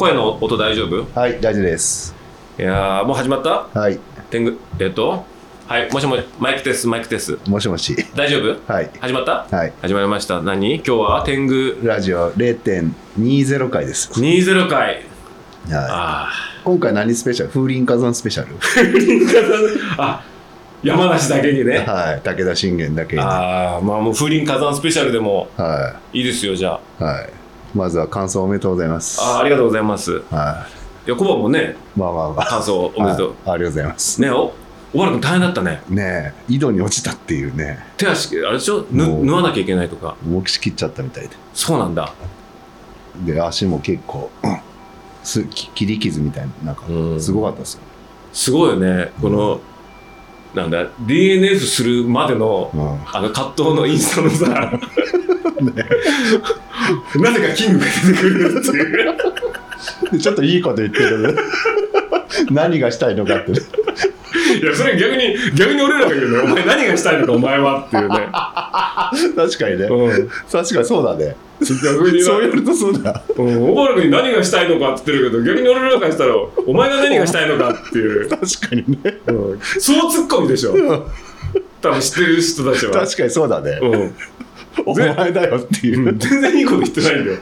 声の音大丈夫？はい、大丈夫です。いやーもう始まった？はい、天狗えっと？はいもしもし。マイクテストマイクテス。トもしもし。大丈夫？はい、始まった？はい。始まりました。何？今日は天狗。ラジオ0.20回です。20回。はい。あ今回何スペシャル？風林火山スペシャル。ああ山梨だけにね。はい、武田信玄だけに。はああまあもう風林火山スペシャルでもい。いいですよじゃはい。まずは感想おめでとうございます。あありがとうございますはいコバもねい。まあまあまあ。感想おめでとうはいありがとうございます。ねお小原君大変だったねねえ、井戸に落ちたっていうね、手足あれでしょ？ぬ縫わなきゃいけないとか目視切っちゃったみたいで。そうなんだで、足も結構、うんすき切り傷みたいな、なんかう、んすごかったですよ。すごいよねこの、なんだ DNF するまでのうん。あの葛藤のインスタのさ、なぜかキングが出てくるっていう。でちょっといいこと言ってる。何がしたいのかって。いやそれ逆に逆に俺らが言うねお前何がしたいのかお前はっていうね、確かにね、うん、確かにそうだね逆 にそう言われるとそうだ。うん、小原君に何がしたいのかって言ってるけど逆に俺らからしたらお前が何がしたいのかっていう、確かにね。うん、そうツッコミでしょ。多分知ってる人たちは。確かにそうだね、うん。お前だよっていう、うん。全然いいこと言ってないんだよ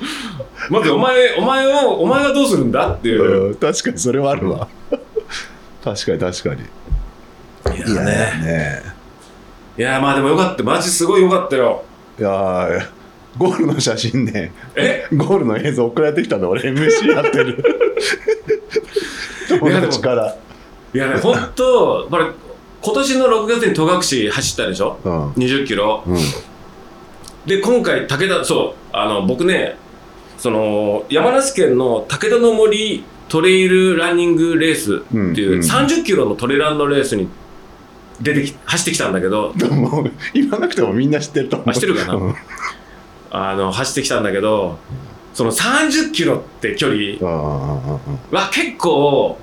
まずお前お前をお前がどうするんだっていう、うん。確かにそれはあるわ。確かに確かに。いいやね。いやまあでもよかった。マジすごいよかったよ。いやーゴールの写真ねえ？ゴールの映像送られてきたの俺。MC やってる。友達から。いやね本当これ今年の6月に戸隠走ったでしょ？うん。20キロ。うん。で今回武田そうあの僕ねその山梨県の武田の森トレイルランニングレースっていう、うんうん。30キロのトレランのレースに出てき走ってきたんだけど。でも言わなくてもみんな知ってると思う。あ知ってるかな？うんあの走ってきたんだけどその30キロって距離うんは結構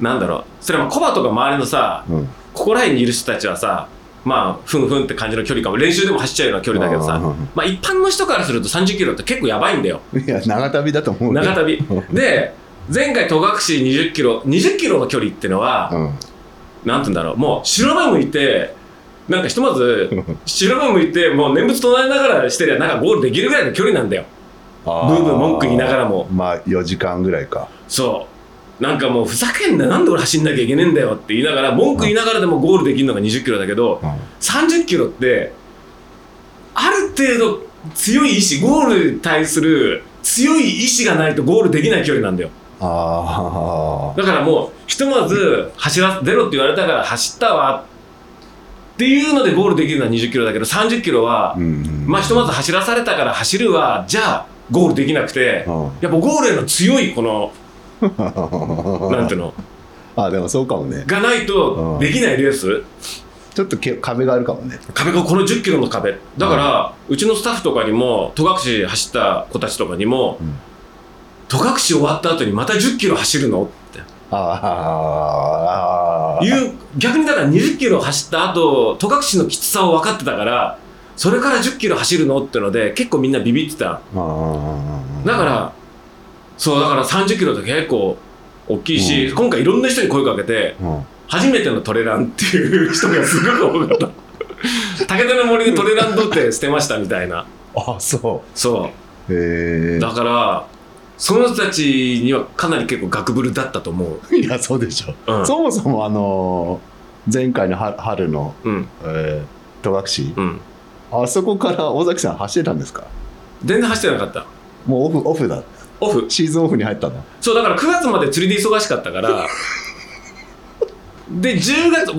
なんだろう。それはまあコバとか周りのさうん。うんここら辺にいる人たちはさまあふんふんって感じの距離かも。練習でも走っちゃうような距離だけどさまあ一般の人からすると30キロって結構やばいんだよ。いや長旅だと思うよ。長旅。で前回戸隠20キロ20キロの距離ってのはうん。なんて言うんだろう。もう白目向いてなんかひとまず白目向いてもう念仏唱えながらしてりゃなんかゴールできるぐらいの距離なんだよ。ブブーブー文句言いながらも。まあ4時間ぐらいか。そう。なんかもうふざけんななんで俺走んなきゃいけねえんだよって言いながら文句言いながらでもゴールできるのが20キロだけどうん。30キロってある程度強い意志ゴールに対する強い意志がないとゴールできない距離なんだよ。あだからもうひとまず走ら出ろって言われたから走ったわっていうのでゴールできるのは20キロだけど30キロはまあひとまず走らされたから走るわじゃあゴールできなくてうん。やっぱゴールへの強いこの なんていうの？あでもそうかもね。がないとできないレース？ちょっとけ壁があるかもね。壁がこの10キロの壁。だから、うちのスタッフとかにも戸隠走った子たちとかにもうん。戸隠終わった後にまた10キロ走るの？ああいう逆にだから20キロ走った後戸隠のきつさを分かってたからそれから10キロ走るの？ってので結構みんなビビってた。だからそうだから30キロって結構大きいし、うん。今回いろんな人に声かけてら、うん。初めてのトレランっていう人がすごく多かった。武田の森でトレラン取って捨てましたみたいな。あそそう。へえだからその人たちにはかなり結構ガクブルだったと思う。いやそうでしょ、うん。そもそもあのー前回の春春の、うん。えー、戸隠。うん。あそこから尾崎さん走ってたんですか？全然走ってなかった。もうオフオフだ。オフ。シーズンオフに入ったの。そうだから9月まで釣りで忙しかったから。で10月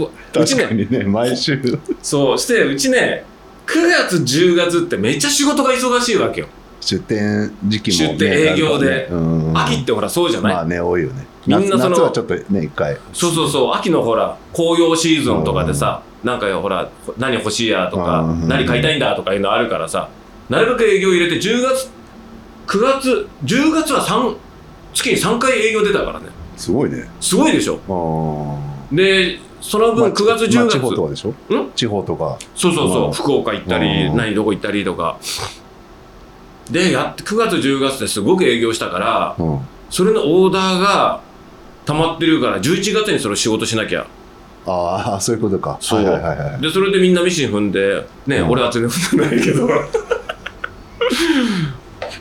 うちね。ね毎週。そうしてうちね9月10月ってめっちゃ仕事が忙しいわけよ出店時期も、ね、出店営業で。秋ってほらそうじゃない、まあね多いよね。みんなその夏夏はちょっとね一回。そうそうそう。秋のほら紅葉シーズンとかでさなんかほら何欲しいやとかうん。何買いたいんだとかいうのあるからさなるべく営業入れて10月9月10月は3月に3回営業出たからね。すごいね。すごいでしょ。あでその分9月10月、まあ地方とかでしょ？ん？地方とか。そうそうそう、うん。福岡行ったり、うん。何どこ行ったりとかでやって9月10月ですごく営業したからうん。それのオーダーが溜まってるから11月にそれを仕事しなきゃ。ああそういうことか。そう、はいはいはいはい。でそれでみんなミシン踏んでね、うん。俺は全然踏んでないけど。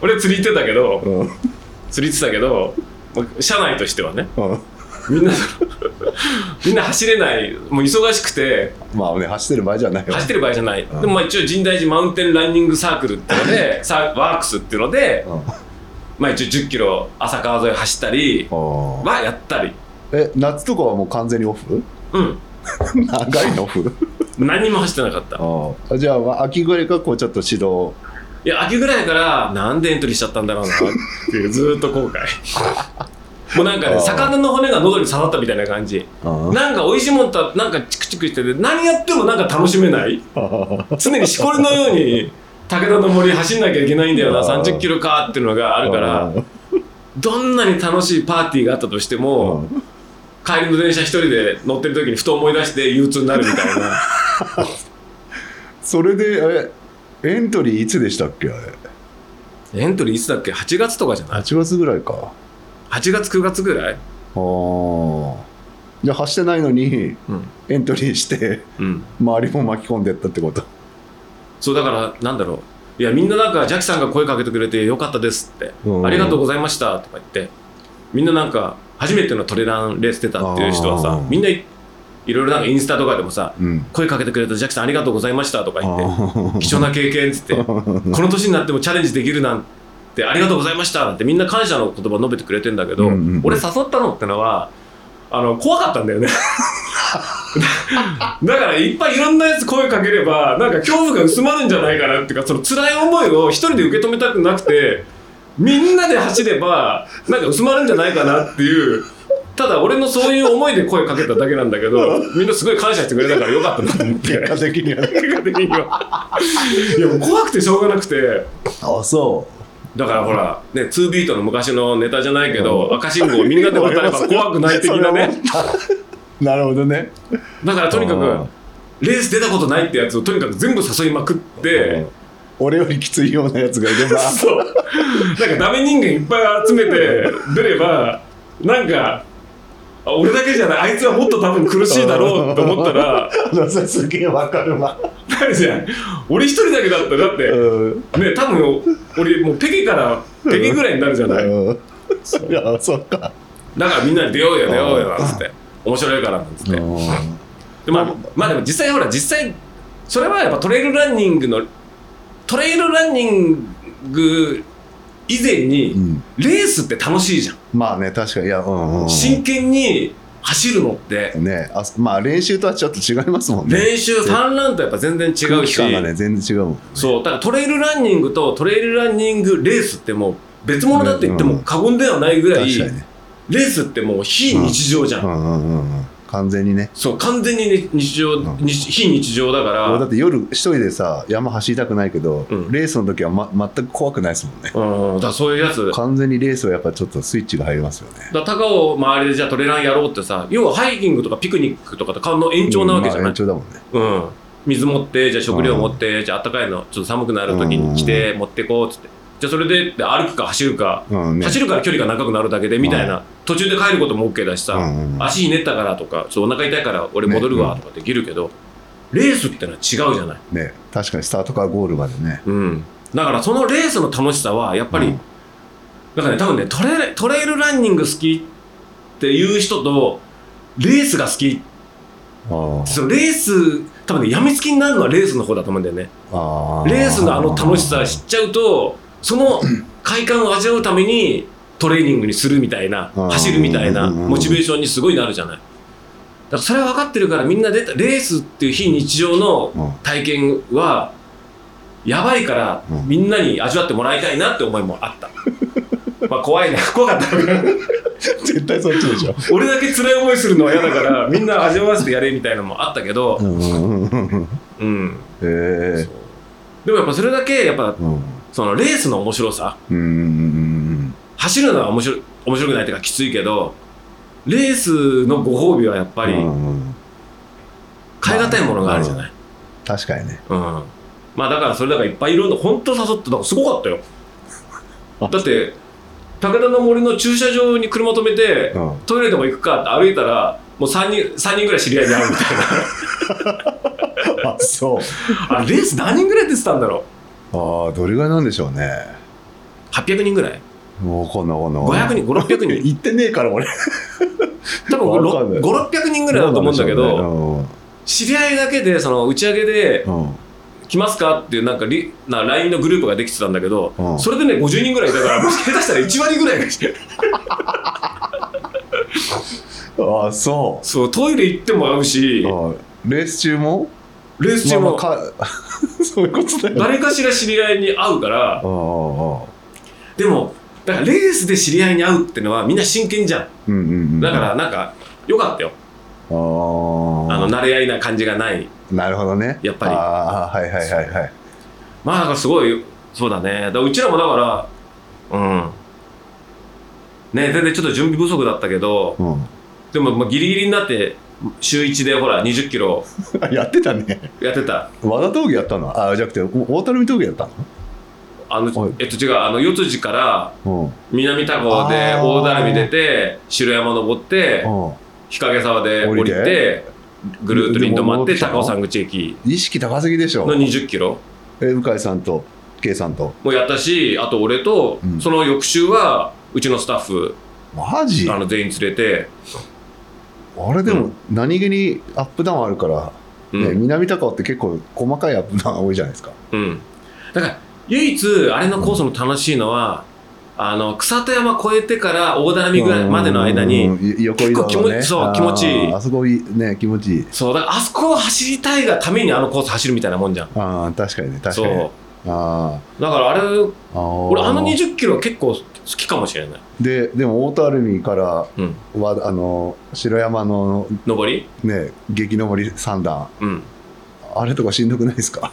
俺釣り行ってたけどうん。釣り行ってたけどまあ社内としてはね。うんみんなみんな走れない。もう忙しくて。まあね走ってる場合じゃないよ走ってる場合じゃない、ん。でもまあ一応深大寺マウンテンランニングサークルっていうのでサーワークスっていうので、うん。まあ、一応1 0キロ浅川沿い走ったりはやったり。え夏とかはもう完全にオフ？うん。長いのオフ？何にも走ってなかった。じゃあ、まあ、秋ぐらいからこうちょっと指導。いや秋ぐらいからなんでエントリーしちゃったんだろうなっていうずーっと後悔 もうなんかね魚の骨が喉に刺さったみたいな感じ。うんなんか美味しいもんとなんかチクチクしてて何やってもなんか楽しめない。常にしこりのように武田の森走んなきゃいけないんだよなあー。30キロかっていうのがあるからどんなに楽しいパーティーがあったとしても帰りの電車一人で乗ってる時にふと思い出して憂鬱になるみたいな。それでえエントリーいつでしたっけあれ？エントリーいつだっけ？8月とかじゃない？8月ぐらいか8月9月ぐらい？ああじゃあ走ってないのにうん、エントリーしてうん、周りも巻き込んでったってこと。そうだからなんだろう。いやみんななんかジャキさんが声かけてくれてよかったですって、うん。ありがとうございましたとか言って。みんななんか初めてのトレランレース出たっていう人はさみんないいろいろなんかインスタとかでもさうん。声かけてくれたジャキさんありがとうございましたとか言ってあ貴重な経験っつって この年になってもチャレンジできるなんてありがとうございましたなんてみんな感謝の言葉述べてくれてんだけど、うんうんうん。俺誘ったのってのはあの怖かったんだよね。だからいっぱいいろんなやつ声かければなんか恐怖が薄まるんじゃないかなっていうかその辛い思いを一人で受け止めたくなくてみんなで走ればなんか薄まるんじゃないかなっていうただ俺のそういう思いで声かけただけなんだけどみんなすごい感謝してくれたからよかったなと思って。結果的にはね。結果的には。いやもう怖くてしょうがなくて。あそだからほらね2ビートの昔のネタじゃないけど赤信号をみんなで渡れば怖くない的なね。うなるほどね。だからとにかうん。くレース出たことないってやつをとにかく全部誘いまくって俺よりきついようなやつがいれば。そう。なんかダメ人間いっぱい集めて出ればなんかあ俺だけじゃない。あいつはもっと多分苦しいだろうと思ったら。すげえわかるわ。なるじゃん俺一人だけだった。らだって。うん。ね多分俺もうペケからペケぐらいになるじゃない。うん。いやそっか。だからみんなで出ようよ出ようよなんつって。面白いからなんつって。うん。でまあ、まあでも実際ほら実際それはやっぱトレイルランニングのトレイルランニング以前うにん。レースって楽しいじゃん、まあね確かに。いやうんうん真剣に走るのって。ねあまあ練習とはちょっと違いますもんね。練習ファンランとやっぱ全然違うし、空気感がね全然違うもんそうだからトレイルランニングとトレイルランニングレースってもう別物だって言っても過言ではないぐらい、ね。レースってもう非日常じゃん、うんうんうんうん完全にね。そう完全にね日常、ん。日非日常だから。俺だって夜一人でさ山走りたくないけど、うん。レースの時は、ま、全く怖くないですもんね。うん、だそういうやつ。完全にレースはやっぱちょっとスイッチが入りますよね。だ高尾周りでじゃあトレランやろうってさ要はハイキングとかピクニックとかと顔の延長なわけじゃうんまあない、延長だもん。ねうん。水持ってじゃあ食料持ってじゃあ暖かいのちょっと寒くなる時に来て持ってこうっつってじゃあそれでで歩くか走るか、うんね。走るから距離が長くなるだけでみたいな、途中で帰ることも OK だしさ、うんうん足ひねったからとかちょっとお腹痛いから俺戻るわね。とかできるけど、レースってのは違うじゃない、ね。確かにスタートからゴールまでね。うん、だからそのレースの楽しさはやっぱり、うん。だからね多分ねトレトレイルランニング好きっていう人とレースが好きあそのレース多分ねやみつきになるのはレースの方だと思うんだよね。あ。レースのあの楽しさ知っちゃうとその快感を味わうためにトレーニングにするみたいなうん走るみたいなうんモチベーションにすごいなるじゃない。だからそれは分かってるからみんな出たレースっていう非日常のうん。体験はやばいからうん。みんなに味わってもらいたいなって思いもあった。まあ怖いな。怖かった絶対そっちでしょ。俺だけ辛い思いするのは嫌だからみんな味わわせてやれみたいなのもあったけど。うんうんうんうんうん。えでもやっぱそれだけやっぱえうんそのレースの面白さ。走るのは面白い面白くないっていうかきついけどレースのご褒美はやっぱり変え難いものがあるじゃない、確かにね。うん。まあだからそれだからいっぱいいろんな本当誘ってだからすごかったよ。だって武田の森の駐車場に車止めて、うん。トイレでも行くかって歩いたらもう3人三人ぐらい知り合いに会うみたいな。あそう。あれレース何人ぐらい出てたんだろああどれぐらいなんでしょうね。う800人ぐらい？もうこんなこんなこん？な500人5600人？行ってねえから俺。多分わかんない。5600人ぐらいだと思うんだけど、ど知り合いだけでその打ち上げでうん、うん来ますか？っていうなんかリな LINE のグループができてたんだけど、うん。それでね50人ぐらいいたからもし下手したら1割ぐらいがして。ああそそうトイレ行っても会うし。レース中も？レース中も。まあまあか そういうことだよね。誰かしら知り合いに会うからでもだからレースで知り合いに会うってのはみんな真剣じゃん。うんうんうんだからなんかよかったよ。あの慣れ合いな感じがない。なるほどね。やっぱり。ああはいはいはいはい。まあだからすごいそうだね。だうちらもだからうん。ね全然ちょっと準備不足だったけどうん。でもまあギリギリになって週1でほら20キロ。やってたね。やってた。和田峠やったの？ああじゃなくて大樽見峠やったあのはい。えっと違うあの四辻からの南田郷で大田見出て城山登って日陰沢で降りて。てぐるっと林道回って高尾山口駅。意識高すぎでしょ。の20キロ。え向井さんと K さんと。もやったしあと俺と、うん。その翌週はうちのスタッフ。マジ？あの全員連れて、あれでも何気にアップダウンあるから、うん。ね、南高尾って結構細かいアップダウン多いじゃないですか。うん、だから唯一あれのコースの楽しいのは、あの草戸山越えてから大田波ぐらいまでの間に、うん。うん。うん横移動ね。ちそう気持ちいい。あそこね気持ちいい。そうだからあそこを走りたいがためにあのコース走るみたいなもんじゃん。ああ確かにね確かそにうあだからあれ俺あの20キロ結構好きかもしれない、ででも大田アルミからうん、はあの城山の上り、ね激登り三段。うん、あれとかしんどくないですか？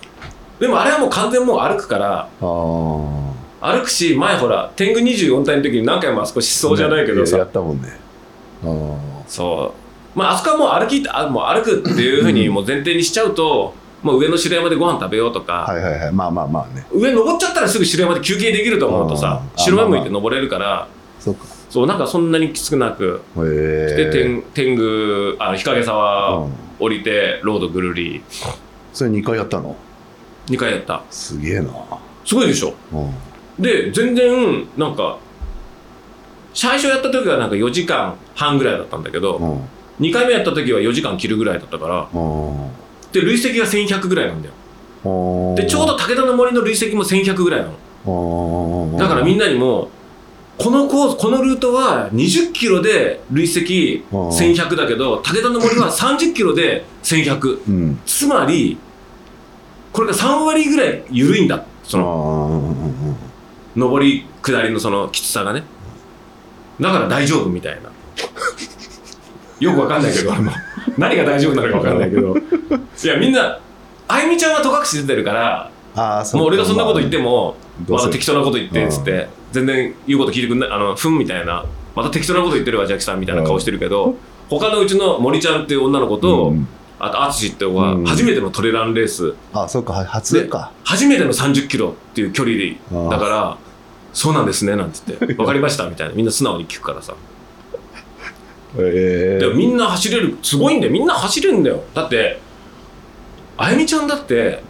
でもあれはもう完全もう歩くから歩くし前ほら天狗24体の時に何回もあそこしそうじゃないけどさ、やったもんね。あそう。まああそこはもう歩きあもう歩くっていうふうにもう前提にしちゃうともう上の城山でご飯食べようとか、あはいはいはい。まあまあまあね。上登っちゃったらすぐ城山で休憩できると思うとさ城山向いて登れるから。そっか。そうなんかそんなにきつくなくで天天狗あの日陰沢うん。降りてロードぐるり。それ2回やったの？2回やった。すげえな。すごいでしょ？うん。で全然なんか最初やった時はなんか4時間半ぐらいだったんだけど、うん。2回目やった時は4時間切るぐらいだったからうんで累積が1100ぐらいなんだよ。うんでちょうど武田の森の累積も1100ぐらいなの。だからみんななにもこのコースこのルートは20キロで累積1100だけど武田の森は30キロで1100うん。つまりこれが3割ぐらい緩いんだ。そのの上り下りのそのきつさがね。だから大丈夫みたいな。よくわかんないけど。あ の 何が大丈夫なのかわかんないけど。いやみんなあゆみちゃんは戸隠出てるからああもう俺がそんなこと言ってもどうせ。また適当なこと言ってっつって。全然言うこと聞いてくんないあのふんみたいな。また適当なこと言ってるわジャキさんみたいな顔してるけど他のうちの森ちゃんっていう女の子とうん。あと淳って子はうん。初めてのトレランレース。あそっかは初か。初めての30キロっていう距離でだからそうなんですねなんつって。分かりましたみたいな。みんな素直に聞くからさえでもみんな走れるすごいんだよ。みんな走れるんだよ。だってあゆみちゃんだって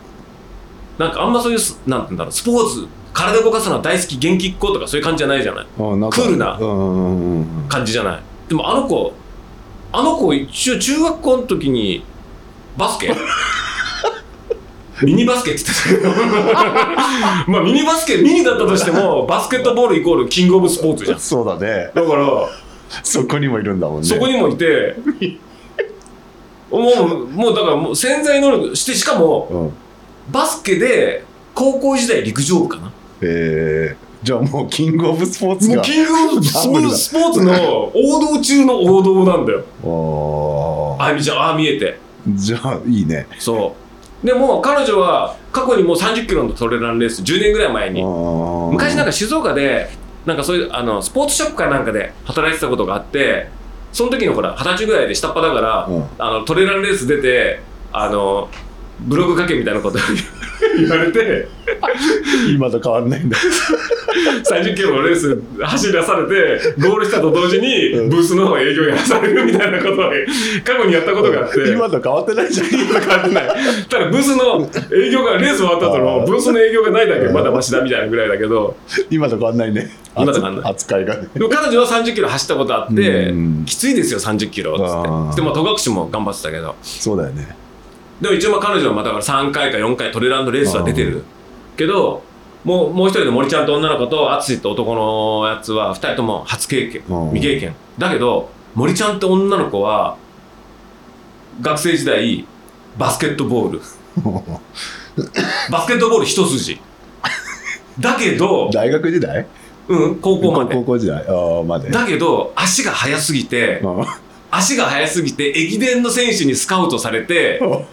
なんかあんまそういうすなんて言うんだろう。スポーツ体動かすのは大好き元気っ子とかそういう感じじゃないじゃない。クークールな感じじゃない。でもあの子あの子一応中学校の時にバスケ？ミニバスケって言ってたけど。まあミニバスケミニだったとしてもバスケットボールイコールキングオブスポーツじゃん。そうだね。だからそこにもいるんだもんね。そこにもいて もうもうだからもう潜在能力してしかもうん。バスケで高校時代陸上部かな。えー。じゃあもうキングオブスポーツがもうキングオブスポーツの王道中の王道なんだよ。あゆみちゃんああ見えて。じゃあいいね。そう。でも彼女は過去にもう30キロのトレランレース10年ぐらい前に。昔なんかか静岡でなんかそういうあのスポーツショップかなんかで働いてたことがあってその時のほら二十歳ぐらいで下っ端だから、うん。あのトレランレース出てあのブログ書けみたいなこと 言われて今と変わんないんだ。30キロのレース走らされてゴールしたと同時にうん。ブースの営業やらされるみたいなことを過去にやったことがあって。今と変わってないじゃん。今変わってない。ただブースの営業がレース終わった後のブースの営業がないだけまだマシだみたいなぐらいだけど。今と変わんないね。今と変わんない扱いがね。でも彼女は30キロ走ったことあってうん。きついですよ30キロっつって。でも戸隠も頑張ってたけど。そうだよねでも一応まあ彼女はまあだから3回か4回トレランドレースは出てるけどもうもう一人の森ちゃんと女の子と淳って男のやつは2人とも初経験うん。未経験。だけど森ちゃんって女の子は学生時代バスケットボール。バスケットボール一筋。だけど、大学時代？うん、高校まで。高校時代。まで。だけど足が速すぎてうん。足が速すぎて駅伝の選手にスカウトされてうん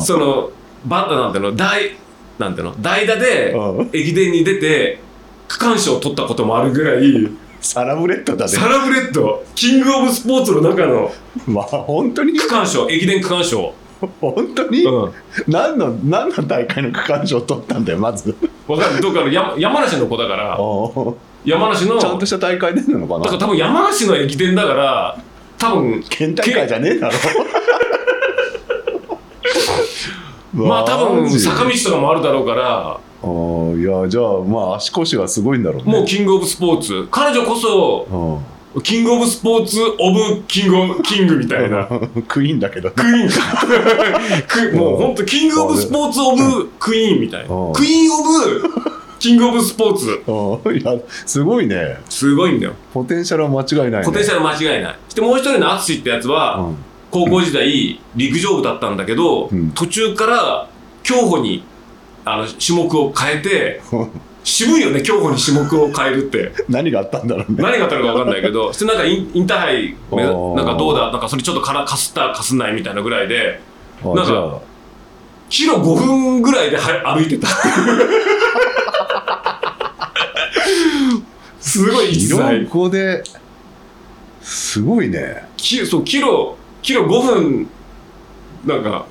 そのバッタなんての代なんての代打でうん。駅伝に出て区間賞を取ったこともあるぐらいサラブレッドだね。サラブレッドキングオブスポーツの中のまあ本当に？区間賞駅伝区間賞、本当に、うん、何の何の大会の区間賞を取ったんだよまず。分かる？どっかの山山梨の子だからお山梨のちゃんとした大会出るのかだからな多分山梨の駅伝だから多分県大会じゃねえだろ まあ多分坂道とかもあるだろうから。あーいやじゃあまあ足腰がすごいんだろうね。もうキングオブスポーツ。彼女こそうん。キングオブスポーツオブキングオブキングみたいな。クイーンだけど。ねクイーン。かクもう本当キングオブスポーツオブクイーンみたいな。うん。クイーンオブキングオブスポーツ。うん。いやすごいね。すごいんだよ。ポテンシャルは間違いないね。ポテンシャル間違いない。そしてもう一人の淳ってやつは、うん高校時代陸上部だったんだけど、うん。途中から競歩にあの種目を変えて 渋いよね競歩に種目を変えるって。何があったんだろうね。何があったのか分かんないけど そしてなんかインインターハイー。なんかどうだなんかそれちょっとからかすったかすんないみたいなぐらいでなんかあじゃあ。キロ5分ぐらいでは歩いてた すごい逸色材5ですごいね。キそうキロキロ5分なんか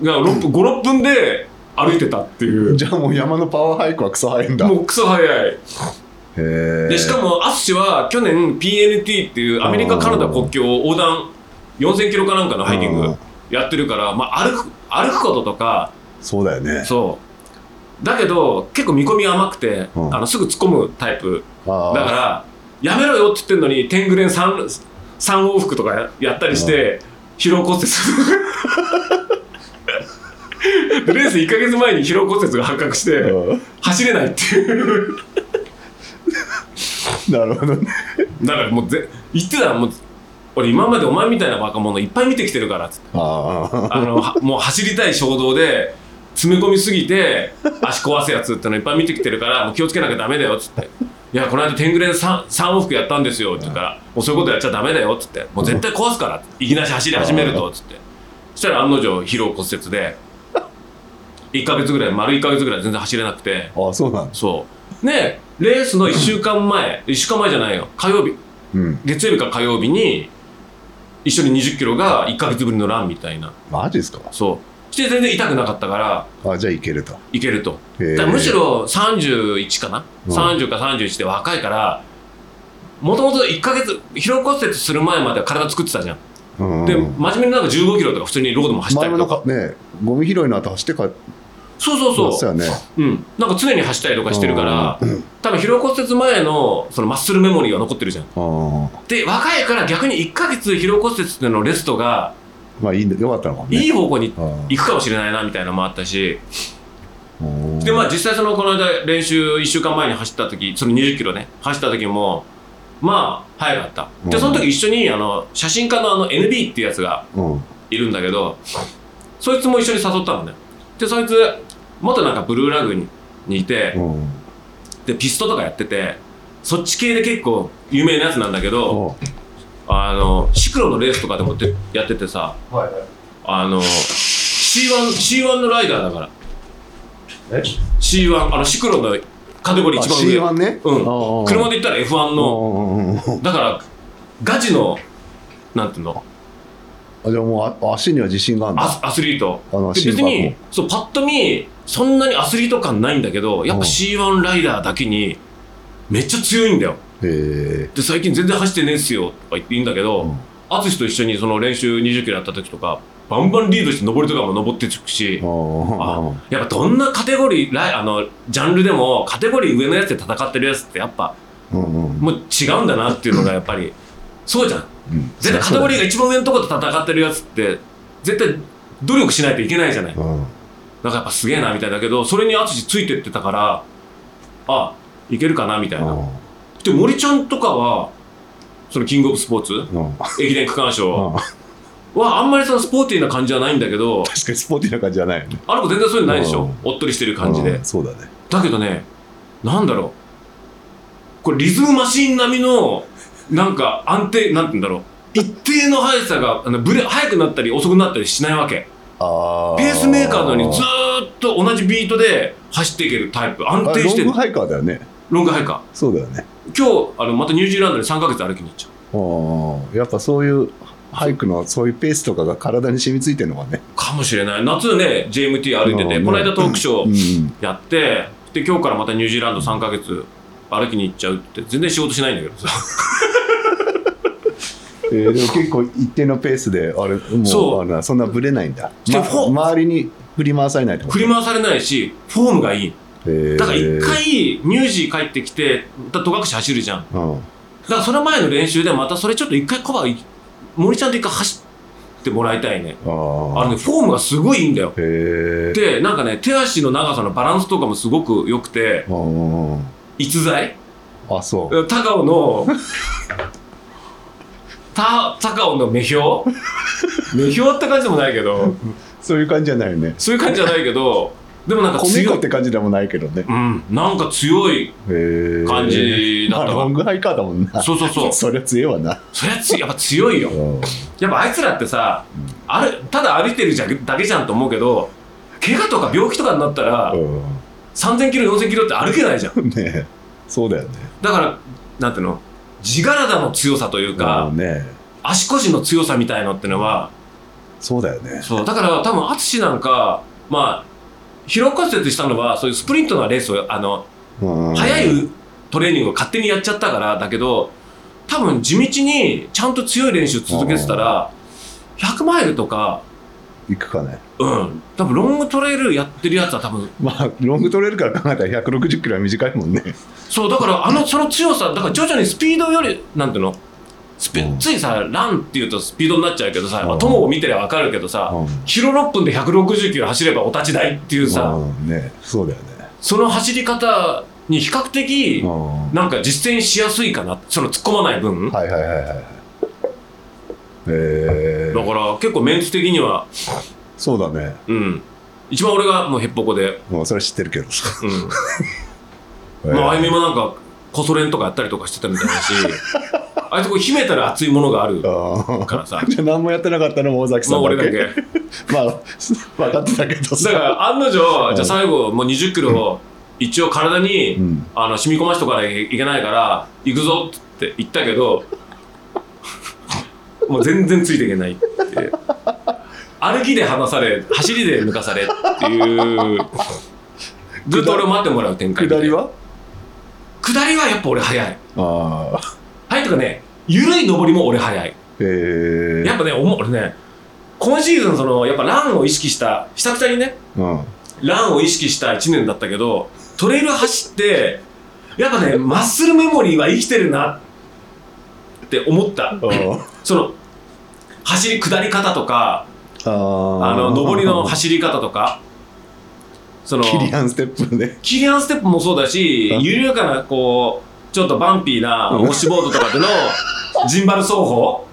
56分で歩いてたっていう。じゃあもう山のパワーハイクはクソ速いんだ。もうクソ速い。へえでしかも淳は去年 PNT っていうアメリカ・カナダ国境を横断4000キロかなんかのハイキングうん。やってるから、まあ、歩く歩くこととかそうだよね。そう。だけど結構見込み甘くて、うん。あのすぐ突っ込むタイプ。あだからやめろよって言ってんのに天狗連 3, 三往復とかややったりして疲労骨折。でレース1か月前に疲労骨折が発覚してうん。走れないっていう。なるほどね。だからもうぜ言ってたらもう俺今までお前みたいな若者いっぱい見てきてるからっつって。あのはもう走りたい衝動で詰め込みすぎて足壊すやつってのいっぱい見てきてるからもう気をつけなきゃダメだよっつって「いやこの間天狗連 3, 三往復やったんですよ」って言うから「もうそういうことやっちゃダメだよ」っつって「もう絶対壊すから」いきなり走り始めると。っつって。そしたら案の定疲労骨折で1か月ぐらい丸1か月ぐらい全然走れなくて。あそうなんだ。そう。ねレースの1週間前1週間前じゃないよ。火曜日。うん。月曜日か火曜日に一緒に2 0キロが1か月ぶりのランみたいな。マジですか？そうして全然痛くなかったからあじゃあいけると。いけると。むしろ31かな、うん。30か31で若いからもともと1か月疲労骨折する前までは体作ってたじゃん、うんで真面目になんか15キロとか普通にロードも走ったりとか。ねゴミ拾いの後走って帰ってそうそう。そうね。うん、なんか常に走ったりとかしてるから多分疲労骨折前のそのマッスルメモリーが残ってるじゃん。で若いから逆に1か月疲労骨折っていうのレストがまあいいんだよかったのかもね。いい方向に行くかもしれないなみたいなのもあったし。うん。でまあ実際そのこの間練習1週間前に走った時その20キロね走った時もまあ早かった。でうん。その時一緒にあの写真家のあの NB っていうやつがうん。いるんだけどそいつも一緒に誘ったのね。でそいつ元なんかブルーラグににいてうん。でピストとかやっててそっち系で結構有名なやつなんだけどあのシクロのレースとかでもでやっててさあの C1, C1 のライダーだから。え？C1 あのシクロのカテゴリー一番上。C1 ね？うん。車で言ったら F1 の。のだからガチのなんていうの？あじゃあもうあ足には自信があるんだ。アスアスリート。あので別にそうパッと見そんなにアスリート感ないんだけどやっぱうん。C1 ライダーだけにめっちゃ強いんだよ。へで最近全然走ってねえっすよとか言って言うんだけえど淳と一緒にその練習20キロやった時とかバンバンリードして上りとかも登っていくしあやっぱどんなカテゴリーライあのジャンルでもカテゴリー上のやつで戦ってるやつってやっぱうんうんもう違うんだなっていうのがやっぱりそうじゃん。うん。絶対カテゴリーが一番上のところで戦ってるやつって絶対努力しないといけないじゃない。うん。なんかやっぱすげえなみたいだけどそれに淳ついてってたからあいけるかなみたいなで森ちゃんとかはそのキングオブスポーツ？うん。うん駅伝区間賞？うん。はあんまりそのスポーティーな感じはないんだけど確かにスポーティーな感じじゃないよね。あの子全然そういうのないでしょ？うん。おっとりしてる感じで。うん。そうだね。だけどねなんだろう。これリズムマシーン並みのなんか安定なんて言うんだろう。一定の速さがあのブレ速くなったり遅くなったりしないわけ。あペースメーカーのようにずーっと同じビートで走っていけるタイプ。安あ定してる。ロングハイカーだよね。ロングハイカそうだよね。ー今日あのまたニュージーランドに3ヶ月歩きに行っちゃう。やっぱそういうハイクのそういうペースとかが体に染みついてるのがね。かもしれない。夏ね JMT 歩いててうん。この間トークショうん。ーやってで今日からまたニュージーランド3ヶ月歩きに行っちゃうって全然仕事しないんだけどさ。えーでも結構一定のペースであれもうそう。あれそんなぶれないんだ、ま周りに振り回されない振り回されないしフォームがいい。えーだから一回ニュージー帰ってきてまた戸隠走るじゃん。だうん。からその前の練習でまたそれちょっと一回コバ森ちゃんと一回走ってもらいたいね。あああのねフォームがすごいいいんだよ。でなんかね手足の長さのバランスとかもすごく良くてうん逸材？あそう。高尾の た高尾の目標？目標って感じでもないけど。そういう感じじゃないよね。そういう感じじゃないけどでもなんか米強い。粉って感じでもないけどね。うん。なんか強いへえ感じだったロングハイカーだもんな。そうそうそう。そりゃ強いわな。そりゃつやっぱ強いよ。うん。やっぱあいつらってさ、あれただ歩いてるじゃだけじゃんと思うけど怪我とか病気とかになったら、3000キロ4000キロって歩けないじゃん。ねえ。そうだよね。だからなんていうの？地体の強さというか、うんね。足腰の強さみたいのってのはそうだよね。そうだから多分淳なんかまあ疲労骨折したのはそういうスプリントのレースをあの、うん。速いトレーニングを勝手にやっちゃったからだけど多分地道にちゃんと強い練習続けてたら100マイルとか行くかね。うん。多分ロングトレイルやってるやつは多分まあロングトレールから考えたら160キロは短いもんね。そうだからあのその強さだから徐々にスピードよりなんていうの？ついさランっていうとスピードになっちゃうけどさ、まあうん友を見てりゃ分かるけどさ、うん。キロ6分で160キロ走ればお立ち台っていうさ、うん。ねそうだよね。その走り方に比較的うん。なんか実践しやすいかなその突っ込まない分、はいはいはいはい。えー、だから結構メンツ的にはそうだね。うん。一番俺がもうへっぽこで、もうそれ知ってるけどさ、うん、まああゆみもなんかコソ練とかやったりとかしてたみたいだしあいつこう秘めたら熱いものがあるあからさ。ー じゃあ何もやってなかったのも尾崎さまあんだけ。俺だけ まあ分かってたけどさ。だから案の定、うん。じゃあ最後もう20キロ一応体に、うん。あの染み込ましとかなきゃいけないから行くぞって言ったけど もう全然ついていけないって。歩きで離され走りで抜かされっていう。ずっと俺を待ってもらう展開下りは？下りはやっぱ俺早い。ああはいとかね緩い上りも俺早い。えー、やっぱねおも俺ね今シーズンそのやっぱランを意識した久々にねうん。ランを意識した1年だったけどトレイル走ってやっぱねマッスルメモリーは生きてるなって思った。あその走り下り方とかああの上りの走り方とかそのキリアンステップね。キリアンステップもそうだしうん。緩やかなこうちょっとバンピーなうんウォッシュボードとかでの ジンバル走法。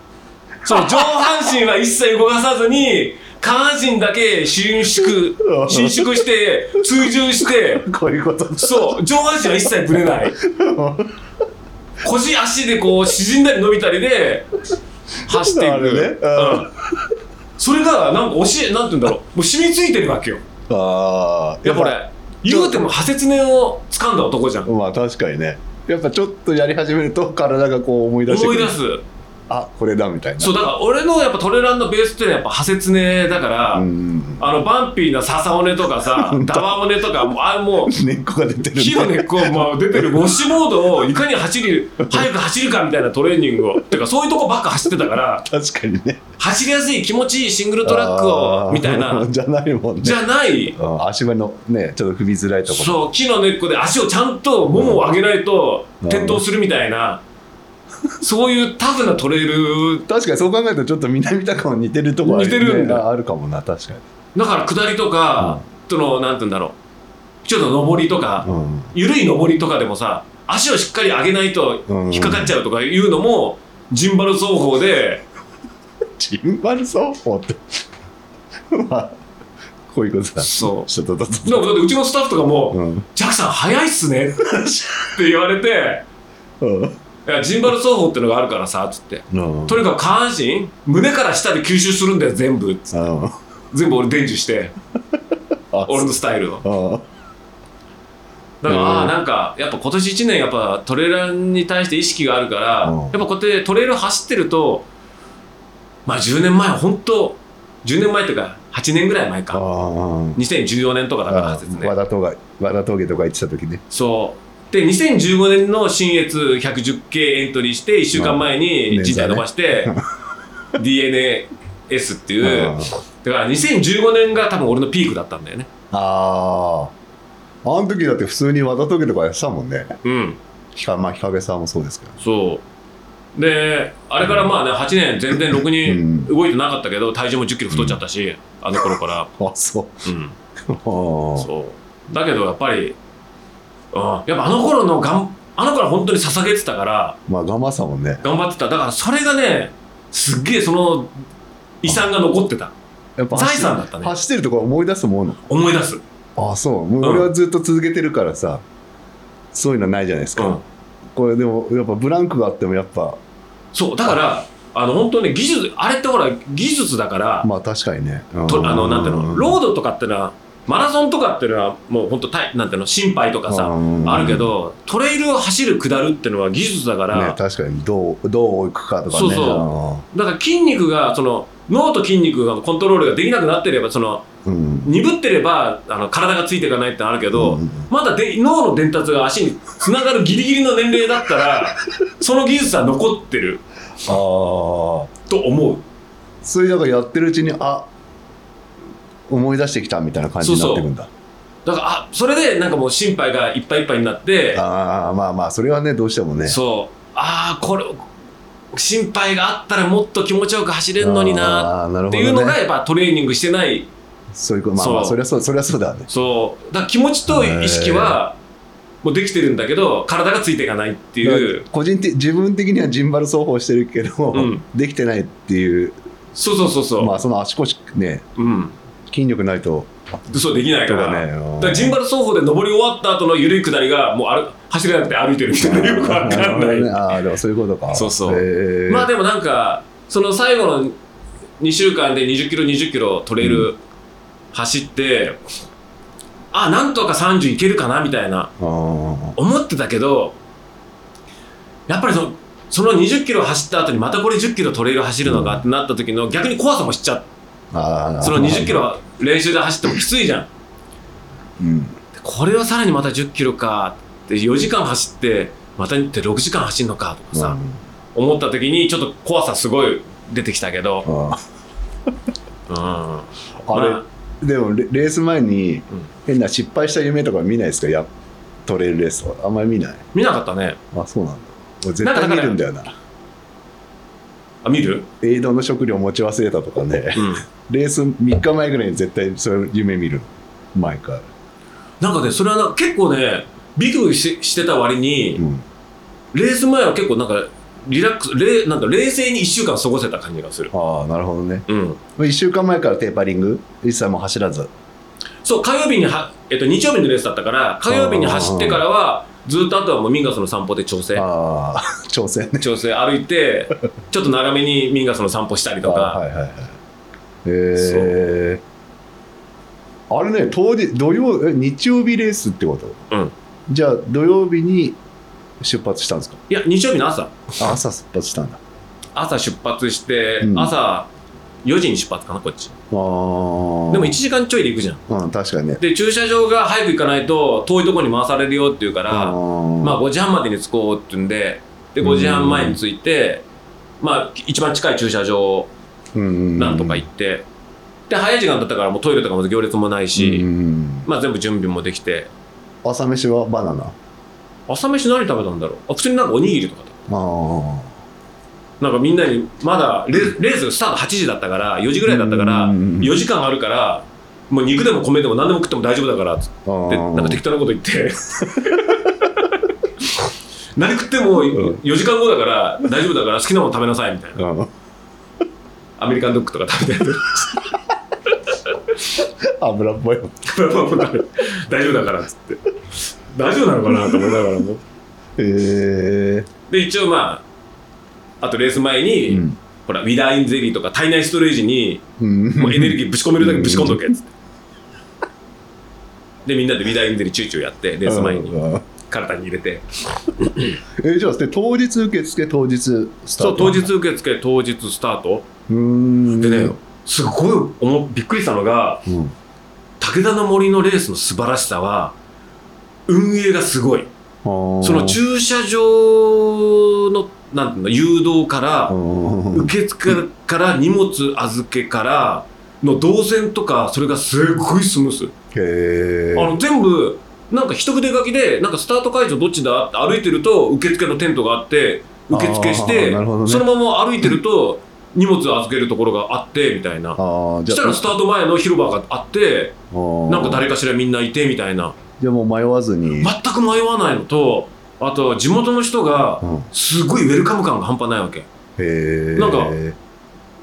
その上半身は一切動かさずに下半身だけ伸縮伸縮して追従して。こういうことそう上半身は一切ぶれない。腰足でこう縮んだり伸びたりで走っていく。ね。うん。うん。それがなんか教えなんて言うんだろう。もう染みついてるわけよ。ああやっぱ俺言うても破切念を掴んだ男じゃん。まあ確かにねやっぱちょっとやり始めると体がこう思い出して思い出す。あこれだみたいな。そうだから俺のやっぱトレランのベースっていうのはやっぱ派切ねだから、うんあのバンピーな笹尾根とかさダワ尾根とかもうあれもう根っこが出てる。んで火の根っこまあ出てるウォッシュボードをいかに走り早く走るかみたいなトレーニングを。てかそういうとこばっか走ってたから 確かにね。走りやすい気持ちいいシングルトラックをみたいな。じゃないもんね。じゃない。うん足場のねちょっと踏みづらいところ。そう木の根っこで足をちゃんとももを上げないとうん。転倒するみたいなそういうタフなトレイル確かにそう考えるとちょっと南高も似てるとこは、ね、似てるんだ。ああるかもな確かに、だから下りとか、そのなんて言うんだろう。ちょっと上りとか、うん、緩い上りとかでもさ足をしっかり上げないとうん。引っかかっちゃうとかいうのもジンバル走法で ジンバル奏法って。まあこういうことだ。そちょっとだってうちのスタッフとかもうん「ジャックさん早いっすね」って言われてうん「いやジンバル走法ってのがあるからさ」っつって。うん。とにかく下半身胸から下で吸収するんだよ全部。つってうん。全部俺伝授して。あ俺のスタイルを。あだから、うんああなんかやっぱ今年1年やっぱトレーラーに対して意識があるから、うん。やっぱこうやってトレイル走ってるとまあ10年前は本当10年前っていうか8年ぐらい前あかあ2014年とかだからですね。和田峠和田峠とか行ってた時ね。そうで2015年の新越110系エントリーして1週間前に人体伸ばして DNS っていう。だから2015年が多分俺のピークだったんだよね。ああ。あの時だって普通に和田峠とかやってたもんね。うん。ひかまあ日陰さんもそうですけど。そう。であれからまあね8年全然ろくうん。に動いてなかったけど体重も1 0キロ太っちゃったし、あの頃から。あそう。うん。そう。だけどやっぱり、うん、やっぱあの頃のがんあの頃は本当に捧げてたからまあ頑張ってたもんね。頑張ってた。だからそれがねすっげえその遺産が残ってた。やっぱ財産だったね。走ってるとこ思い出すもの？思い出す、あそう。もう俺はずっと続けてるからさ、そういうのないじゃないですか、うん、これでもやっぱブランクがあってもやっぱ。そうだからあの本当に技術あれってほら技術だから、まあ確かにね、とあのなんていうのロードドとかってのはマラソンとかっていうのはもう本当たいなんていうの心配とかさ、あるけどトレイルを走る下るっていうのは技術だから、ね、確かにどうどう行くかとかね。そうそう。だから筋肉がその脳と筋肉がコントロールができなくなってればそのうん。うん鈍ってればあの体がついていかないってのあるけど、うん。まだで脳の伝達が足につながるギリギリの年齢だったら その技術は残ってる。ああと思う。それだからやってるうちにあ思い出してきたみたいな感じになってくんだ。だからあそれでなんかもう心配がいっぱいいっぱいになってああまあまあそれはねどうしてもね。そう。ああこれ心配があったらもっと気持ちよく走れるのになっていうのがやっぱトレーニングしてない。そういうことまあまあそりゃそうそりゃそうだね。そう。だから気持ちと意識はもうできてるんだけど体がついていかないっていう。個人的自分的にはジンバル奏法してるけど、うん。できてないっていう。そうそうそうそう、まあその足腰ね。うん筋力ないと。そうできないから。ねだからジンバル走法で登り終わった後の緩い下りがもう歩走れなくて歩いてるみたいなよくわかんない、ああでもそういうことか。そうそう。へー。まあでもなんかその最後の2週間で2 0キロ2 0キロトレイル走って、あなんとか30いけるかなみたいな思ってたけどやっぱりそのその20キロ走った後にまたこれ10キロトレイル走るのかってなった時の逆に怖さもしちゃってその20キロ練習で走ってもきついじゃん。うん。これをさらにまた10キロかって4時間走ってまたって6時間走るのかとかさ、思った時にちょっと怖さすごい出てきたけど、うんあうん、ーあまれ、でもレレース前にうん。変な失敗した夢とか見ないですか？やトレイルレースとか。あんまり見ない？見なかったね。あそうなんだ。俺絶対見るんだよなあ見る、エイドの食料持ち忘れたとかね。うん、レース3日前ぐらいに絶対そういう夢見る。毎回、なんかねそれはな結構ねビクビクししてた割に、うん、レース前は結構なんかリラックスれなんか冷静に1週間過ごせた感じがする、ああなるほどね。うん、1週間前からテーパリング？一切もう走らず。そう火曜日には、えっと、日曜日のレースだったから火曜日に走ってからはずっとあとはもうミンガスの散歩で調整ああ挑戦ね。調整歩いて ちょっと長めにミンガスの散歩したりとか、あーはいはいはい。へえあれね当日土曜え日曜日レースってこと？うん。じゃあ土曜日に出発したんですか？いや日曜日の朝。あ朝出発したんだ。朝出発して、うん。朝4時に出発かなこっち。でも1時間ちょいで行くじゃん。うん、確かにね。で駐車場が早く行かないと遠いところに回されるよって言うから、まあま5時半までに着こうって言うんでで5時半前に着いて、まあ一番近い駐車場なんとか行って、で早い時間だったからもうトイレとかも行列もないし、うん。まあ全部準備もできて。朝飯はバナナ？あ朝飯何食べたんだろう？あ普通になんかおにぎりとかだあ。なんかみんなにまだレレーススタート8時だったから4時ぐらいだったからうん。4時間あるからもう肉でも米でも何でも食っても大丈夫だからってなんか適当なこと言って。何食っても4時間後だから大丈夫だから好きなもの食べなさいみたいな。うんアメリカンドッグとか食べて 油っぽいもん。大丈夫だからっつって。大丈夫なのかなと思いながらも。へえ。で一応まああとレース前に、うん。ほらウィダーインゼリーとか体内ストレージにうん。もうエネルギーぶち込めるだけぶち込んどけっつって。でみんなでウィダーインゼリーチューチューやってレース前に。うん。体に入れて。えじゃあで当日受付当日スタート。そう当日受付当日スタート。うーん。でねすごいおもびっくりしたのがうん。武田の森のレースの素晴らしさは運営がすごい。そその駐車場のなんていうの誘導から受付から荷物預けからの動線とかそれがすごいスムース。へあの全部なんか一筆書きでなんかスタート会場どっちだ？って歩いてると受付のテントがあって受付しあて、ね。そのまま歩いてると荷物預けるところがあってみたいな。そしたらスタート前の広場があってなんか誰かしらみんないてみたいな。じゃあもう迷わずに、全く迷わないのとあと地元の人がうんすごいウェルカム感が半端ないわけ。へえなんか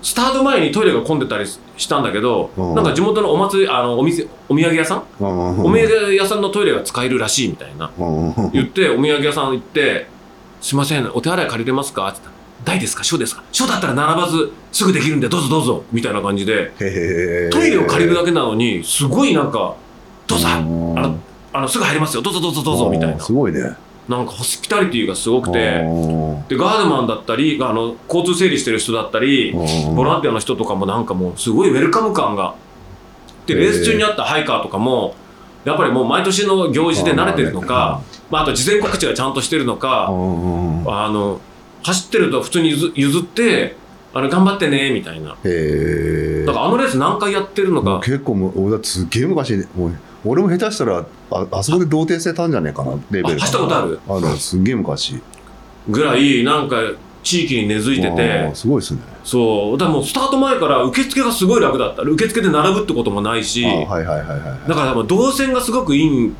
スタート前にトイレが混んでたりしたんだけど、うん。なんか地元のお祭りあのお店お土産屋さん、お土産屋さんのトイレが使えるらしいみたいな。うん。言ってお土産屋さん行って「すいませんお手洗い借りれますか?」って言ったら「大ですか？小ですか？小だったら並ばずすぐできるんでどうぞどうぞ」みたいな感じで。トイレを借りるだけなのにすごいなんか「どうぞあうんのあのすぐ入りますよ。どうぞどうぞどうぞ」みたいな。すごいねなんかホスピタリティがすごくてうんでガードマンだったりあの交通整理してる人だったりボランティアの人とかもなんかもうすごいウェルカム感が。でレース中にあったハイカーとかもやっぱりもう毎年の行事で慣れてるのか、まあ、あと事前告知がちゃんとしてるのか、あの走ってると普通に譲譲ってあの頑張ってねみたいな。だからあのレース何回やってるのか。結構もう俺だすっげえ昔もう俺も下手したらああそこで童貞してたんじゃねえかなレベルあ走ったことある？あるすっげえ昔。ぐらいなんか地域に根付いてあてーすごいですね。そう。だからもうスタート前から受付がすごい楽だった。受付で並ぶってこともないし。あーはいはいはいはいはい。だからもう動線がすごくいい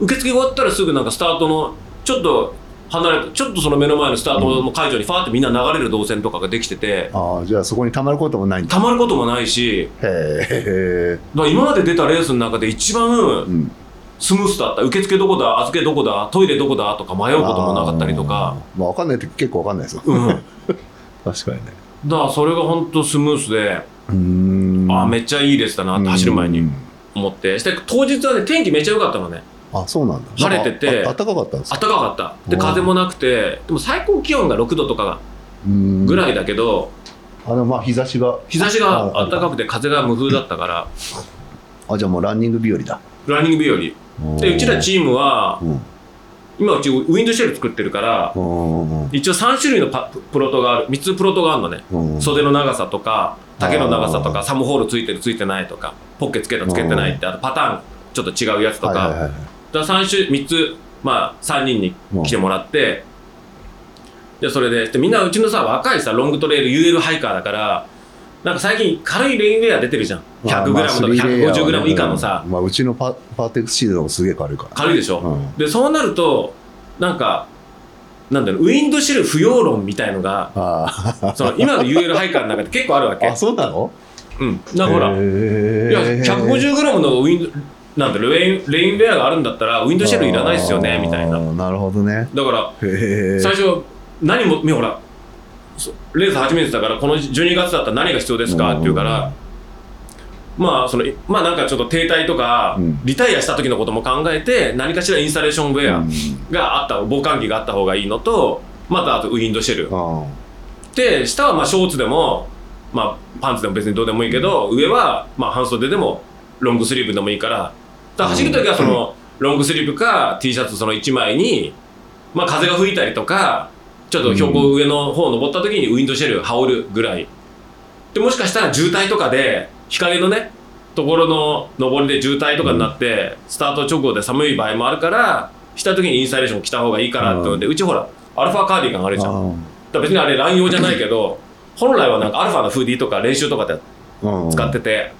受付終わったらすぐなんかスタートのちょっと離れたちょっとその目の前のスタートの会場にファーってみんな流れる動線とかができててああじゃあそこにたまることもないんだ。たまることもないしへえだから今まで出たレースの中で一番うん。スムースだった受付どこだ預けどこだトイレどこだとか迷うこともなかったりとか。まあ分かんないって結構分かんないですよ。うん。だ か確かにね。らそれが本当スムースで、うーん。ああめっちゃいいレースだなって走る前にうん。思って。して当日はね天気めっちゃ良かったのねあそうなんだ。晴れてて。暖かかったんですか？暖かかった。でうん風もなくて。でも最高気温が6度とかぐぐらいだけど、あのまあ日差しが。日差しがあ暖かくて風が無風だったから。あじゃあもうランニング日和だ。ランニング日和。でうちらチームはうん。今うちウィンドシェル作ってるから一応3種類のパプロトがある。3つプロトがあるのね。うん。袖の長さとか丈の長さとあかサムホールついてるついてないとかポッケつけたつけてないってあとパターンちょっと違うやつとか、だから3種3つまあ3人に来てもらってでそれででみんなうちのさ若いさロングトレイル UL ハイカーだからなんか最近軽いレインウェア出てるじゃん。100g とか 150g 以下のさ。まあうちのパ Pertex Shield もすげえ軽いから。軽いでしょ、うん。でそうなるとなんかなんだろうウィンドシェル不要論みたいのがあその今の UL ハイカーの中で結構あるわけ。ーあそうなの？うん。だからいへやー 150g のウィンドなんだレインレインウェアがあるんだったらウィンドシェルいらないっすよねみたいな。なるほどね。だから最初何もほらそレース初めてだからこの12月だったら何が必要ですか？って言うからまあそのまあなんかちょっと停滞とか、うん。リタイアした時のことも考えて何かしらインスタレーションウェアうん。があった防寒着があった方がいいのとまたあとウィンドシェル。で下はまあショーツでも、まあ、パンツでも別にどうでもいいけど上はまあ半袖でもロングスリーブでもいいから走る時はその、ロングスリーブか T シャツその1枚に、まあ、風が吹いたりとかちょっと標高上の方登った時にウィンドシェル羽織るぐらい。でもしかしたら渋滞とかで日陰のねところの上りで渋滞とかになって、スタート直後で寒い場合もあるからした時にインスタレーション着た方がいいからってので、うちほらアルファカーディガンあるじゃん。だ別にあれ乱用じゃないけど本来はなんかアルファのフーディーとか練習とかで使ってて、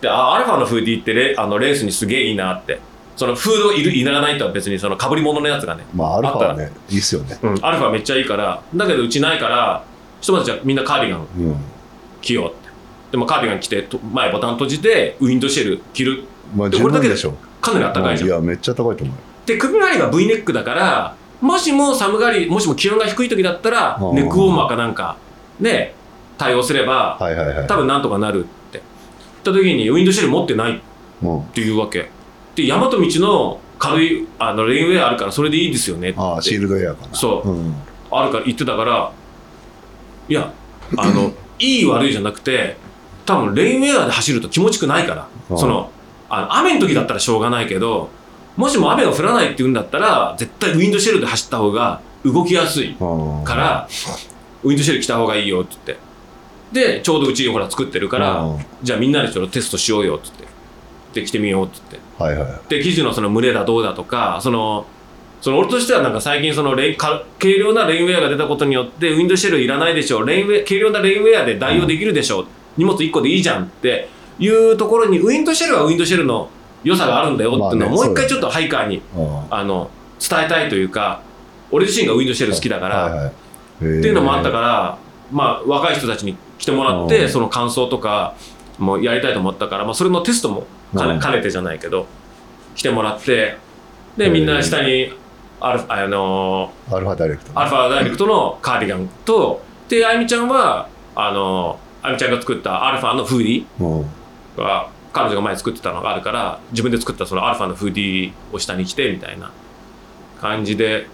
であアルファのフーディーってレあのレースにすげえいいなって。そのフードいるいらないとは別にその被り物のやつがね、まあアルファはねいいっすよね。うん、アルファめっちゃいいからだけどうちないからひとまずじゃあみんなカーディガンうん。着ようって。でもカーディガン着てと前ボタン閉じてウィンドシェル着る。まあこれだけでしょ。かなりあったかいじゃん。いやめっちゃ高いと思うで首回りが V ネックだからもしも寒がりもしも気温が低い時だったらうんネックウォーマーかなんかで対応すればはいはいはい。多分なんとかなる。っった時にウィンドシェル持ってないっうん。ていうわけ。で大和道の軽いあのレインウェアあるからそれでいいですよねって。ああシールドエアかな。そう。うん。あるから言ってたからいやあの いい悪いじゃなくて多分レインウェアで走ると気持ちくないから。うんそのあの雨の時だったらしょうがないけどもしも雨が降らないって言うんだったら絶対ウィンドシェルで走った方が動きやすいうんからウィンドシェル着た方がいいよって言ってでちょうどうちほら作ってるからうん。じゃあみんなでちょっとテストしようよって言ってで着てみようって言って。はいはい。で生地のその群れだどうだとかそのその俺としてはなんか最近そのレインか軽量なレインウェアが出たことによってウィンドシェルいらないでしょレインウェア軽量なレインウェアで代用できるでしょ、荷物1個でいいじゃんっていうところにウィンドシェルはウィンドシェルの良さがあるんだよっていうのをまあねもう一回ちょっとハイカーにうん。あの伝えたいというか俺自身がウィンドシェル好きだから、はいはい、っっていうのもあったから、まあ、若い人たちに来てもらって、うん。その感想とかもやりたいと思ったから、まあ、それのテストも兼うん。ね兼ねてじゃないけど来てもらってでみんな下にアルフあのアルファダイレクト。アルファダイレクトのカーディガンとであゆみちゃんはあのあゆみちゃんが作ったアルファのフーディうん。ーが彼女が前作ってたのがあるから自分で作ったそのアルファのフーディーを下に着てみたいな感じで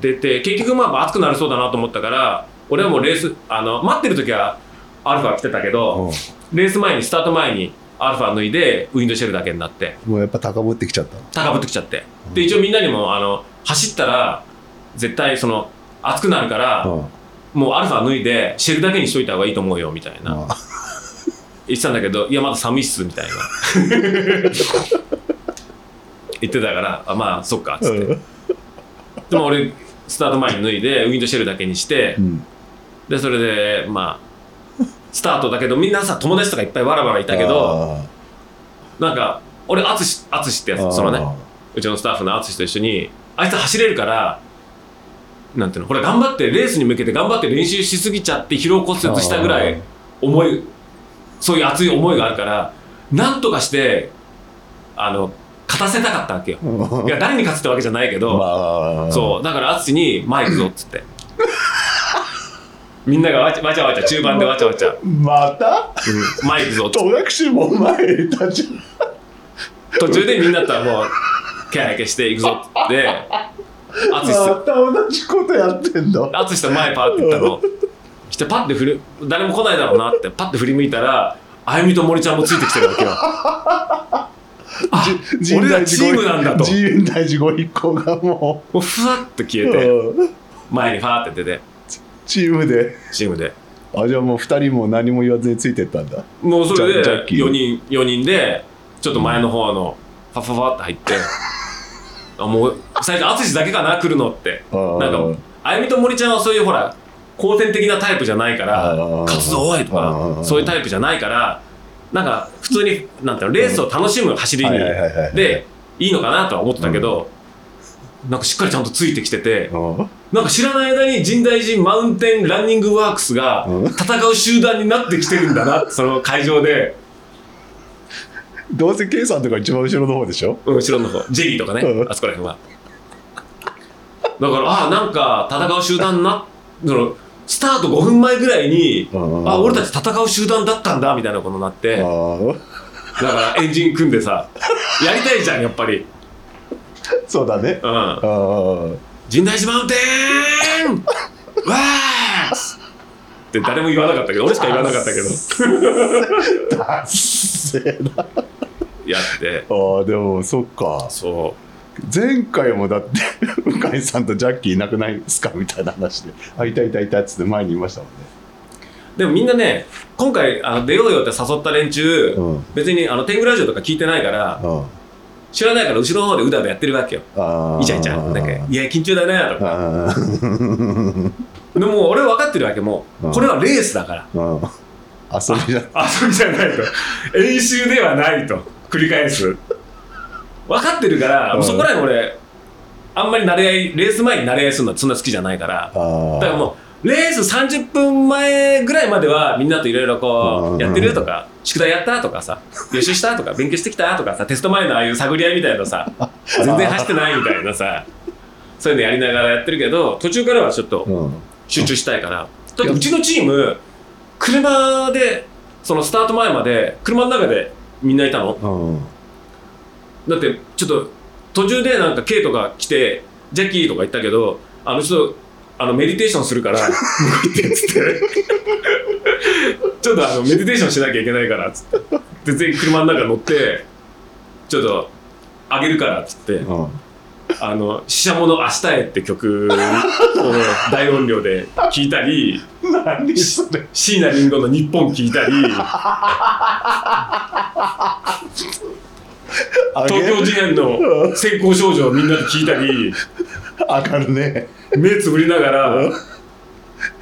出て結局まあ暑くなりそうだなと思ったから俺はもうレースあの待ってる時はアルファ着てたけどレース前にスタート前にアルファ脱いでウィンドシェルだけになって。うんもうやっぱ高ぶってきちゃった。高ぶってきちゃって。で一応みんなにもあの走ったら絶対その暑くなるからうん。もうアルファ脱いでシェルだけにしといた方がいいと思うよみたいな。うん。言ってたんだけどいやまだ寒いっすみたいな。言ってたからあまあそっかっつって。でも俺スタート前に脱いでウィンドシェルだけにしてうんでそれでまあスタートだけどみんなさ友達とかいっぱいわらわらいたけどなんか俺淳淳ってやつそのねうちのスタッフの淳と一緒にあいつ走れるからなんていうのほら頑張ってレースに向けて頑張って練習しすぎちゃって疲労骨折したぐらい思いそういう熱い思いがあるからなんとかしてあの勝たせたかったわけよ。うん。いや誰に勝つってわけじゃないけど、まあ。そうだから淳に「前行くぞ」っつって みんながわちゃわちゃわちゃ中盤でわちゃわちゃ。また「前行くぞ」戸隠も前に立ち途中でみんなとはもうキャーキャーして行くぞって。また同じことやってんの？淳と前パーって行ったの。してパッて振る誰も来ないだろうなって。パッて振り向いたらあゆみと森ちゃんもついてきてるわけよ。あ俺らチームなんだと。神大寺ご一行がももうふわっと消えう、てうん。前にファーって出てチームで。チームで。あじゃあもう2人も何も言わずについてったんだ。もうそれでジャジャッキー。4人4人でちょっと前の方のファファファって入って。あもう最初淳だけかな来るのって。ななんかあゆみと森ちゃんはそういうほら後天的なタイプじゃないからあー。勝つぞおいとかそういうタイプじゃないからなんか普通になんていうのレースを楽しむ走りにでいいのかなとは思ってたけど、なんかしっかりちゃんとついてきててうんなんか知らない間に神大寺マウンテンランニングワークスがうん。戦う集団になってきてるんだな その会場で、どうせ K さんとか一番後ろの方でしょ？うん後ろの方。ジェリーとかねうん。あそこら辺は。だからああなんか戦う集団なそのスタート5分前ぐらいにうん。あ俺たち戦う集団だったんだみたいなことになって。だあからエンジン組んでさやりたいじゃんやっぱり。ー そうだね。うん。神大寺マウンテン！ワー！って誰も言わなかったけど俺しか言わなかったけど。だっせーな。やって。ああでもそっか。そ前回もだって 向井さんとジャッキーいなくないですか？みたいな話で「あいたいたいた」っつって前にいましたもんね。うでもみんなね今回あの出ようよって誘った連中、うん。別にあの天狗ラジオとか聞いてないからうん知らないから後ろの方でうだうだやってるわけよ。イチャイチャ。なんか「いや緊張だね」と。かでも俺分かってるわけもう。うん。これはレースだから。うん。遊びじゃ遊びじゃないと。演習ではないと。繰り返す。分かってるから、うん。そこらへん俺あんまり慣れ合いレース前に慣れ合いするのはそんな好きじゃないから。あだからもうレース30分前ぐらいまではみんなといろいろこうやってるとか宿題やったとかさ予習したとか勉強してきたとかさテスト前のああいう探り合いみたいなのさ 全然走ってないみたいなさそういうのやりながらやってるけど途中からはちょっとうん。集中したいから。だってうちのチーム車でそのスタート前まで車の中でみんないたの？うん。だってちょっと途中でなんか K とか来てジャッキーとか言ったけどあのちょっとあのメディテーションするから向こう行ってっつって。ちょっとあのメディテーションしなきゃいけないからっつって。で全員車の中乗ってちょっとあげるからっつって。うん。あの「ししゃもの明日へ」って曲を大音量で聴いたり椎名林檎の「日本」聴いたり東京事変の先行少女をみんなで聴いたり上がるね。目つぶりながら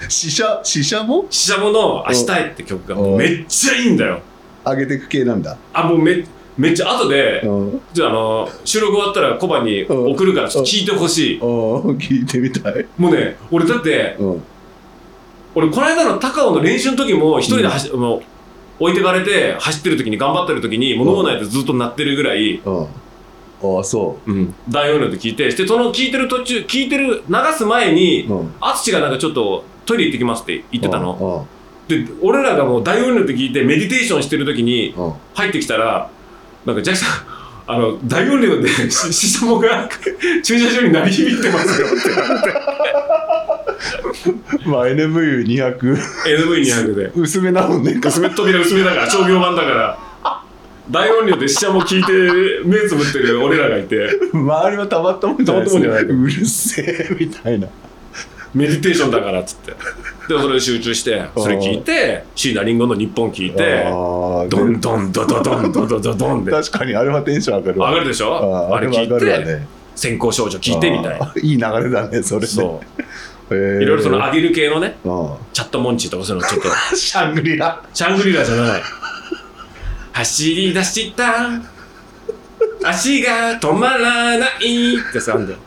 死者死者も「ししゃもの明日へ」って曲がもうめっちゃいいんだよ。上げてく系なんだ。あもうめめっちゃ後でうん。じゃああの収録終わったらコバに送るからちょっと聞いてほしい。うん。聞いてみたい。もうね俺だってうん。俺この間の高尾の練習の時も一人で走、もう置いてかれて走ってる時に頑張ってる時にもう脳内でずっと鳴ってるぐらい、うん。ああそう。ん、大音量で聞いてでその聞いてる途中聞いてる流す前にううん。淳がなんかちょっとトイレ行ってきますって言ってたの。ので俺らがもう大音量で聞いてメディテーションしてる時にうん。うん入ってきたらなんかジャッキさんあの大音量で しししゃもが駐車場に鳴り響いてますよ。って言われてまあ NVU200 NV200 で。薄めなもんね。薄め扉薄めだから商業版だから。大音量でししゃも聞いて目つぶってる俺らがいて。周りはたまったもんじゃないたまったもんじゃないうるせえみたいなメディテーションだからっつって。でそれで集中してそれ聞いて椎名林檎の「日本」聞いてあー。ドンドンドドドンドドドドンで上確かにあれはテンション上がるわがるでしょあれ聞いてね先行少女聞いてみたいいい流れだねそれねそういろいろその上げる系のねうんチャットモンチーとかそういうのちょっとシャングリラシャングリラじゃない走り出した足が止まらないってさあんだよへ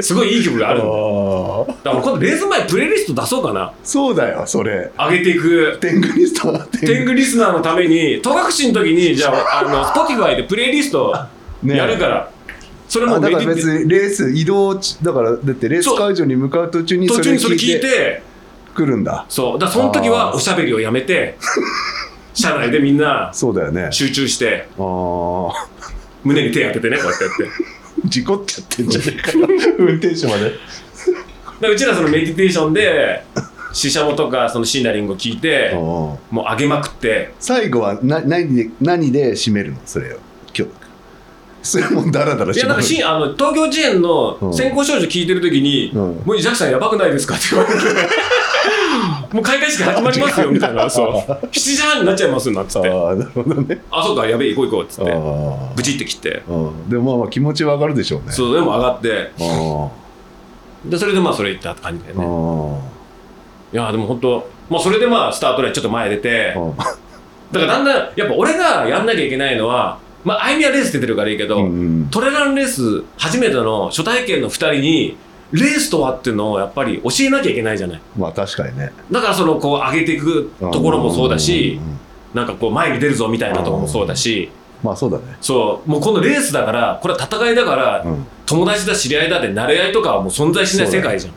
すごいいい曲がああるんだ。から今度レース前プレイリスト出そうかな。そうだよそれ。上げていく。天狗リストは天狗リスナーのために戸隠の時にじゃあ あの Spotify でプレイリストねやるから、それもあだから別にレース移動中だからだってレース会場に向かう途中に途それ中にそれ聞い聞いて。てくるんだ。そう。だその時はおしゃべりをやめて 車内でみんなそうだよね。集中してああ胸に手当ててねこうやってやって事故っちゃってんじゃねえかよ。運転手まで。でうちらそのメディテーションでシシャモとかそのシーナリングを聞いてもう上げまくって。最後はな何で何で締めるの？それをそれもダラダラいや締めるなんかしあの東京事変のうん。先行少女聞いてる時に「うん。もうジャックさんやばくないですか?」って言われて。もう開会式始まりますよみたいなそう。7時半になっちゃいますなんつって。ああなるほどね。あそうかやべえ行こう行こうっつあって。あブチって切って。うん。でもまあまあ気持ちは上がるでしょうね。そうでも上がって。あでそれでまあそれ行ったって感じであねいやでも本当まあそれでまあスタートラインちょっと前出て。あだからだんだんやっぱ俺がやんなきゃいけないのはまああゆみはレース出てるからいいけど、うんトレランレース初めての初体験の2人にレースとはっていうのをやっぱり教えなきゃいけないじゃない。まあ確かにね。だからそのこう上げていくところもそうだしなんかこう前に出るぞみたいなところもそうだし。まあそうだね。そう。もうこのレースだからこれは戦いだからうん。友達だ知り合いだで慣れ合いとかはもう存在しない世界じゃん。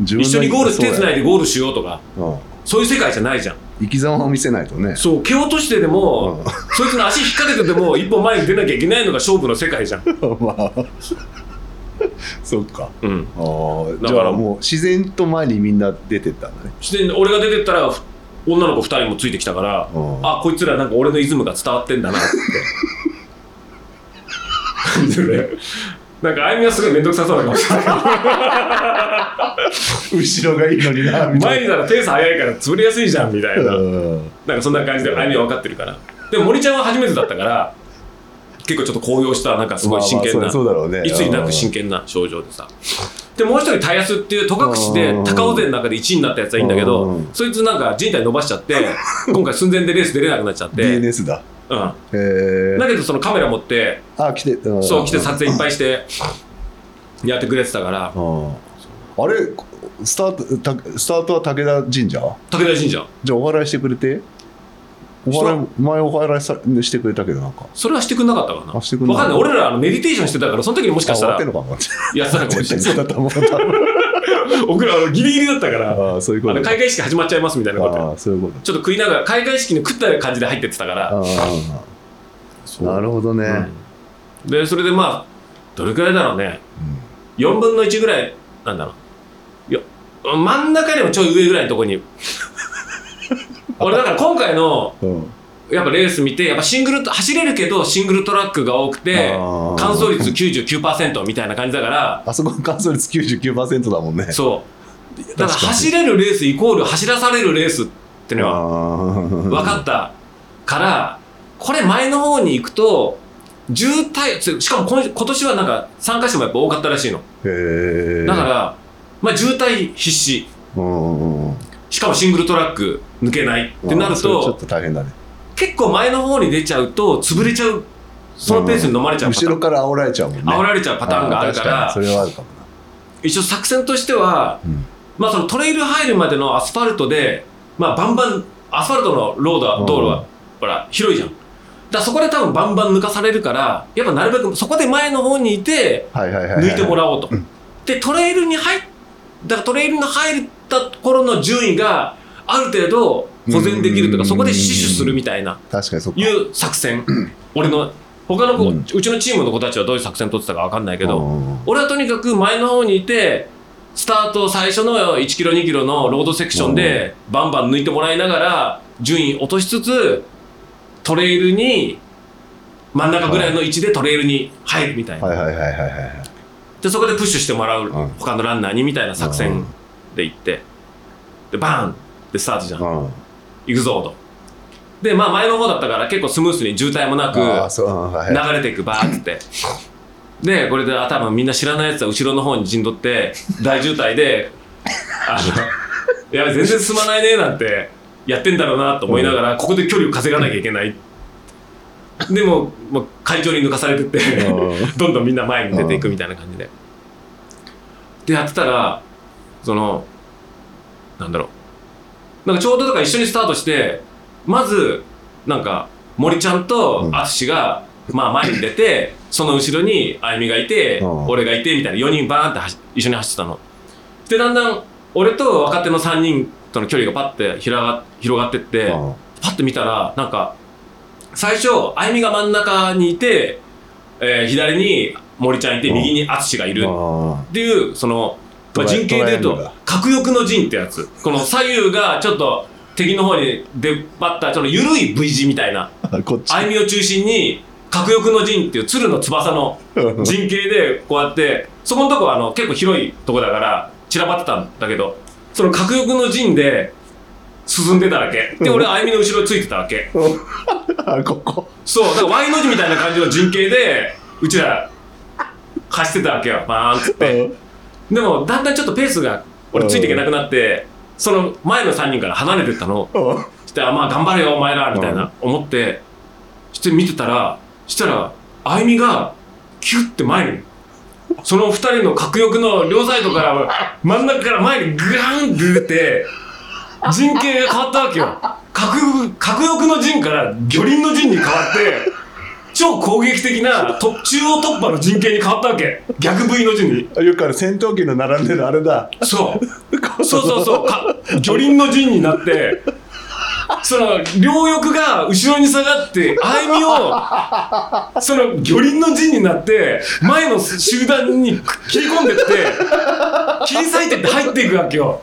自分の一緒にゴール手つないいでゴールしようとかそういう世界じゃないじゃん生き様を見せないとね。そう蹴落としてでも、うん。そいつの足引っ掛けてでも 一歩前に出なきゃいけないのが勝負の世界じゃん。まあ。そっか。うん。あーだから。もう自然と前にみんな出てったんだね。自然に俺が出てったらふ女の子2人もついてきたからうん。あこいつらなんか俺のイズムが伝わってんだなって。感じでなんかあゆみはすごい面倒くさそうな顔してた後ろがいいのになみたい前にならペース速いから潰れやすいじゃんみたいな。なうん。かそんな感じであゆみは分かってるから。でも森ちゃんは初めてだったから結構ちょっと高揚したなんかすごい真剣な、そうだろうね。いつになく真剣な症状でさ。でもう一人たやすっていう戸隠でうん。高尾勢の中で1位になったやつはいいんだけどうん。そいつなんか人体伸ばしちゃって今回寸前でレース出れなくなっちゃって、DNS だうん、へえだけどそのカメラ持ってあ来てん。そう来て撮影いっぱいしてやってくれてたから。うんあれスタートたスタートは武田神社？武田神社。じゃあお祓いしてくれて？お祓い前お祓いさしてくれたけどなんか。それはしてくんなかったかな。あしてくんなわかんない。俺らあのメディテーションしてたからその時にもしかしたら。あ終わってんのかもやってたのかもしれない絶対そうだと思った 僕らあのギリギリだったからああそういうことあの開会式始まっちゃいますみたいなことああそういうこと。ちょっと食いながら開会式に食った感じで入ってってたから。なるほどね、うん。でそれでまあどれくらいだろうね。4分の1ぐらいなんだろう。いや真ん中よりもちょい上ぐらいのところに。俺だから今回のやっぱレース見てやっぱシングルと走れるけどシングルトラックが多くて乾燥率99%みたいな感じだからあそこの乾燥率99%だもんね。そう。だから走れるレースイコール走らされるレースっていうのは分分かったからこれ前の方に行くと渋滞つしかも今今年はなんか参加者もやっぱ多かったらしいの。だから、まあ、渋滞必至。しかもシングルトラック抜けないってなるあそれちょっとと大変だね結構前の方に出ちゃうと潰れちゃうそのペースに飲まれちゃうパターン。後ろから煽られちゃうもんね。煽られちゃうパターンがあるから。それはあるかも一応作戦としては、うんまあそのトレイル入るまでのアスファルトで、まあバンバン、アスファルトのロードは、うん道路は、ほら、広いじゃん。だそこで多分バンバン抜かされるから、やっぱなるべくそこで前の方にいて、抜いてもらおうと。うん。で、トレイルに入っ、だからトレイルに入った頃の順位が、ある程度保全できるとか、うん。そこで死守するみたいな、確かにそいう作戦。俺の、他の子、うん。うちのチームの子たちはどういう作戦取ってたか分かんないけど、うん。俺はとにかく前の方にいてスタート最初の1キロ2キロのロードセクションでバンバン抜いてもらいながら順位落としつつトレイルに真ん中ぐらいの位置でトレイルに入るみたいな、でそこでプッシュしてもらううん。他のランナーにみたいな作戦で行って。でバーンでスタートじゃん行くぞと。でまあ前の方だったから結構スムースに渋滞もなく流れていくバーッって。でこれであ多分みんな知らないやつは後ろの方に陣取って大渋滞であのいや全然進まないねなんてやってんだろうなと思いながら、ここで距離を稼がなきゃいけない。でももう会場に抜かされてってうん。どんどんみんな前に出ていくみたいな感じで。でやってたらそのなんだろうなんかちょうどだから一緒にスタートしてまずなんか森ちゃんと淳が、まあ前に出てその後ろにあゆみがいて、うん。俺がいてみたいな4人バーンって走一緒に走ってたの。でだんだん俺と若手の3人との距離がパッて広が広がってって、うん。パッて見たらなんか最初あゆみが真ん中にいて、えー左に森ちゃんいてうん。右に淳がいるあっていうその、まあ、陣形で言うと角翼の陣ってやつ。この左右がちょっと敵の方に出っ張ったその緩い V 字みたいな。あ こっち。あゆみを中心に角翼の陣っていう鶴の翼のうん。陣形でこうやってそこのとこはあの結構広いとこだから散らばってたんだけどその角翼の陣で進んでたわけ。で俺あゆみの後ろについてたわけ。あここ。そうだから Y の字みたいな感じの陣形でうちら走ってたわけよ。バーンっつってでもだんだんちょっとペースが俺ついていけなくなってその前の3人から離れてったの。してあまあ頑張れよお前らみたいな思ってして見てたらしたらあゆみがキュッて前にその2人の角翼の両サイドから真ん中から前にグワーンって出て陣形が変わったわけよ。角翼角翼の陣から魚輪の陣に変わって超攻撃的なと中央突破の陣形に変わったわけ。逆 V の陣に。あよくある戦闘機の並んでるあれだ。そう。そうそうそう。か魚輪の陣になってその両翼が後ろに下がって歩みをその魚輪の陣になって前の集団に切り込んでって切り裂いてって入っていくわけよ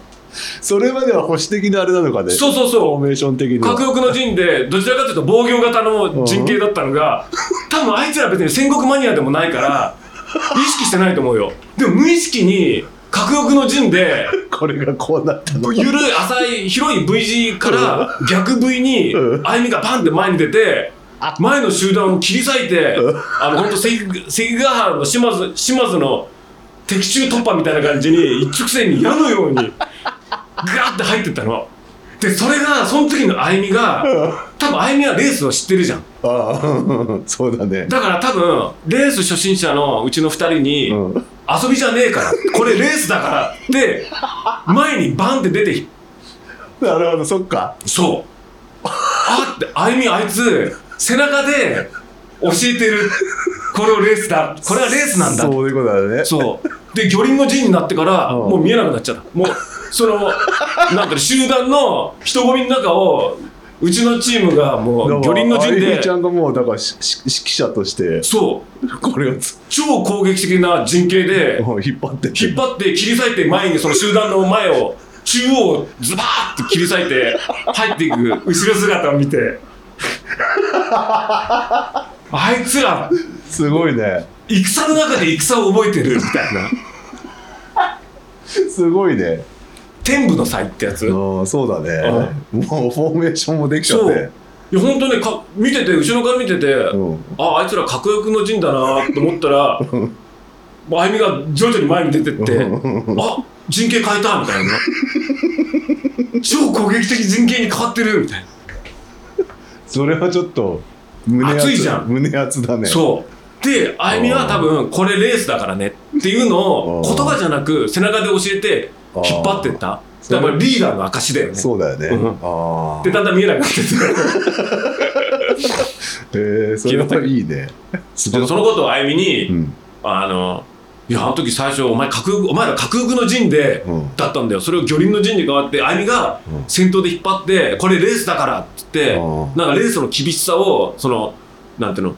それまでは保守的なあれなのかね。そうそうそう。フォーメーション的には。核翼の陣でどちらかというと防御型の陣形だったのが多分あいつら別に戦国マニアでもないから意識してないと思うよ。でも無意識に核翼の陣で これがこうなったのゆるい浅い広い V 字から逆 V にうん。歩みがパンって前に出て前の集団を切り裂いてあの本当関関ヶ原の島津島津の敵中突破みたいな感じに一直線に矢のようにガーって入ってったの。でそれがその時の歩みが多分歩みはレースを知ってるじゃん。ああ そうだね。だから多分レース初心者のうちの2人に、うん。遊びじゃねえからこれレースだからって前にバンって出てなるほどそっか。そう。あってあゆみあいつ背中で教えてる。これをレースだ。これはレースなんだ。そういうことだね。そう。で魚輪の陣になってからうん。もう見えなくなっちゃった。もうそのなんか集団の人混みの中をうちのチームがもう魚輪の陣でちゃんがもうだから指揮者としてそう。これをつ超攻撃的な陣形で引っ張ってって。引っ張って切り裂いて前にその集団の前を中央をズバーって切り裂いて入っていく後ろ姿を見て。あいつらすごいね。戦の中で戦を覚えてるみたいな。すごいね天部の才ってやつ？いうんそうだね。もうフォーメーションもできちゃっそう。てや本当ねか見てて後ろから見てて、うん。ああいつら核翼の陣だなと思ったら あゆみが徐々に前に出てってあ陣形変えたみたいな。超攻撃的陣形に変わってるみたいな。それはちょっと胸熱いじゃん。胸熱だね。そう。であゆみは多分これレースだからねっていうのをうん言葉じゃなく背中で教えて引っ張ってった？だからリーダーの証だよね。そうだよね、うん。ああでだんだん見えなくなってってへ えそれはいいね。そのことをあゆみに、うん。あのいやあの時最初お前架空お前ら架空の陣で、うん。だったんだよ。それを魚輪の陣に変わってあゆみがうん。先頭で引っ張ってこれレースだからって言って、うんなんかレースの厳しさをそのなんていうの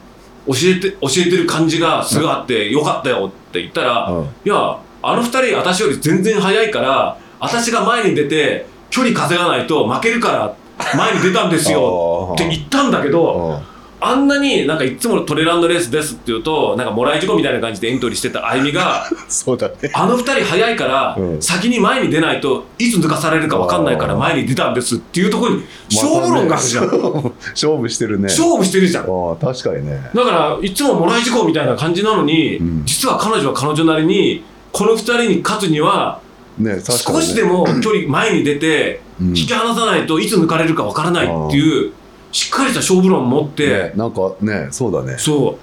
教えて教えてる感じがすごいあってよかったよって言ったら、うん。いやあの二人私より全然速いから私が前に出て距離稼がないと負けるから前に出たんですよって言ったんだけどあんなになんかいつもトレランドレースですって言うとなんかもらい事故みたいな感じでエントリーしてたあゆみが そうだね。あの二人速いからうん。先に前に出ないといつ抜かされるか分かんないから前に出たんですっていうところに勝負論があるじゃん、ね 勝負してるね。勝負してるじゃん。確かにね。だからいつももらい事故みたいな感じなのに、うん。実は彼女は彼女なりにこの二人に勝つにはね少しでも距離前に出てうん。引き離さないといつ抜かれるか分からないっていうしっかりした勝負論を持って、ねなんかねそうだね。そ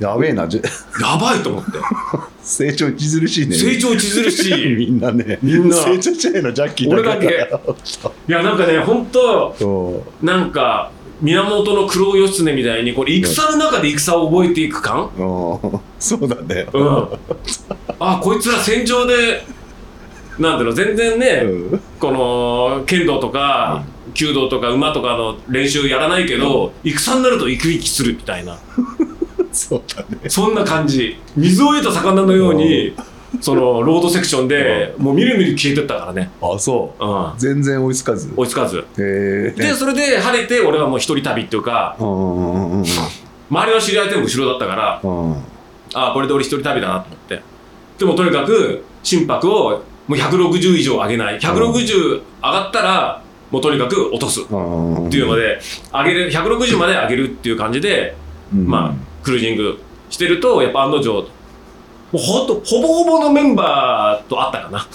やべえなやばいと思って。成長著しいね。成長著しい。みんなね。みんな。成長しないのジャッキー俺だけ。いやなんかね本当なんか源の九郎義経みたいにこれ戦の中で戦を覚えていく感、うんそうだね。うん、あこいつら戦場でなんていうの全然ね、うん。この剣道とか弓道とか馬とかの練習やらないけど、戦になると生き生きするみたいな。そうだね。そんな感じ。水を得た魚のように、そのロードセクションでもうみるみる消えてったからね、あそう。うん、全然追いつかず。追いつかず。へえでそれで晴れて俺はもう一人旅っていうかうんうんうんうん周りの知り合い全部後ろだったからうんああこれで俺一人旅だなと思って。でもとにかく心拍をもう160以上上げない。160上がったらもうとにかく落とす。っうん。ていうので上げる160まで上げるっていう感じでうん。まあクルージングしてるとやっぱ案の定もうほんとほぼほぼのメンバーと会ったかな。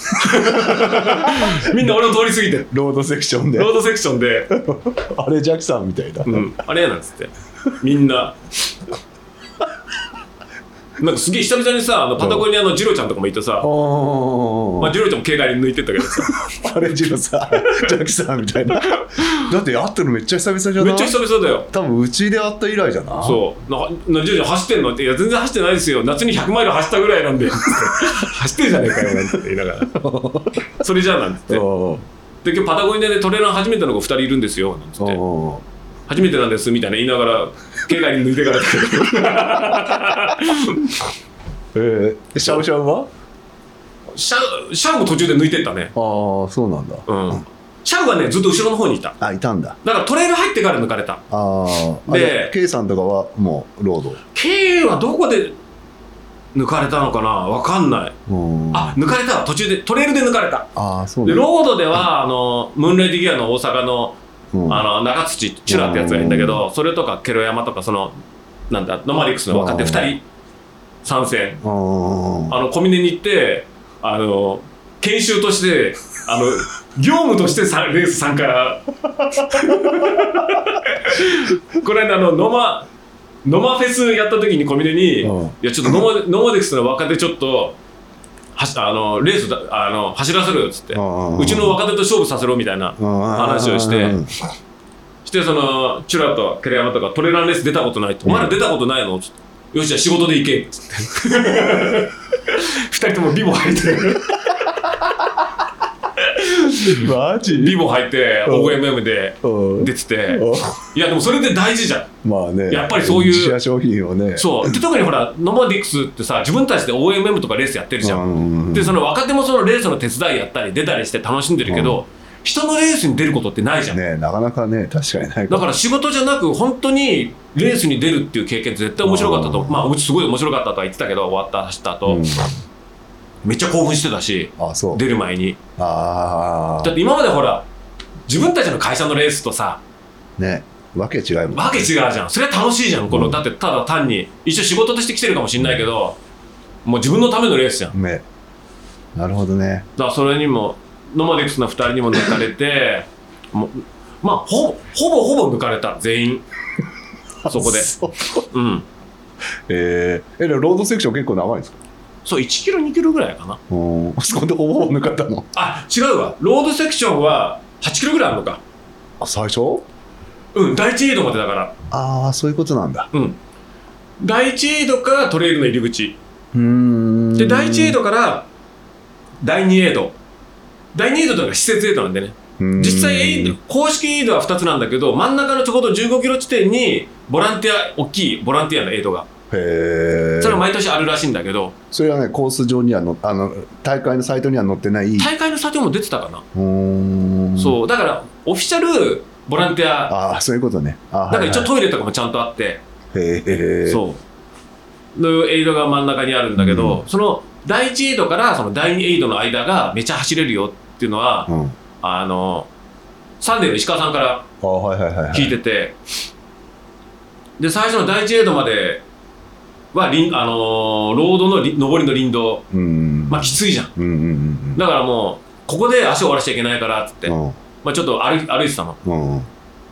みんな俺を通り過ぎて。ロードセクションで。ロードセクションで。あれジャックさんみたいだ。うん、あれなんつって。みんななんかすげえ久々にさあのパタゴニアのジロちゃんとかもいてさ、あまあ、ジロちゃんも軽快に抜いてったけどさ。あれジロさジャックさんみたいな。だって会ったのめっちゃ久々じゃない？めっちゃ久々だよ。多分うちで会った以来じゃない？そう。ななジロちゃん走ってんの？っていや全然走ってないですよ。夏に100マイル走ったぐらいなんで。走ってるじゃねえかよなんて言いながら。それじゃあなんつって。うん。で今日パタゴニアでトレーラー初めての子2人いるんですよなんつって初めてなんですみたいな言いながら軽外に抜いてかれたけどえー、シャオシャオは？シャウシャウも途中で抜いてったね。ああそうなんだ。うん。シャウはねずっと後ろの方にいた。あいたんだ。だからトレール入ってから抜かれた。ああでで K さんとかはもうロード？K はどこで抜かれたのかな？わかんない。うん。あ抜かれた。わ途中でトレールで抜かれた。ああそうなんだ。でロードではあのムーンレイディギアの大阪のうん。あの中土チュラってやつがいるんだけどそれとかケロ山とかそのなんだノマリックスの若手2人参戦。あの小峰に行ってあの研修としてあの業務としてさレース参加。これあのノマノマフェスやった時に小峰に「いうん。やちょっとノマノマディクスの若手ちょっとあのレースだあの走らせろよ」っつって。うちの若手と勝負させろみたいな話をして。うんしてそのチュラとケレヤマとかトレランレース出たことないって、お前ら出たことないの?」っつって「よしじゃあ仕事で行け」っつって。二人ともビボ履いてマジ？ビボ履いてうん。OMM でうん。出てて。うん。いやでもそれで大事じゃん。まあね。やっぱりそういう自社商品をね。そう。で特にほらノマディックスってさ自分たちで OMM とかレースやってるじゃん、うん。でその若手もそのレースの手伝いやったり出たりして楽しんでるけど、人のレースに出ることってないじゃん、ねなかなかね確かにないだから仕事じゃなく本当にレースに出るっていう経験絶対面白かったとうん。まあうちすごい面白かったとは言ってたけど終わった走った後、うんめっちゃ興奮してたしあそう。出る前に。あだって今までほら自分たちの会社のレースとさあね。わけ違いもんわけ違うじゃん。それは楽しいじゃん。この、うん。だってただ単に一応仕事として来てるかもしれないけどもう自分のためのレースじゃん。ね。なるほどね。だからそれにもノマディクスの2人にも抜かれて もうまあほほぼほぼ抜かれた。全員。そこで。そううん。えー、えロードセクション結構長いんですか？そう1キロ2キロぐらいかな。うんそこで抜かれたの？あ違うわ。ロードセクションは8キロぐらいあるのか。あ最初？うん第1エイドまでだから。ああそういうことなんだ。うん。第1エイドからトレイルの入り口。うーん。で第1エイドから第2エイド。第2エイドというのが私設エイドなんでね。うん。実際エイド公式エイドは2つなんだけど真ん中のちょうど15キロ地点にボランティア大きいボランティアのエイドがへえそれは毎年あるらしいんだけど。それはねコース上にはのあの大会のサイトには載ってない。大会のサイトも出てたかな、そう。だからオフィシャルボランティア。ああそういうことね。あだから一応はいトイレとかもちゃんとあって、はいへえそう。のエイドが真ん中にあるんだけど、その第1エイドからその第2エイドの間がめちゃ走れるよっていうのは、うん。ああのサンデーの石川さんから聞いてて、で最初の第1エイドまではりん、あのーロードのり上りの林道。うん。まあきついじゃん。うんうんうんだからもうここで足を折らしちゃいけないからっつって、うん。まあ、ちょっと歩い歩いてたの。うん。うん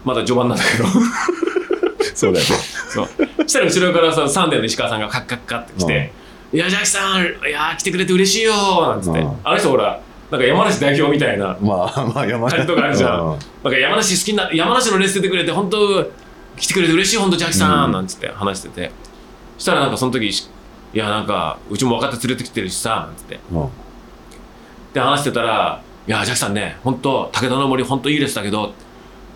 まだ序盤なんだけど。そうだよね。そう。そしたら後ろからさサンデーの石川さんがカッカッカって来て「いやジャッキさんいや来てくれて嬉しいよ」なんつって、うん。あの人ほらなんか山梨代表みたいなまあまあ山あれとかあるじゃん。うん。なんか山梨好きな山梨のレース出てくれて本当来てくれて嬉しい本当ジャッキさん、うん。なんつって話してて。そしたらなんかその時しいやなんかうちも若手連れてきてるしさなんつって。うん。で話してたら「いやジャッキさんね本当武田の森本当いいレースだけど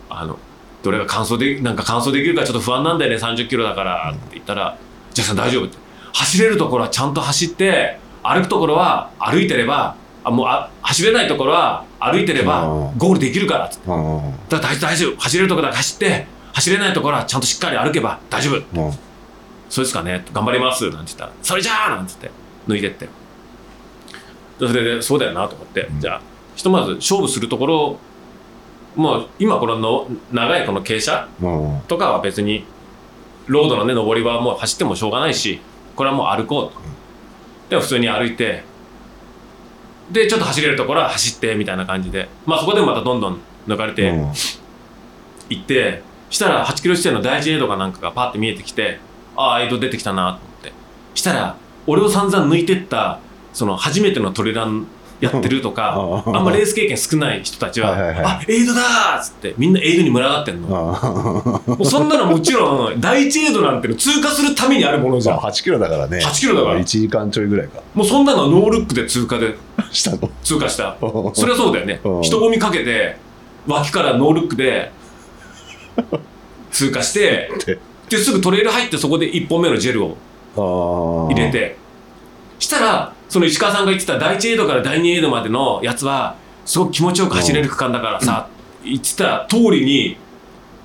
あのどれが完走でなんか完走できるかちょっと不安なんだよね30キロだから」って言ったら「ジャッキさん大丈夫」って。走れるところはちゃんと走って歩くところは歩いてればあもうあ走れないところは歩いてればうん。ゴールできるからっつって。うん。だ大丈夫走れるところだけ走って走れないところはちゃんとしっかり歩けば大丈夫うんそうですかね。頑張ります。なんて言ったらそれじゃあなんて言って抜いてって。でそれでそうだよなと思って、うん。じゃあひとまず勝負するところもう今このの長いこの傾斜うん。とかは別にロードのね上りはもう走ってもしょうがないしこれはもう歩こうと。で普通に歩いてでちょっと走れるところは走ってみたいな感じで。まあそこでもまたどんどん抜かれて、うん。行ってしたら8キロ地点の第一エイドかなんかがパッて見えてきてああエイド出てきたなと思って。したら俺を散々抜いてったその初めてのトレランやってるとか うんあんまレース経験少ない人たちははいはいはい。あエイドだーっつってみんなエイドに群がってんの。もあうそんなのもちろん第一エイドなんての通過するためにあるものじゃん。8キロだからね。8キロだから。1時間ちょいぐらいか。もうそんなのノールックで通過でしたの通過した。それはそうだよね。うん。人混みかけて脇からノールックで通過してでですぐトレイル入ってそこで1本目のジェルを入れて。したらその石川さんが言ってた第1エイドから第2エイドまでのやつはすごく気持ちよく走れる区間だからさ言ってた通りに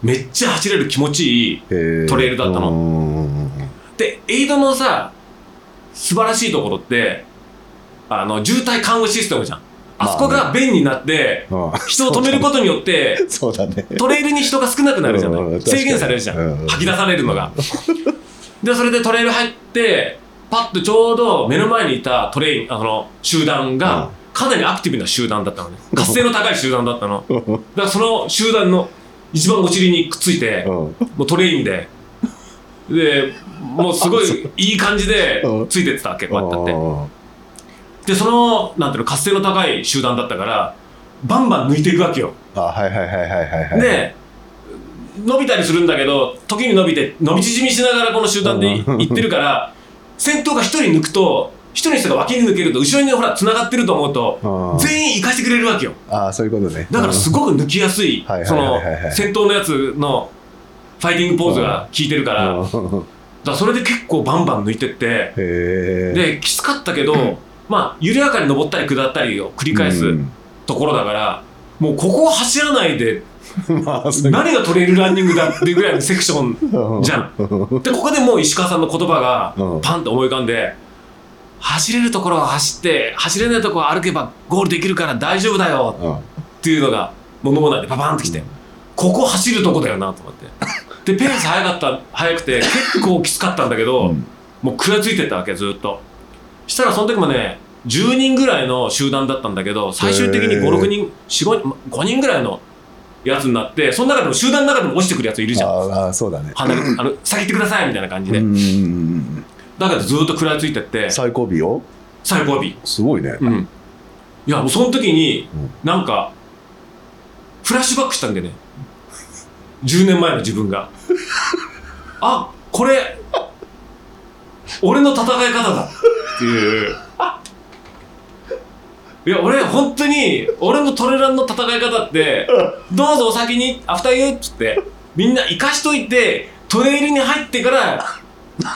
めっちゃ走れる気持ちいいトレイルだったの。うん。でエイドのさ素晴らしいところってあの渋滞緩和システムじゃんあそこが便になってうん人を止めることによって そうだね。トレイルに人が少なくなるじゃなうんい制限されるじゃうんん吐き出されるのが。でそれでトレイル入ってパッとちょうど目の前にいたトレインあの集団がかなりアクティブな集団だったのね。活性の高い集団だったの。だからその集団の一番お尻にくっついてうん。もうトレインで。でもうすごい いい感じでうん。ついてってたわけこうやってでそのなんていうの活性の高い集団だったからバンバン抜いていくわけよ。ーあはいはいはいはいはいはい。で伸びたりするんだけど時に伸びて伸び縮みしながらこの集団でい ってるから先頭が一人抜くと一人の人が脇に抜けると後ろにほら繋がってると思うとうん。全員行かしてくれるわけよ。ああそういうことね。だからすごく抜きやすいその先頭のやつのファイティングポーズが効いてるから。だそれで結構バンバン抜いてってできつかったけどまあ緩やかに登ったり下ったりを繰り返すうん。ところだからもうここを走らないで 何がトレイルランニングだっていうぐらいのセクションじゃん。んでここでもう石川さんの言葉がうん。パンと思い浮かんで走れるところは走って走れないところは歩けばゴールできるから大丈夫だようんっていうのが物語でパパンときてここ走るとこだよなと思って。でペース速かった速くて結構きつかったんだけど、うん。もう食らいついてったわけずっとしたらその時もね10人ぐらいの集団だったんだけど最終的にへー。56人45人5人ぐらいのやつになってその中でも集団の中でも落ちてくるやついるじゃん。ああそうだね。離れあの先行ってくださいみたいな感じで、だけどずっと食らいついてって。最後尾を？最後尾。すごいね。うん。いやもうその時にうん。なんかフラッシュバックしたんでね。10年前の自分が。あこれ俺の戦い方だ。っていう。いや俺本当に俺のトレランの戦い方ってどうぞお先にアフターユーっつってみんな生かしといてトレイルに入ってから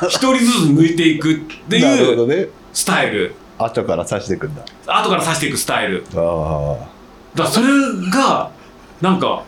一人ずつ抜いていくっていうスタイル。後から刺していくんだ。後から刺していくスタイル。あだからそれがなんか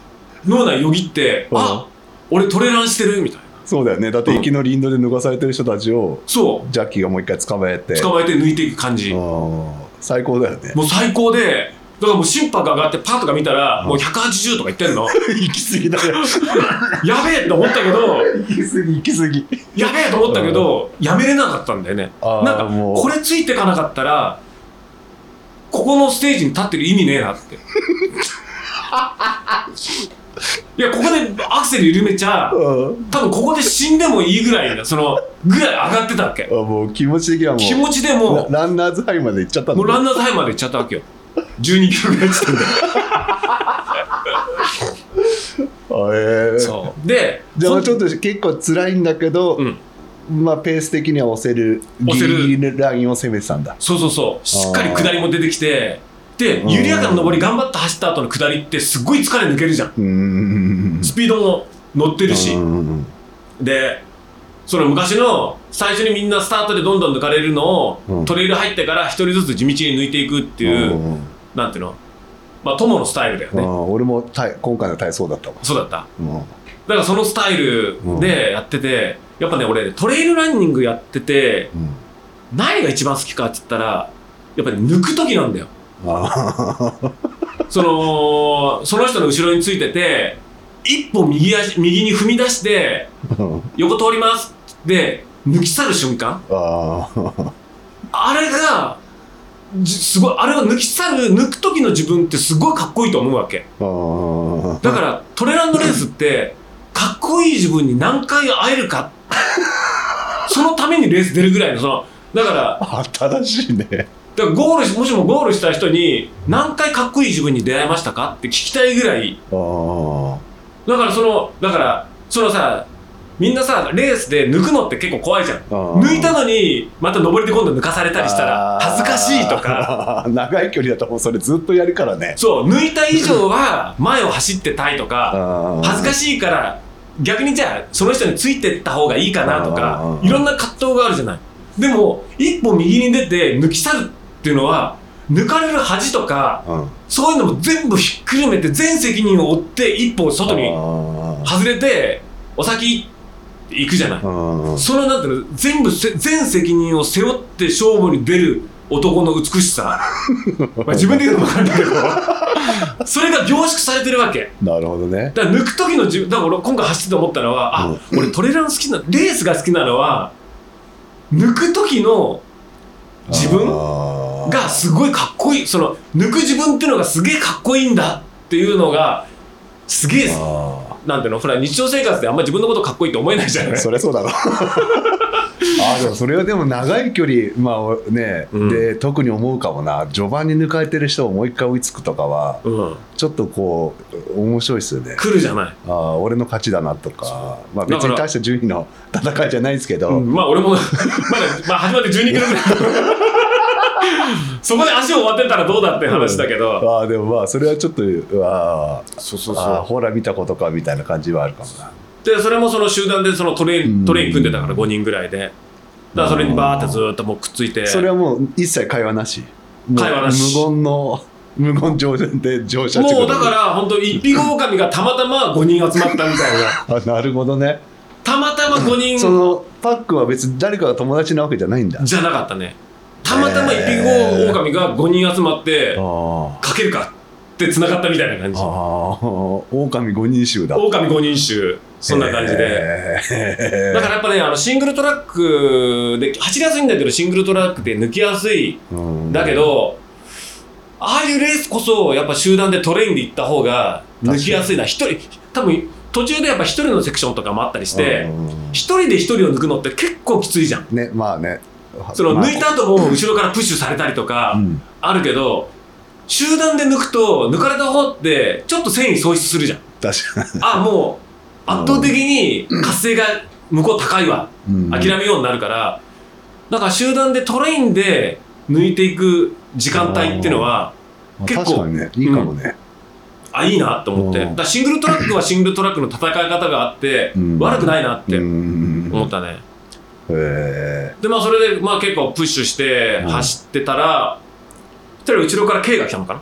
脳内よぎって、うん。あ俺トレランしてるみたいな。あそうだよね。だって行きの林道で脱がされてる人たちをそジャッキーがもう一回捕まえて。う捕まえて抜いていく感じ、うん。最高だよね。もう最高でだからもう心拍上がってパッとか見たらうん。もう180とか言ってんの。行き過ぎだよ。やべえと思ったけど行き過ぎ行き過ぎ。やべえと思ったけどやめれなかったんだよね。なんかこれついてかなかったらここのステージに立ってる意味ねえなって いやここでアクセル緩めちゃうん。多分ここで死んでもいいぐらいなそのぐらい上がってたわけ。あもう気持ち的にはもう気持ちでもラランナーズハイまで行っちゃったんだ。もうランナーズハイまで行っちゃったわけ。よ12キロぐらいって言って あえー。そう。でほんじゃあちょっと結構辛いんだけど、うん。まあペース的には押せる押せる。ラインを攻めてたんだ。そうそうそう。しっかり下りも出てきて緩やかな上り頑張って走った後の下りってすっごい疲れ抜けるじゃん。スピードも乗ってるし。うんでその昔の最初にみんなスタートでどんどん抜かれるのを、うん。トレイル入ってから一人ずつ地道に抜いていくっていう、うん。なんていうの？まあ友のスタイルだよね、うん俺も体今回の体操だったわ、そうだった。うん。だからそのスタイルでやってて、やっぱね俺トレイルランニングやっててうん。何が一番好きかって言ったらやっぱり抜く時なんだよ。あ そのその人の後ろについてて一歩右足右に踏み出してー横通りますって抜き去る瞬間。あれがじすごいあれを抜き去る抜く時の自分ってすごいかっこいいと思うわけ。だからトレランドレースってかっこいい自分に何回会えるか。そのためにレース出るぐらいのそのだからあ正しいねだからゴールしもしもゴールした人に何回かっこいい自分に出会いましたか？って聞きたいぐらい。だからそのだからそのさみんなさレースで抜くのって結構怖いじゃん。ー。抜いたのにまた上りで今度抜かされたりしたら恥ずかしいとか。か 長い距離だともうそれずっとやるからね。そう抜いた以上は前を走ってたいとか恥ずかいしいから逆にじゃあその人についてった方がいいかなとかうんいろんな葛藤があるじゃない。でも一歩右に出て抜き去るっていうのは抜かれる恥とかうん。そういうのも全部ひっくるめて全責任を負って一歩外に外れてお先行くじゃない。うんそのなんていうの全部せ全責任を背負って勝負に出る男の美しさ。まあ自分で言うのも分かるんだけど。それが凝縮されてるわけ。なるほどね。だから抜く時の自分だから俺今回走ってて思ったのはあ、俺トレラン好きなレースが好きなのは抜く時の自分がすごいかっこいいその抜く自分っていうのがすげえかっこいいんだっていうのがすげえあなんていうの？ほら日常生活であんまり自分のことかっこいいって思えないじゃない？ーそりゃそうだろあーでもそれはでも長い距離まあね、うん。で特に思うかもな。序盤に抜かれてる人をもう一回追いつくとかはうん、ちょっとこう面白いですよね。来るじゃない、ああ俺の勝ちだなとか、まあ、別に大した順位の戦いじゃないんですけど、うん。まあ俺もまだ、まあ、始まって12キロぐらい。そこで足を終わってたらどうだって話だけど、ああでもまあそれはちょっとあーそうそう。あーほら見たことかみたいな感じはあるかもなでそれもその集団でそのトレイうん。ントレイン組んでたから5人ぐらいで。だからそれにバーってずーっともうくっついて。それはもう一切会話なし。会話なし。無言の 無言乗車で乗車もうだから本当一匹狼がたまたま5人集まったみたいな。ら あなるほどね。たまたま5人。そのパックは別に誰かが友達なわけじゃないんだ。じゃなかったね。たまたま一匹狼が5人集まってあかけるか。って繋がったみたいな感あじ狼五人衆だ。狼5人衆。そんな感じで。だからやっぱねあのシングルトラックで走りやすいんだけどシングルトラックって抜きやすい。うん。だけどああいうレースこそやっぱ集団でトレインで行った方が抜きやすいな。一人多分途中でやっぱ一人のセクションとかもあったりしてうん。一人で一人を抜くのって結構きついじゃん。ねまあね。そのまあ抜いた後も後ろからプッシュされたりとかうん。あるけど集団で抜くと抜かれた方ってちょっと繊維喪失するじゃん。確かあもう圧倒的に活性が向こう高いわ。に、うん。諦めようになるから。だから集団でトレインで抜いていく時間帯っていうのはまあ結構確かにね。いいかもね、あいいなと思って。うん。だからシングルトラックはシングルトラックの戦い方があってうん。悪くないなってうん。思ったね。へでまあそれでまあ結構プッシュしてうん走ってたらそしたら後ろから K が来たのかな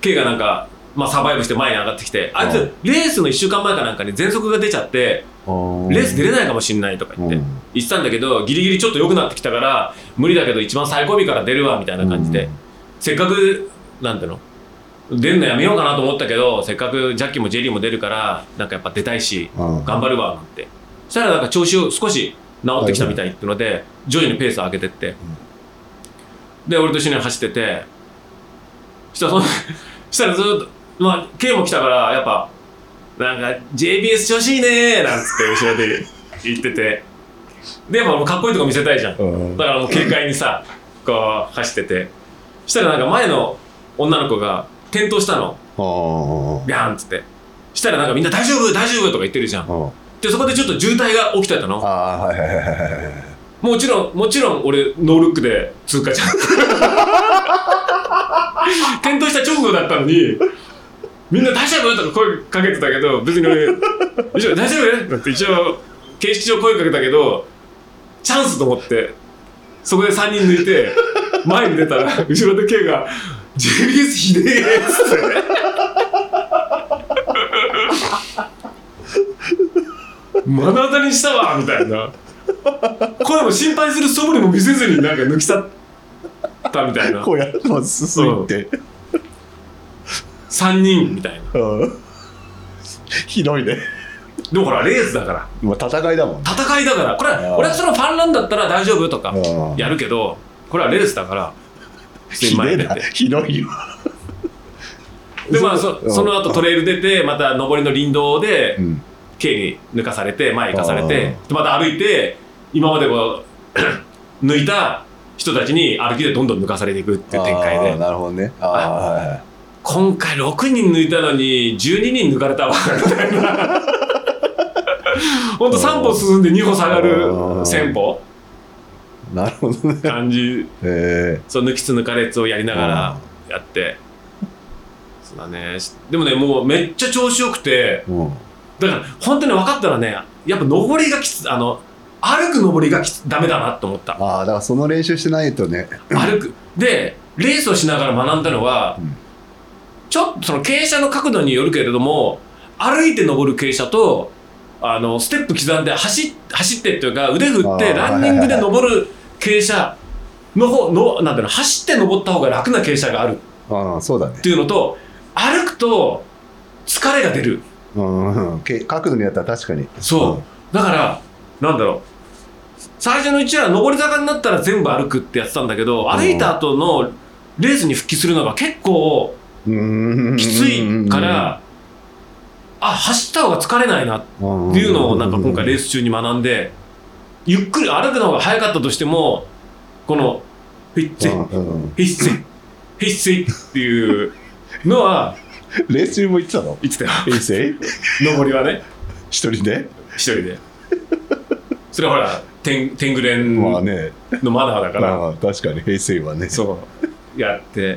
？K がなんかまあサバイブして前に上がってきてあいつレースの1週間前かなんかに喘息が出ちゃってうレース出れないかもしんないとか言ってうん。言ってたんだけどギリギリちょっと良くなってきたから無理だけど一番最後尾から出るわみたいな感じで、せっかくなんていうの？出るのやめようかなと思ったけどせっかくジャッキーもジェリーも出るからなんかやっぱ出たいしうん。頑張るわなんて。そしたらなんか調子を少し治ってきたみたいっていうので徐々にペースを上げてって、で俺と一緒に走ってて。そしたらその したらずっとまあ K も来たからやっぱなんか JBS 調子いいねーなんつって後ろで言ってて。でもうかっこいいとこ見せたいじゃん。うん。だからもう軽快にさこう走ってて。したらなんか前の女の子が転倒したの。あビャーンっつって。したらなんかみんな大丈夫大丈夫とか言ってるじゃん。あでそこでちょっと渋滞が起きてたのもちろんもちろん俺ノールックで通過じゃん。転倒した直後だったのにみんな大丈夫？とか声かけてたけど別に俺大丈夫だって一応形式上声かけたけどチャンスと思ってそこで3人抜いて前に出たら後ろで K が「JBS ひでえ」っつって。目の当たりにしたわみたいな。これも心配する素振りも見せずになんか抜き去ったみたいな。こうやってま進いて、3人みたいな。うん。ひどいね。でもほらレースだから。まあ戦いだもんね。戦いだから。これあー俺はそのファンランだったら大丈夫とかうん。やるけどこれはレースだから。普通にひでえな。前に出て。ひどいよ。でまあそうんその後トレイル出てまた上りの林道でうん K に抜かされて前行かされてまた歩いて今までこう 抜いた人たちに歩きでどんどん抜かされていくっていう展開で。なるほどね。今回6人抜いたのに12人抜かれたわみたいな。ほんと3歩進んで2歩下がるうん戦法。なるほどね。感じ。えそう抜きつ抜かれつをやりながらやって。そうだね。でもねもうめっちゃ調子よくてえうんだから本当に分かったらねやっぱ登りがきつあの歩く登りがきつダメだなと思った。ああだからその練習してないとね。歩く。でレースをしながら学んだのは、うん。ちょっとその傾斜の角度によるけれども歩いて登る傾斜とあのステップ刻んで走っ走ってっていうか腕振ってランニングで登る傾斜の方のなんていうの走って登った方が楽な傾斜がある。ああそうだね。っていうのと歩くと疲れが出るうん。うんけ角度にやったら確かに。そう。だからなんだろう。最初のうちは上り坂になったら全部歩くってやってたんだけど歩いた後のレースに復帰するのが結構うん。きついからあ走った方が疲れないなっていうのをなんか今回レース中に学んでゆっくり歩くの方が早かったとしてもこのフィッツィうん。うん。フィッツィフィッツィっていうのはレース中も言ってたの？言ってたよ。平成上りはね。一人で？一人で。それはほら天天狗連まあね。のマナーだから、まあ確かに平成はね。そう。やって。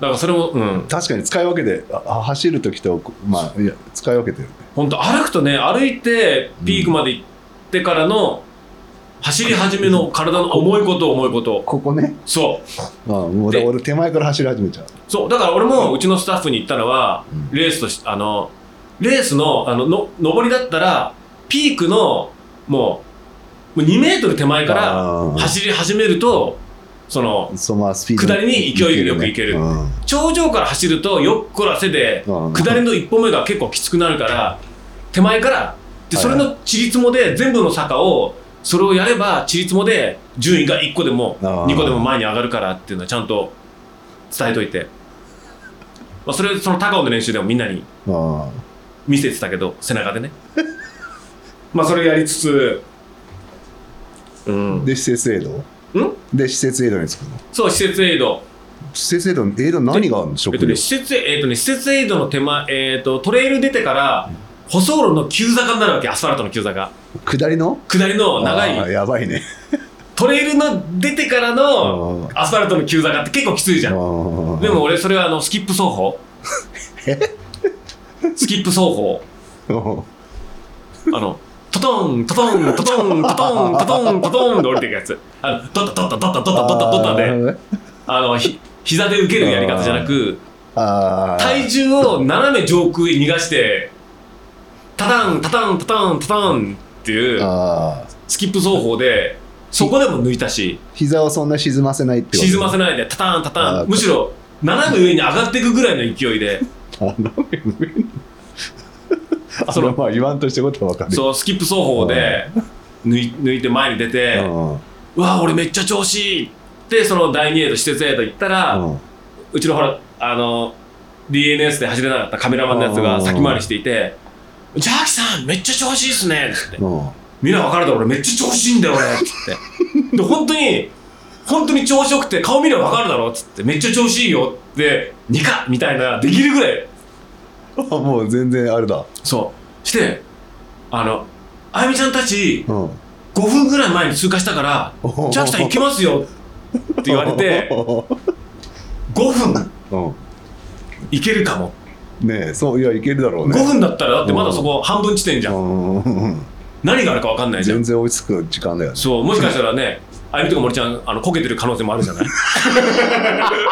だからそれもうん。確かに使い分けてああ走る時とまあいや使い分けてるね。本当歩くとね歩いてピークまで行ってからの走り始めの体の重いこと重いこと。ここね。そう。ああもう俺手前から走り始めちゃう。そう。だから俺もうちのスタッフに言ったのは、うんレースとしあのレースのあのの上りだったらピークのもうもう2メートル手前から走り始めるとそのそうまあスピード下りに勢いよく行けるう。ん。頂上から走るとよっこらせでうん下りの一歩目が結構きつくなるから手前からではいそれのちりつもで全部の坂をそれをやればちりつもで順位が1個でもあー。2個でも前に上がるからっていうのはちゃんと伝えといて、まあ、それその高尾の練習でもみんなにあ見せてたけど背中でね。まあそれやりつつうん。あで施設エイド？ん？で施設エイドにつくの？そう施設エイド。施設エイドエイド何があるの？食料えっとね、施設、えっとね、施設エイドの手前、えっと、トレイル出てから、舗装路の急坂になるわけ、アスファルトの急坂。下りの？下りの長い、やばいねトレイルの出てからのアスファルトの急坂って結構きついじゃん。ででも俺、それはあのスキップ走法。スキップ走法。あの、トトン、トトン、トトン、トトン、トトン、トトンで降りていくやつ。あの、ドッタドッタドッタドッタドッタドッタで、あの、ひ膝で受けるやり方じゃなく、体重を斜め上空へ逃がして、タタン、タタン、タタン、タタンっていうスキップ走法で、そこでも抜いたし、膝をそんな沈ませないって沈ませないで、タタン、タタン、むしろ斜め上に上がっていくぐらいの勢いで、あ斜め上に？あそののまあ言わんとしてことは分かる。そう、スキップ走法で抜い抜いて前に出て、うわ、俺めっちゃ調子いいって、その第2エイド、施設エイド行ったら、うん。うちのほら、あの、DNS で走れなかったカメラマンのやつが先回りしていて、ジャーキさん、めっちゃ調子いいっすねってって。うんみんな分かるだろ俺めっちゃ調子いいんだよ俺っつって。で本当に本当に調子よくて顔見れば分かるだろっつってめっちゃ調子いいよってニカみたいなできるぐらい。あもう全然あれだ。そう。してあのあゆみちゃんたちうん。5分ぐらい前に通過したから「ジャーキさん行けますよ」って言われて 5分うん。行けるかもねえそういやいけるだろう5ね分だったらだってまだそこ半分地点じゃん。うん。何があるか分かんないじゃん。全然追いつく時間だよね。そうもしかしたらねあゆみとか森ちゃんあのこけてる可能性もあるじゃない？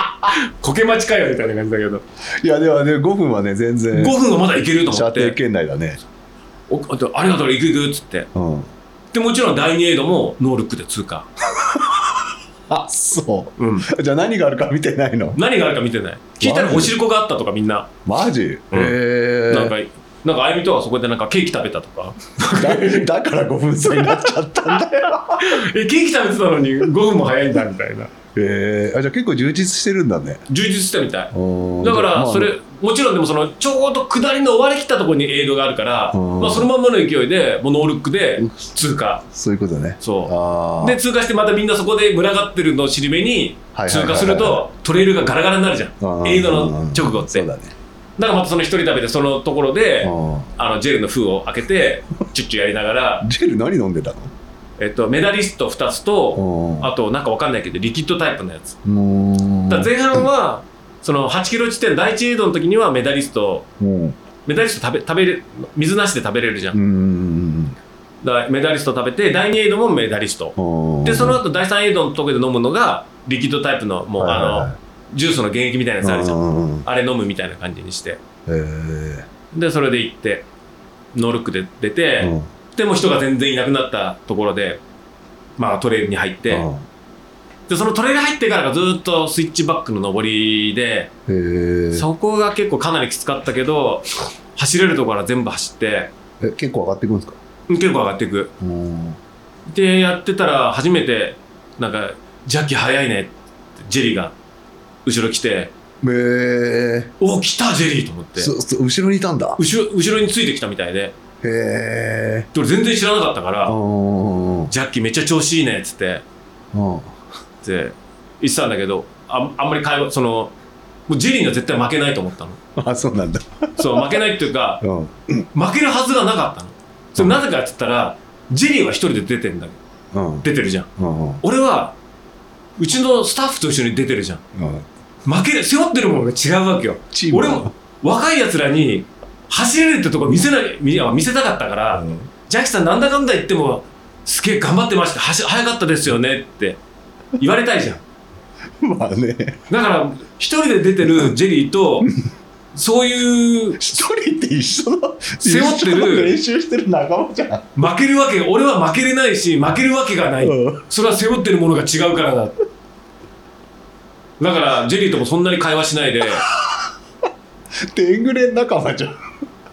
こけ待ちかよみたいな感じだけど。いやでもね5分はね全然5分はまだいけると思射程って圏内だね。おあとありがとう行く行くっつって。うん。でもちろん第2エイドもノールックで通過、あそう。ん、うじゃあ何があるか見てないの？何があるか見てない。聞いたらおしるこがあったとかみんな。マジ？へえなんかなんかあゆみとはそこでなんかケーキ食べたとか。だだから5分差になっちゃったんだよ。えケーキ食べてたのに5分も早いんだみたいなえー、あじゃあ結構充実してるんだね。充実したみたい。うんだかまあらそれもちろんでもそのちょうど下りの終わりきったところにエイドがあるからうん。まあそのまんまの勢いでもうノールックで通過。そういうことね。そう。ああで通過してまたみんなそこで群がってるのを尻目に通過するとトレイルがガラガラになるじゃうんんエイドの直後って。そうだねだからまたその一人旅でそのところでああのジェルの封を開けてチュッチュやりながら、ジェル何飲んでたの？えっと、メダリスト2つとああとなんかわかんないけどリキッドタイプのやつ。うん。だ前半はその8キロ地点第1エイドの時にはメダリストうん。メダリスト食べ食べれ水なしで食べれるじゃん。うんだメダリスト食べて第2エイドもメダリスト。うん。でその後第3エイドのとこで飲むのがリキッドタイプのもうはいあのジュースの原液みたいなやつあるじゃん。うんあれ飲むみたいな感じにして。へでそれで行ってノールックで出えて、うんでもう人が全然いなくなったところでまあトレイルに入って、うん。でそのトレイル入ってからがずっとスイッチバックの上りで、そこが結構かなりきつかったけど走れるところから全部走ってえ結構上がっていくんですか？うん結構上がっていく。うん。でやってたら初めてなんか「ジャッキー早いね」ってジェリーが後ろ来てへえ「お来たジェリー!」と思って。そそ後ろにいたんだ。後ろ後ろについてきたみたいでへえで俺全然知らなかったからうん「ジャッキーめっちゃ調子いいね」っつって。うん。って言ってたんだけどああんまり会話そのもうジェリーには絶対負けないと思ったの。あそうなんだ。そう負けないっていうかうん。負けるはずがなかったの。それなぜかって言ったらジェリーは一人で出てんだうん。出てるじゃん。俺はうちのスタッフと一緒に出てるじゃん。うん。負ける背負ってるものが違うわけよ。チーム俺も若いやつらに走れるってとこ見せない見見せたかったから、うんジャッキさんなんだかんだ言ってもすげえ頑張ってました。走早かったですよねって言われたいじゃん。まあね。だから一人で出てるジェリーとそういう一人って一緒の背負ってる練習してる仲間じゃん。負けるわけ俺は負けれないし負けるわけがない、うん。それは背負ってるものが違うからだ。だからジェリーともそんなに会話しないで。天狗連仲間じゃん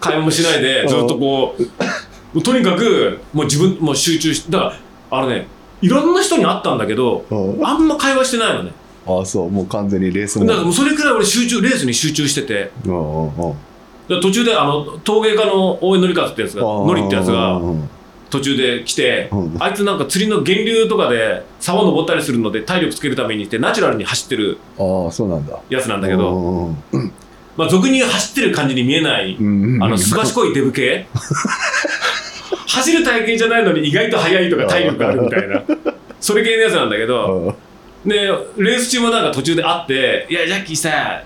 会話もしないでずっとこうとにかくもう自分もう集中してだからあのねいろんな人に会ったんだけどうん。あんま会話してないのね。ああそう。もう完全にレースだからもうそれくらい俺集中レースに集中してて。途中であの陶芸家の応援のりかつってやつがのりってやつがうん途中で来て、うん。あいつなんか釣りの源流とかで沢登ったりするので体力つけるためにってナチュラルに走ってるああそうなんだ。やつなんだけど、まあ、俗に言う走ってる感じに見えない、あのすばしこいデブ系。走る体験じゃないのに意外と速いとか体力あるみたいな。それ系のやつなんだけどうん。でレース中もなんか途中で会って「いやジャッキーさ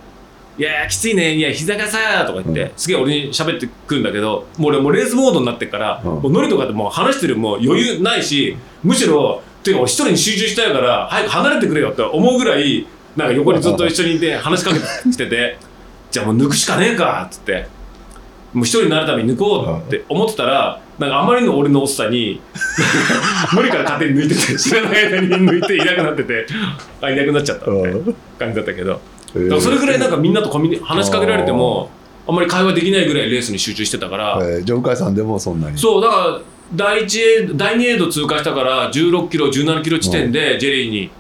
いやきついねいや膝がさ」とか言って、うん。すげえ俺に喋ってくるんだけどもう俺もうレースモードになってっから、うん。もうノリとかでもう話してるもう余裕ないしむしろていうか俺一人に集中したいから早く離れてくれよって思うぐらいなんか横にずっと一緒にいて話しかけてきててじゃあもう抜くしかねえかっつって。もう一人になるために抜こうって思ってたらなんかあまりの俺のおっさに 無理から勝手に抜いてて知らない間に抜いていなくなっててあいなくなっちゃったみたいな感じだったけど。それぐらいなんかみんなとコミ話しかけられてもあんまり会話できないぐらいレースに集中してたから、えー。ジョンカイさんでもそんなに。そうだから第1エ第2エイド通過したから16キロ17キロ地点でジェリーに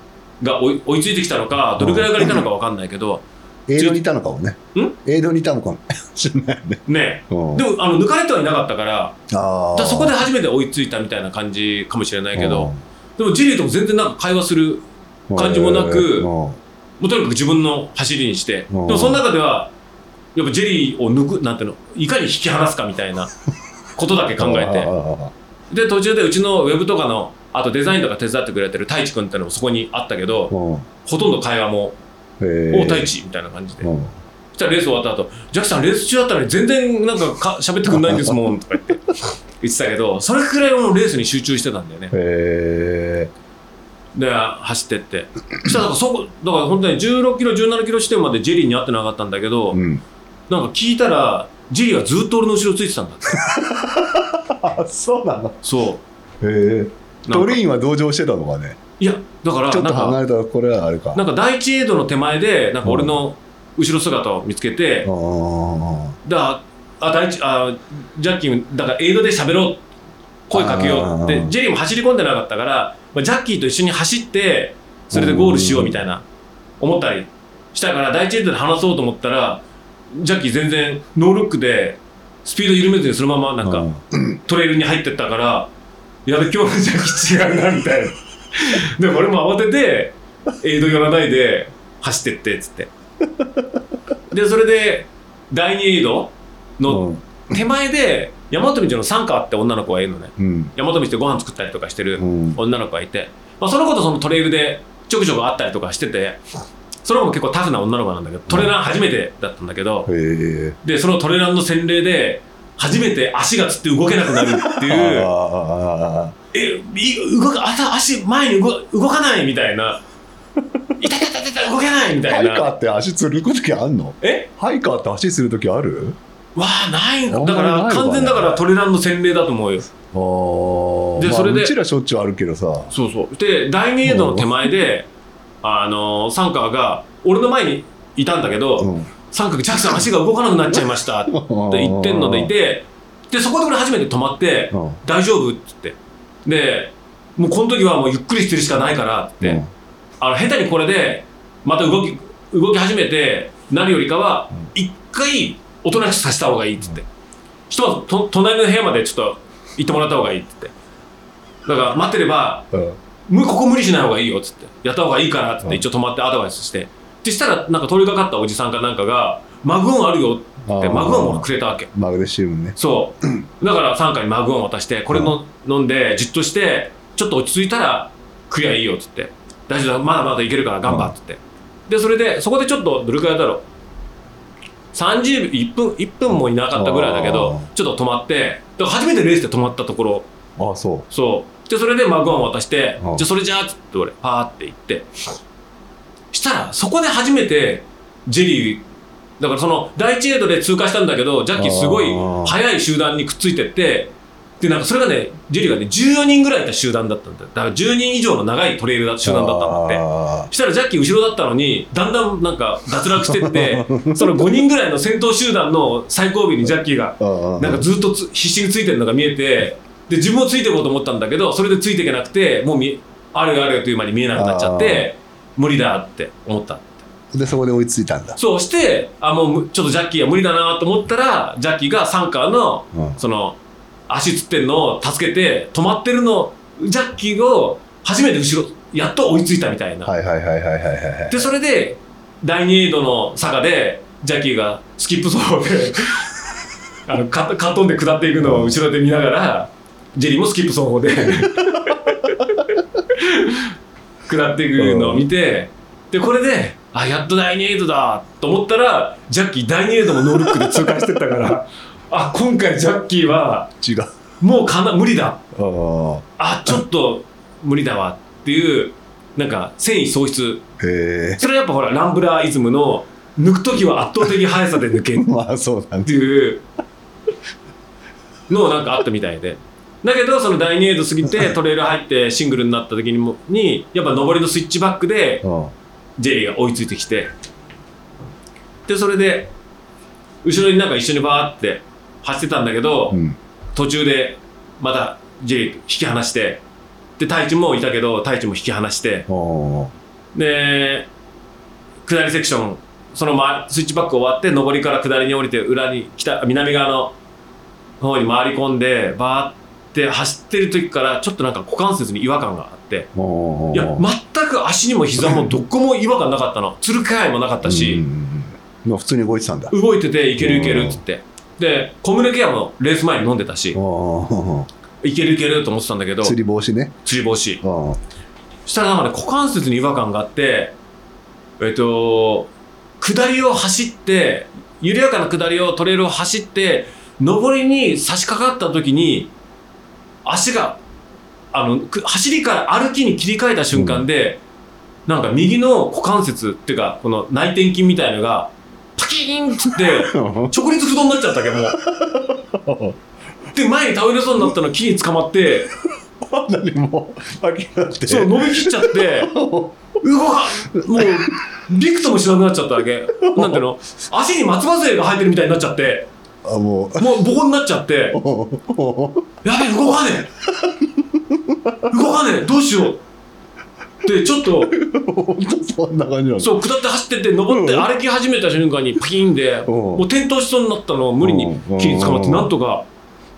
が追い追いついてきたのかどれぐらいがいたのか分かんないけどエイドにいたのかもね。ん？エイドにいたのかもしれないね。ねうん。でもあの抜かれてはいなかったからあー。だからそこで初めて追いついたみたいな感じかもしれないけどでもジェリーとも全然なんか会話するうん感じもなくうん。もうとにかく自分の走りにして、うん。でもその中では、やっぱジェリーを抜く、なんていうの、いかに引き離すかみたいな ことだけ考えあて、ーで、途中でうちのウェブとかの、あとデザインとか手伝ってくれてる太一君ってのもそこにあったけど、うん。ほとんど会話も、お太一みたいな感じで。うんそしたらレース終わった後、ジャッキさんレース中だったのに全然なんかか喋ってくんないんですもん とか言って言ってたけど、それくらいもうレースに集中してたんだよね。へで、走ってって。そしたらそこ、だから本当に16キロ、17キロ地点までジェリーに会ってなかったんだけど、ーうんなんか聞いたら、ジェリーはずっと俺の後ろついてたんだって。あ そうなの？そへえう。なんかトリーンは同情してたのかね？いや、だから、ちょっなんか、と離れたらこれはあれか。なんか第一エイドの手前で、なんか俺の後ろ姿を見つけて、あーだあ、第一、あ、ジャッキー、だからエイドで喋ろう、声かけようってジェリーも走り込んでなかったから、まあ、ジャッキーと一緒に走って、それでゴールしようみたいな、思ったりしたから、第一エイドで話そうと思ったら、ジャッキー全然ノールックで、スピード緩めずにそのままなんか、うん。トレイルに入ってったから、やべ、今日のジャッキー違うな、みたいな。でも俺も慌てて、エイド寄らないで走ってって、つって。で、それで、第二エイドの手前で大和道の三川って女の子がいるのね。うん。大和道でご飯作ったりとかしてるうん。女の子がいて、まあ、その子とそのトレイルでちょくちょく会ったりとかしててその子も結構タフな女の子なんだけどトレラン初めてだったんだけど、へえでそのトレランの洗礼で初めて足がつって動けなくなるっていう。あえい動か朝足前に動動かないみたいな。痛い痛い痛い痛い動けないみあたいな。ハイカーって足つる時あんの？え？ハイカーって足する時ある？わあない。だから完全だからトレランの洗礼だと思うよ。ああでそれでうちらしょっちゅうあるけどさ。そうそう。で第二エイドの手前であのサンカーが俺の前にいたんだけど、うんサンカーが「ジャックさん足が動かなくなっちゃいました」って言ってんのでいてでそこで俺初めて止まってうん「大丈夫?」って言って。でもうこの時はもうゆっくりしてるしかないからって、うん。あの下手にこれでまた動き動き始めてなるよりかは一回おとなしくさせた方がいいっつって。ひとまずと隣の部屋までちょっと行ってもらった方がいいっつって。だから待ってればうここ無理しない方がいいよっつって。やった方がいいからっつっうん。て一応止まってアドバイスしてでしたらなんか通りかかったおじさんかなんかがマグオンあるよってマグオンをくれたわけ。マグネシウムね。そう。だから傘下にマグオン渡してこれの飲んでじっとしてちょっと落ち着いたら食りゃいいよっつって。大丈夫だ。まだまだいけるから頑張っつって。でそれでそこでちょっとどれくらいだろう。30 1分1分もいなかったぐらいだけどあちょっと止まってだから初めてレースで止まったところ。ああそそう。でそれでマグワン渡してうんじゃあそれじゃあっつって俺パーって行ってしたらそこで初めてジェリーだからその第一エイドで通過したんだけどジャッキーすごい速い集団にくっついてってでなんかそれがねジェリーがね14人ぐらいいた集団だったんだよ。だから10人以上の長いトレイルだ集団だったんだって。あしたらジャッキー後ろだったのにだんだんなんか脱落してって その5人ぐらいの先頭集団の最後尾にジャッキーがなんかずっとつ必死についてるのが見えてで自分もついていこうと思ったんだけどそれでついていけなくてもうみあるよあるよという間に見えなくなっちゃって無理だって思った。でそこで追いついたんだ。そうしてあもうむちょっとジャッキーは無理だなと思ったらジャッキーがサンカーのうん。その足つってんのを助けて止まってるのジャッキーを初めて後ろやっと追いついたみたいな、はいはいはいはいはいはいはいでそれで第2エイドの坂でジャッキーがスキップ走で あのカカットンで下っていくのを後ろで見ながらジェリーもスキップ走法で下っていくのを見てでこれであやっと第2エイドだと思ったらジャッキー第2エイドもノールックで通過してったからあ今回ジャッキーは違う。もうかな無理だ。あちょっと無理だわっていうなんか繊維喪失。それはやっぱほらランブラーイズムの抜く時は圧倒的速さで抜けるっていうのなんかあったみたいでだけどその第2エイド過ぎてトレイル入ってシングルになった時にもにやっぱ上りのスイッチバックでうん。ジェリーが追いついてきて。でそれで後ろになんか一緒にバーって走ってたんだけど、うん。途中でまたジェリー引き離してで太一もいたけど太一も引き離して。で下りセクションその、ま、スイッチバック終わって上りから下りに降りて裏に北南側の方に回り込んでバーって走ってる時からちょっとなんか股関節に違和感があっていや全く足にも膝もどこも違和感なかったの。つる気配もなかったうんし、普通に動いてたんだ。動いてていけるいけるっつって。でコムレケアもレース前に飲んでたしいけるいけると思ってたんだけど釣り防止ね。釣り防止。したらなんかね股関節に違和感があってえっと下りを走って緩やかな下りをトレイルを走って上りに差し掛かった時に足があのく走りから歩きに切り替えた瞬間で、なんか右の股関節っていうかこの内転筋みたいのがパキーンっつって 直立不動になっちゃったわけもう。で前に倒れそうになったの木に捕まって何もう諦めてそう伸びきっちゃって動かもうびくともしなくなっちゃったわけ。なんていうの？足に松葉杖が生えてるみたいになっちゃってあもう。もうボコになっちゃって。やべえ動かねえ。動かねえ。どうしよう。でちょっと。そんな感じなの？そう下って走ってって登ってうん。歩き始めた瞬間にパキーンでうん。もう転倒しそうになったのを無理にうん。木に捕まってなんとか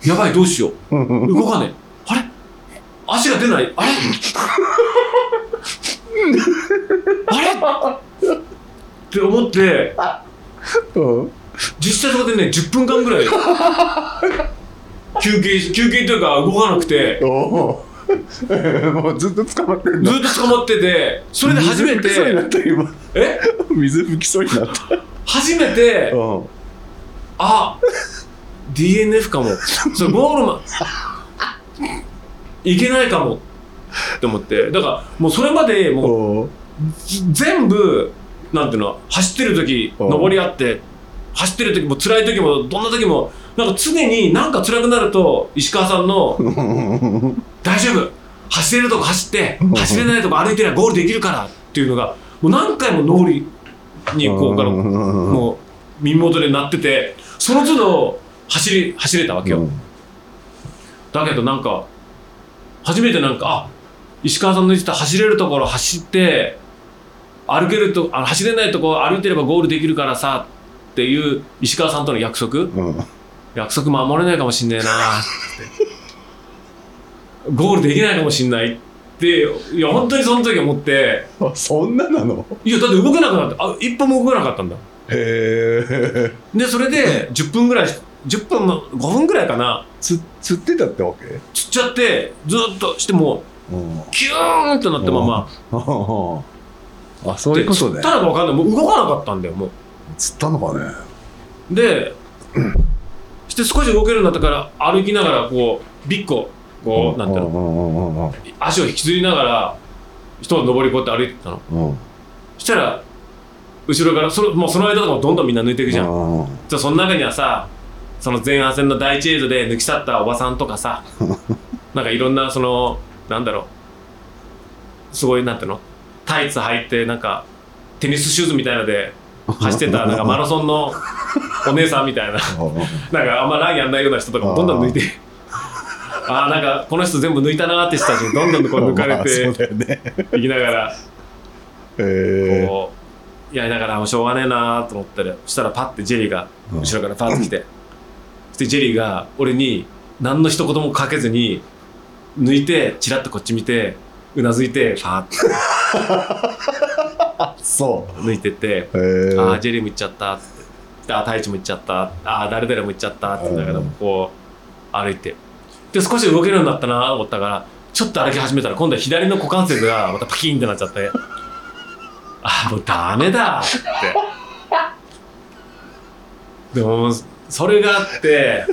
やばいどうしよう。動かねえ。あれ？足が出ない。あれ？あれ？って思って。うん実際そこでね10分間ぐらい休憩休憩というか動かなくて。もうずっと捕まってんのずっと捕まっててそれで初め水吹きそうになてった今。え？水吹きそうになった。初めてう。んあ DNF かも。それゴールマンいけないかも。って思って。だからもうそれまでもう全部なんていうの走ってる時う。ん登り合って走ってる時も辛い時もどんな時もなんか常になんか辛くなると石川さんの「大丈夫。走れるとこ走って走れないとこ歩いてりゃゴールできるから」っていうのがもう何回も脳裏にこうからもう耳元で鳴っててその都度走り走れたわけよ、だけどなんか初めてなんかあ石川さんの言ってた走れるところ走って歩けるとあ走れないところ歩いてればゴールできるからさっていう石川さんとの約束？うん。約束守れないかもしんねえなって。ゴールできないかもしんないって。いや本当にその時思って。あそんななの？いやだって動けなくなってあ一歩も動けなかったんだ。へえでそれで10分ぐらい10分も5分ぐらいかな。つ釣ってたってわけ？釣っちゃってずっとしてもキューンとなってまま。あそういうことね。で釣ったのか分かんない。もう動かなかったんだよもう釣ったのかね。でして少し動けるようになったから歩きながらこうビッコこうなんていうのの足を引きずりながら人の登りこうやって歩いてたの。うん。そしたら後ろからそのもうその間とかもどんどんみんな抜いていくじゃん。んじゃあその中にはさその前半戦の第一エイドで抜き去ったおばさんとかさ なんかいろんなそのなんだろうすごいなんていうのタイツ履いてなんかテニスシューズみたいので走ってたなんかマラソンのお姉さんみたいな。なんかあんまランやんないような人とかもどんどん抜いて。ああなんかこの人全部抜いたなーって人たちにどんどんこう抜かれまあていきながら。こうやりながらもうしょうがねえなーと思ったらそしたらパッてジェリーがうん。後ろからパッと来て。そしてジェリーが俺に何の一言もかけずに抜いてチラッとこっち見てうなずいてパーッ そと抜いてってうへえああジェリーも行っちゃったってああ太一も行っちゃったああ誰々も行っちゃったって言いながらうん。こう歩いて。で少し動けるようになったなと思ったからちょっと歩き始めたら今度は左の股関節がまたパキーンってなっちゃってああもうダメだって。でもそれがあって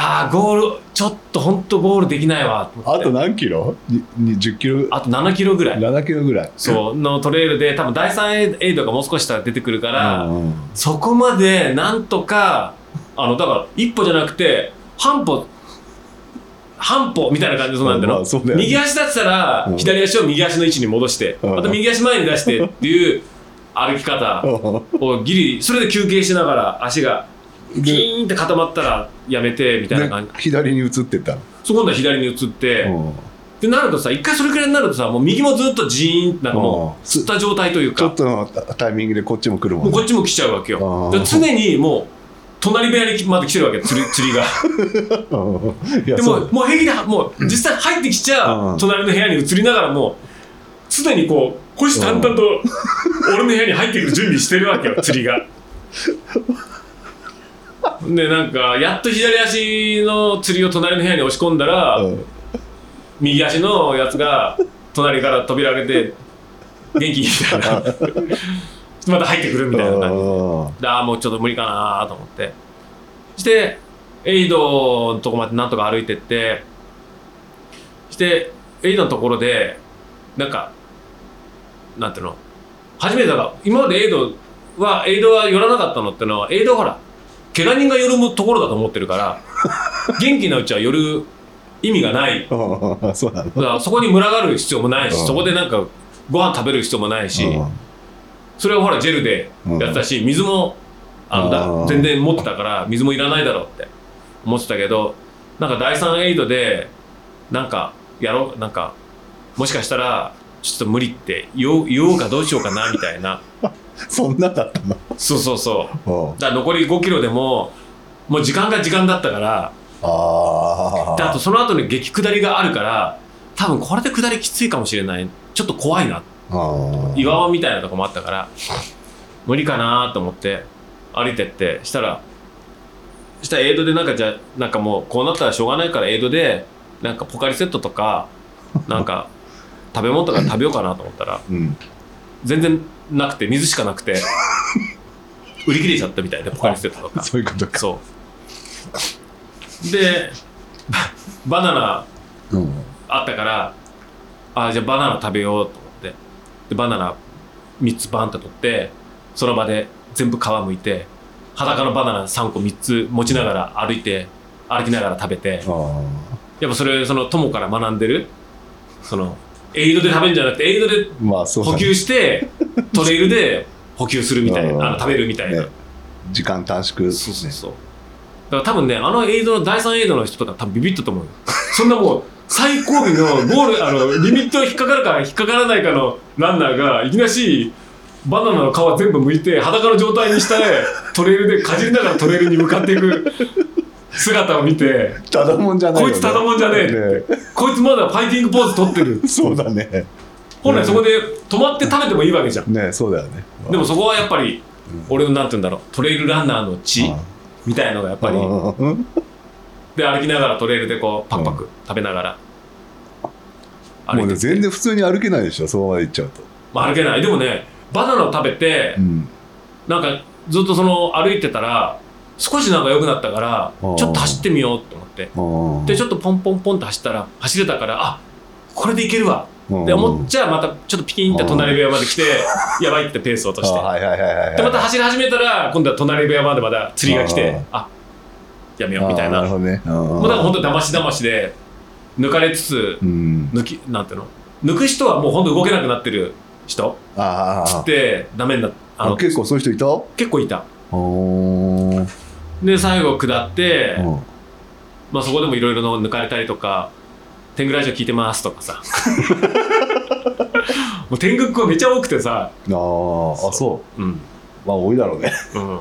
ああゴールちょっと本当ゴールできないわ。とあと何キロ？にに10キロ？あと7キロぐらい。7キロぐらい。そうのトレイルで多分第3エイドがもう少ししたら出てくるから、うん。そこまでなんとかあのだから一歩じゃなくて半歩半歩みたいな感じでそうなんだろうね。右足だったらうん。左足を右足の位置に戻して、うん。また右足前に出してっていう歩き方をギリそれで休憩しながら足がピーンって固まったらやめてみたいな感じ。で左に移ってたそこ今度は左に移って、うん。ってなるとさ一回それくらいになるとさもう右もずっとジーンってなんかもうん。うつった状態というか。ちょっとのタイミングでこっちも来るもんね。もうこっちも来ちゃうわけよ。常にもう隣部屋にまで来てるわけ釣り釣りがでももう平気でもう実際入ってきちゃ隣の部屋に移りながらも常にこう虎視眈々と俺の部屋に入ってくる準備してるわけよ釣りが。でなんかやっと左足の釣りを隣の部屋に押し込んだら、うん。右足のやつが隣から扉開けて元気みたいな また入ってくるみたいな感じで。ああもうちょっと無理かなと思って。してエイドのとこまでなんとか歩いてってしてエイドのところでなんかなんていうの？初めてだから今までエイドはエイドは寄らなかったのってのはエイドはほら怪我人が寄るところだと思ってるから元気なうちは寄る意味がない。うんそうだからそこに群がる必要もないし、うん。そこでなんかご飯食べる必要もないし、うん。それはほらジェルでやってたし、水もあんだ全然持ってたから水もいらないだろうって思ってたけどなんか第3エイドでなんかやろうなんかもしかしたらちょっと無理って言おうかどうしようかなみたいな そんなだったの？そうそうそう。うんだから残り5キロでももう時間が時間だったからあであとその後に激下りがあるから多分これで下りきついかもしれない。ちょっと怖いな。あ岩場みたいなとこもあったから無理かなと思って歩いてってしたらしたらエイドでなんかじゃあなんかもうこうなったらしょうがないからエイドでなんかポカリセットとかなんか食べ物とか食べようかなと思ったらうん。全然なくて水しかなくて売り切れちゃったみたいでポカリセットとか。そういうことか。そう。でババナナうん。あったからあじゃあバナナ食べようと思って。でバナナ3つバンと取ってその場で全部皮むいて裸のバナナ3個3つ持ちながら歩いて歩きながら食べて。あやっぱそれその友から学んでるそのエイドで食べるんじゃなくてエイドであまあそうだね。補給してトレイルで補給するみたいうん。なあの食べるみたいな、ね。時間短縮そうそうそう。だから多分ねあのエイドの第3エイドの人とか多分ビビったと思うよ。そんなもう最後尾のゴールあのリミット引っかかるか引っかからないかのランナーがいきなしバナナの皮全部剥いて裸の状態にしてトレイルでかじりながらトレイルに向かっていく姿を見てただもんじゃないよね。こいつただもんじゃねえ。ねこいつまだファイティングポーズ取ってる。そうだね。本来そこで止まって食べてもいいわけじゃん。ねそうだよね。でもそこはやっぱり俺のなんて言うんだろうトレイルランナーの血あみたいのがやっぱりうん。で歩きながらトレイルでこうパクパク食べながら歩もうね全然普通に歩けないでしょそのまま行っちゃうと。まあ、歩けない。でもねバナナを食べてうん。なんかずっとその歩いてたら少しなんか良くなったからちょっと走ってみようと思って。あでちょっとポンポンポンと走ったら走れたからあこれでいけるわ。って思っちゃまたちょっとピキンって隣部屋まで来て やばいってペース落として。でまた走り始めたら今度は隣部屋までまだ釣りが来てあやめようみたいな。なるほどね。もうだから本当だましだましで抜かれつつうん。抜きなんていうの？抜く人はもう本当動けなくなってる人。つってダメになっあのあ結構そういう人いた？結構いたで最後下って、うん。まあ、そこでもいろいろ抜かれたりとか「天狗ラジオ聞いてます」とかさ。もう天狗っ子めっちゃ多くてさ。あーあそう。ん。うまあ多いだろうね。うん。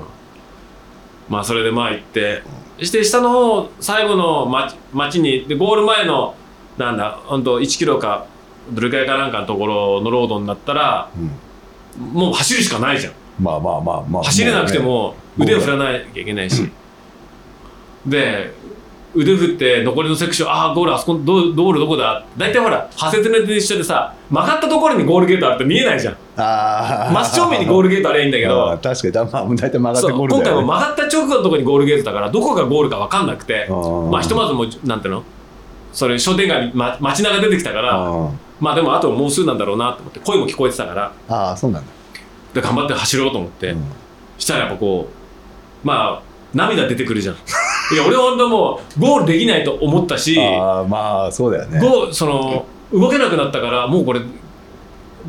まあそれでまあ行って。そして下の方最後の町町にでゴール前のなんだほんと1キロかどれくらいかなんかのところのロードになったらうん。もう走るしかないじゃん。まあまあまあまあ。走れなくても腕を振らなきゃいけないし、で腕振って残りのセクションああゴールあそこど道路どこだ？大体ほら派切ネと一緒でさ曲がったところにゴールゲートあると見えないじゃん。ああ真正面にゴールゲートあればいいんだけあどー確かに。だまあ大体曲がってそうゴールだよね。今回も曲がった直後のところにゴールゲートだからどこがゴールか分かんなくて。ー。まあひとまずもうなんていうの？それ商店街に、ま、街中出てきたからあまあでもあともうすぐなんだろうなと思って声も聞こえてたから。ーあーそうなんだ。で頑張って走ろうと思って、うん。したらやっぱこうまあ涙出てくるじゃん。いや俺は本当もうゴールできないと思ったしああまあそうだよね。ゴーその動けなくなったからもうこれ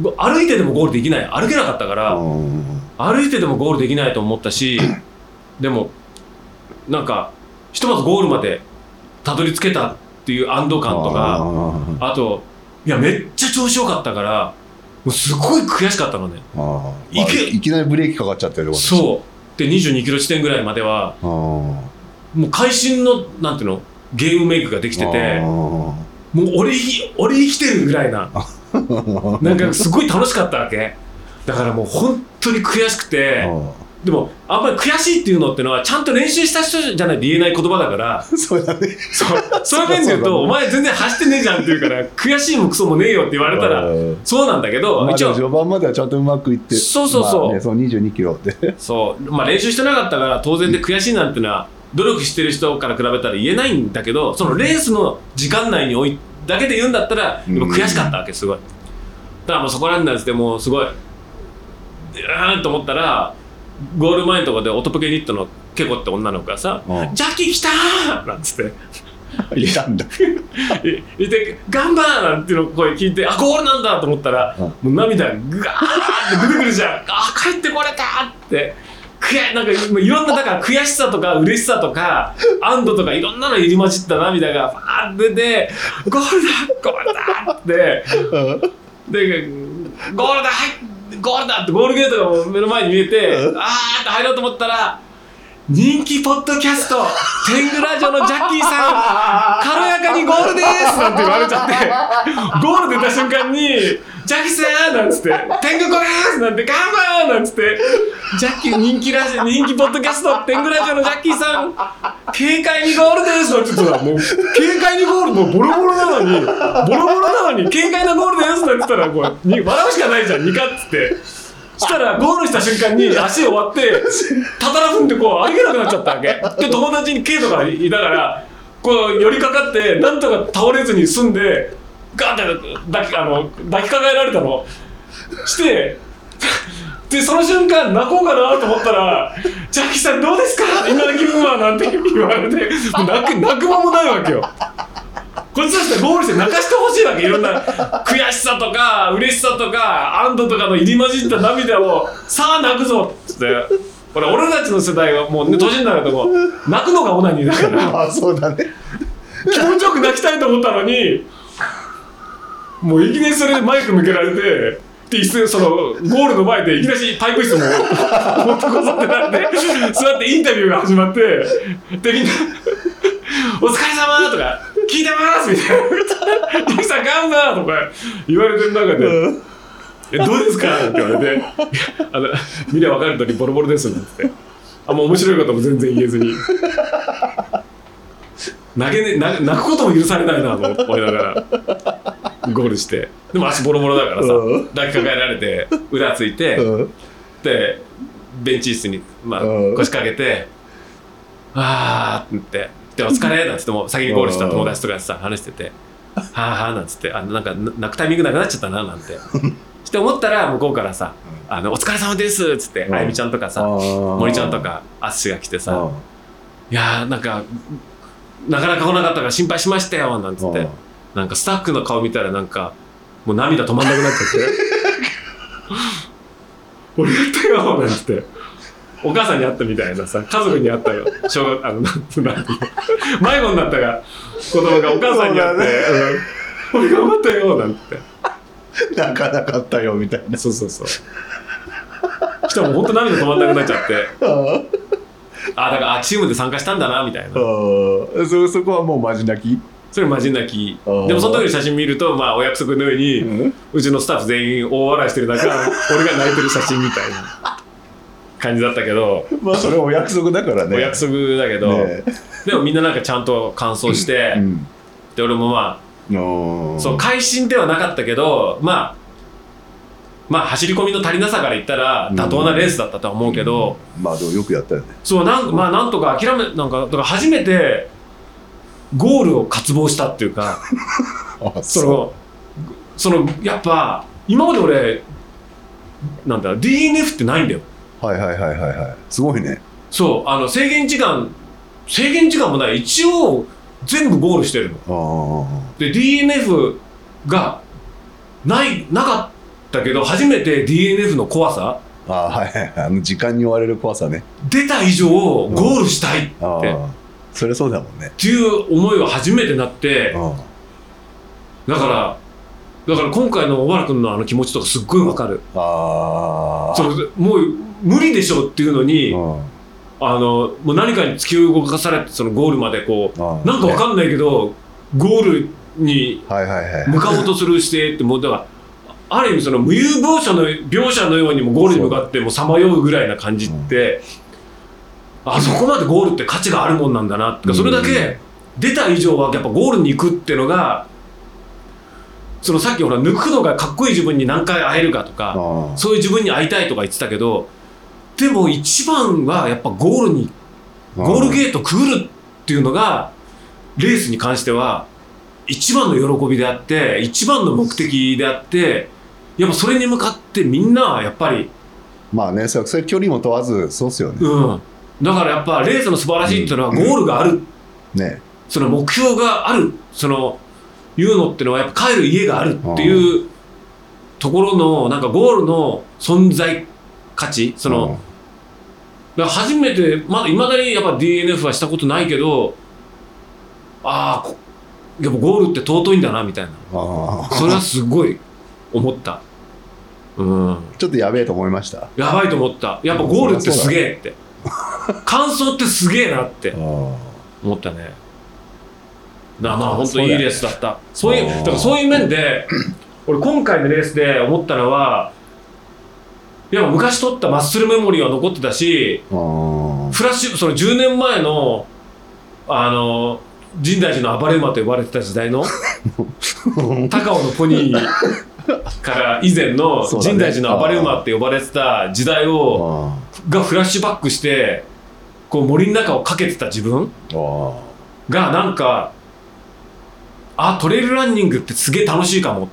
ご歩いてでもゴールできない。歩けなかったからうん。歩いてでもゴールできないと思ったし でもなんかひとまずゴールまでたどり着けたっていう安堵感とかああといやめっちゃ調子よかったからもうすごい悔しかったのね。ーあー。いけまあいきなりブレーキかかっちゃってるってことそうで22キロ地点ぐらいまではもう会心のなんていうのゲームメイクができててもう俺生き俺生きてるぐらいな なんかすごい楽しかったわけ。だからもう本当に悔しくてでもあんまり悔しいっていうのってのはちゃんと練習した人じゃないと言えない言葉だから。そうだね。そう。そういう面で言うと お前全然走ってねえじゃんって言うから悔しいもクソもねえよって言われたらうん。そうなんだけどまあ一応。序盤まではちゃんとうまくいってそうそうそう。まあね、その22キロで。そう、まあ、練習してなかったから当然で悔しいなんてのは努力してる人から比べたら言えないんだけどそのレースの時間内においだけで言うんだったら悔しかったわけすごい。だからもうそこなんつってもうすごいうーんと思ったらゴール前のところでオトプケニットのケコって女の子がさうん「ジャッキー来たー!」なんつって いたんだいいて「ガンバー!」なんていうの声聞いてあゴールなんだと思ったら、うんもう涙がぐわーって出てくるじゃん あ帰ってこれたって悔なんかいろんなだから悔しさとか嬉しさとか安堵とかいろんなの入り混じった涙がファーって出て「ゴールだゴールだ!」ってでゴールだはいゴールだってゴールゲートが目の前に見えてあーって入ろうと思ったら人気ポッドキャスト天狗ラジオのジャッキーさん、軽やかにゴールですなんて言われちゃって、ゴール出た瞬間に、ジャッキーさんなんつって、天狗こですなんて、ガンバーなんつって、ジャッキー人気ラジ、人気ポッドキャスト、天狗ラジオのジャッキーさん、軽快にゴールですなんて言ってたら、もう、軽快にゴール、もうボロボロなのに、ボロボロなのに、軽快なゴールですなんて言ったら、こう、に笑うしかないじゃん、ニカっつって。したらゴールした瞬間に足を割ってたたら踏んでこう歩けなくなっちゃったわけで友達に K とかいたからこう寄りかかってなんとか倒れずに済んでガーンって抱きあの抱きかかえられたの。してでその瞬間泣こうかなと思ったら「ジャッキーさんどうですか？今の気分は」なんて言われて泣く泣く間もないわけよ。こっちとしてはゴールして泣かしてほしいわけ。いろんな悔しさとか嬉しさとか安堵とかの入り混じった涙をさあ泣くぞっつって。これ俺たちの世代はもうね年になるともう泣くのがオナニーだから。あそうだね。気持ちよく泣きたいと思ったのにもういきなりそれでマイク向けられてで椅子そのゴールの前でいきなりパイプ椅子も持ってこぞってなって座ってインタビューが始まってでみんな「お疲れ様とか「聞いてます」みたいな「ジャキさん頑張とか言われてる中で「えどうですか?」って言われていや「あの見れば分かる通りボロボロです」なんてあんま面白いことも全然言えずに。投げね、泣泣くことも許されないなと思いながらゴールして。でも足ボロボロだからさうん。抱きかかえられて裏ついてうん。でベンチ椅子に、まあうん、腰掛けて「あー」って言って「でお疲れ」なんつってもう先にゴールした友達とかさ話してて「はあはあ」なんつってあのなんかな泣くタイミングなくなっちゃったななんて。して思ったら向こうからさ「あのお疲れ様です」っつってうん。あゆみちゃんとかさ森ちゃんとかあっしが来てさ「いやーなんかなかなか来なかったから心配しましたよ」なんつってなんかスタッフの顔見たらなんかもう涙止まんなくなっちゃって「俺やったよ」なんて。お母さんに会ったみたいなさ家族に会ったよ。小学あのなんつうの迷子になったが子供がお母さんに会って「うん俺頑張ったよ」なんて。泣かなかったよみたいな。そうそうそう。したらもうほんと涙止まんなくなっちゃって。あだからあチームで参加したんだなみたいな。うん。そそこはもうマジ泣き？それマジ泣き。でもその時の写真見るとまあお約束のように、うん。うちのスタッフ全員大笑いしてる中俺が泣いてる写真みたいな感じだったけど、まあそれお約束だからね。お約束だけど、ね。でもみんななんかちゃんと完走して、うん。で俺もまのあそう会心ではなかったけどまあまあ走り込みの足りなさから言ったら妥当なレースだったとは思うけど、まあでもよくやったよね。そうなんまあなんとか諦めなんかだから初めてゴールを渇望したっていうか あそのそのやっぱ今まで俺なんだ DNF ってないんだよ。はいはいはいはいはい。すごいね。そうあの制限時間制限時間もない。一応全部ゴールしてるの。あで DNF がないなかったけど初めて DNF の怖さ。ああはいはいはい。あの時間に追われる怖さね。出た以上ゴールしたいっあてあそれそうだもんね。ていう思いは初めてなってあだからだから今回の小原君のあの気持ちとかすっごいわかる。あそのもう無理でしょっていうのにあのもう何かに突き動かされてそのゴールまでこうあなんかわかんないけどゴールに向かおうとする姿勢ってもうだからある意味その無有描写の描写のようにもゴールに向かってもうさまようぐらいな感じって、あそこまでゴールって価値があるもんなんだなって。かそれだけ出た以上はやっぱゴールに行くっていうのがそのさっきほら抜くのがかっこいい自分に何回会えるかとかあそういう自分に会いたいとか言ってたけどでも一番はやっぱゴールにゴールゲートくぐるっていうのがレースに関しては一番の喜びであって一番の目的であってやっぱそれに向かってみんなはやっぱり、まあねそそういう距離も問わずそうっすよね。うん、だからやっぱレースの素晴らしいっていうのはゴールがある。ね。その目標がある。そのいうのっていうのはやっぱ帰る家があるっていうところのなんかゴールの存在価値。その、だから初めてまだいまだにやっぱ DNF はしたことないけどああこやっぱゴールって尊いんだなみたいな。ああそれはすごい思った。うん。ちょっとやべえと思いました？やばいと思った。やっぱゴールってすげえって感想ってすげえなってあ思ったね。まああー本当にいいレースだった。そういうだからそういう面で 俺今回のレースで思ったのはいや昔撮ったマッスルメモリーは残ってたしフラッシュその10年前のあの深大寺の暴れ馬と呼ばれてた時代の 高尾のポニーから以前の深大寺の暴れ馬って呼ばれてた時代をあがフラッシュバックしてこう森の中を駆けてた自分がなんかあトレイルランニングってすげえ楽しいかも。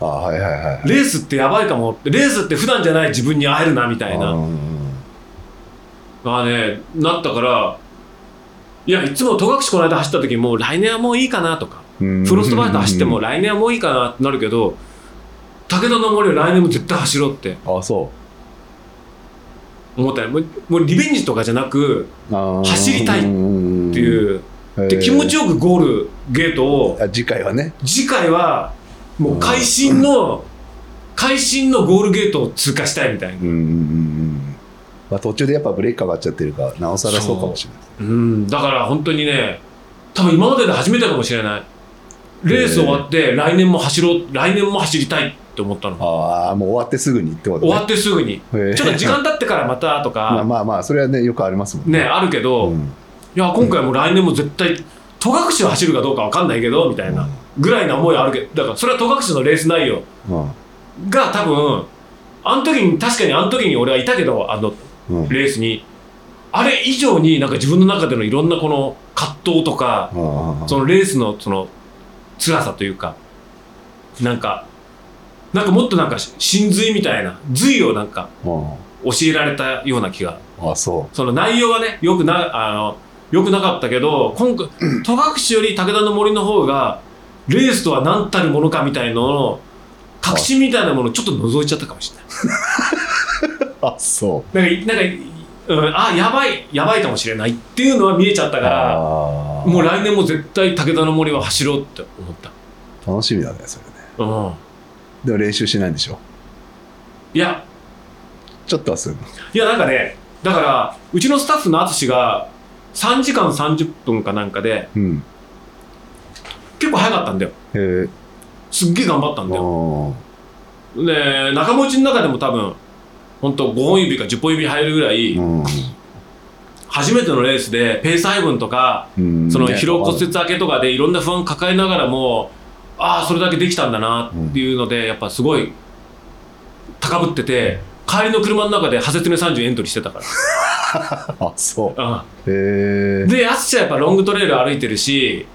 ーあーはいはいはい。レースってやばいかも。レースって普段じゃない自分に会えるなみたいな。うんがねなったからいやいつも戸隠この間走った時も来年はもういいかなとかうんフロストバイト走っても来年はもういいかなってなるけど武田の森は来年も絶対走ろうって。あそ思ったねもうリベンジとかじゃなく走りたいっていう、で気持ちよくゴールゲートをあ次回はね。次回はもう会心の会心のゴールゲートを通過したいみたいな。まあ途中でやっぱブレーキかかっちゃってるからなおさらそうかもしれない。う。ん。だから本当にね多分今までで初めてかもしれない。レース終わって来年も走ろう来年も走りたいって思ったの。ああもう終わってすぐにってことね。終わってすぐに。ちょっと時間経ってからまた とまあかまあまあそれはねよくありますもんね。あるけど、いうん。や今回も来年も絶対戸隠を走るかどうかわかんないけどみたいなぐらいな思いあるけどだからそれは戸隠のレース内容うん。が多分あの時に確かにあの時に俺はいたけどあのうん。レースにあれ以上になんか自分の中でのいろんなこの葛藤とかあそのレースのその辛さというかなんかなんかもっとなんか真髄みたいな髄をなんか教えられたような気が。ああそその内容はねよくなあのよくなかったけど今回戸隠より武田の森の方がレースとは何たるものかみたいのの確信みたいなものをちょっと覗いちゃったかもしれない。うあそなんかなんか、うん、あやばいやばいかもしれないっていうのは見えちゃったうからもう来年も絶対武田の森は走ろうって思った。楽しみだねそれね。うん。でも練習しないんでしょ？いや、ちょっとはするの？いやなんかね、だから、うちのスタッフの淳が3時間30分かなんかで、うん。結構早かったんだよ。へえ。すっげえ頑張ったんだよ。で、仲間内の中でも多分、本当5本指か10本指入るぐらい、うん。初めてのレースでペース配分とか、うん。そのね疲労骨折明けとかでいろんな不安抱えながらも、ああ、それだけできたんだなっていうので、やっぱすごい高ぶってて、帰りの車の中でハセツネ30エントリーしてたから。あそう。ん。うへえで、淳はやっぱロングトレイル歩いてるし、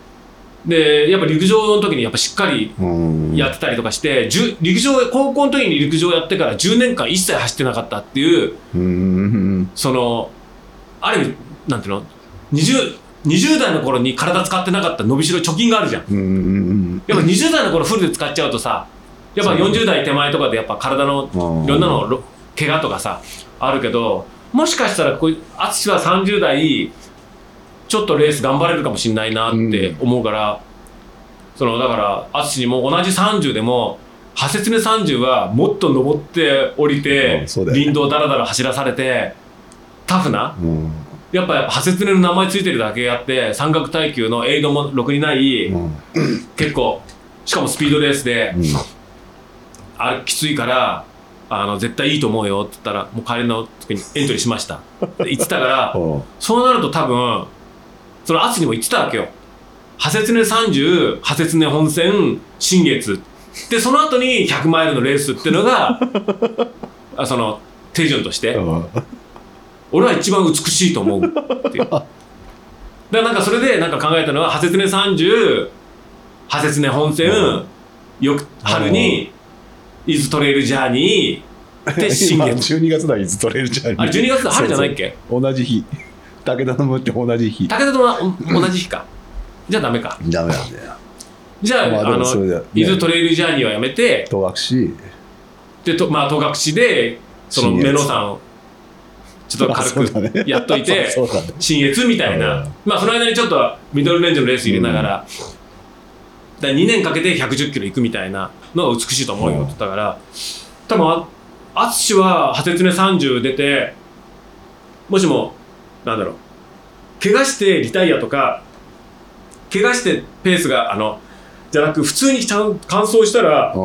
で、やっぱ陸上の時にやっぱしっかりうん。やってたりとかして、じゅ陸上、高校の時に陸上やってから10年間一切走ってなかったっていう、うん。その、ある意味、なんていうの、20、20代の頃に体使ってなかった伸びしろ貯金があるじゃん。うんうんやっぱ20代の頃フルで使っちゃうとさ、やっぱ40代手前とかでやっぱ体のうん。いろんなのろ怪我とかさあるけどもしかしたらこう淳は30代ちょっとレース頑張れるかもしれないなって思うから、そのだから淳にも同じ30でもハセツネ30はもっと登って降りて、林道だらだら走らされてタフなうんやっぱハセツネの名前ついてるだけあって山岳耐久のエイドもろくにない、うん結構しかもスピードレースで、うんあれきついからあの絶対いいと思うよって言ったらもう帰りの時にエントリーしました。って言ってたから そうなると多分その淳にも言ってたわけよ。ハセツネ30ハセツネ本線新月。でその後に100マイルのレースっていうのが あその手順として。うん俺は一番美しいと思うっていう。だからなんかそれでなんか考えたのはハセツネ30ハセツネ本線、うん。よく春に伊豆トレイルジャーニーで 新今月12月だいつ取れるじゃんあれ12月だ春じゃないっけ？同じ日。武田の森って同じ日。武田とお同じ日か。じゃあダメか。ダメなんだよじゃあ,、まああの伊豆トレイルジャーニーはやめて。戸隠。でとまあ戸隠でその新越目の山をちょっと軽くやっといて 新越みたいな、うん。まあその間にちょっとミドルレンジのレース入れながら、だ2年かけて110キロ行くみたいなのが美しいと思うよって言ったから、多分あ淳はハセツネ30出てもしもなんだろう怪我してリタイアとか怪我してペースがあのじゃなく普通にちゃん完走したらう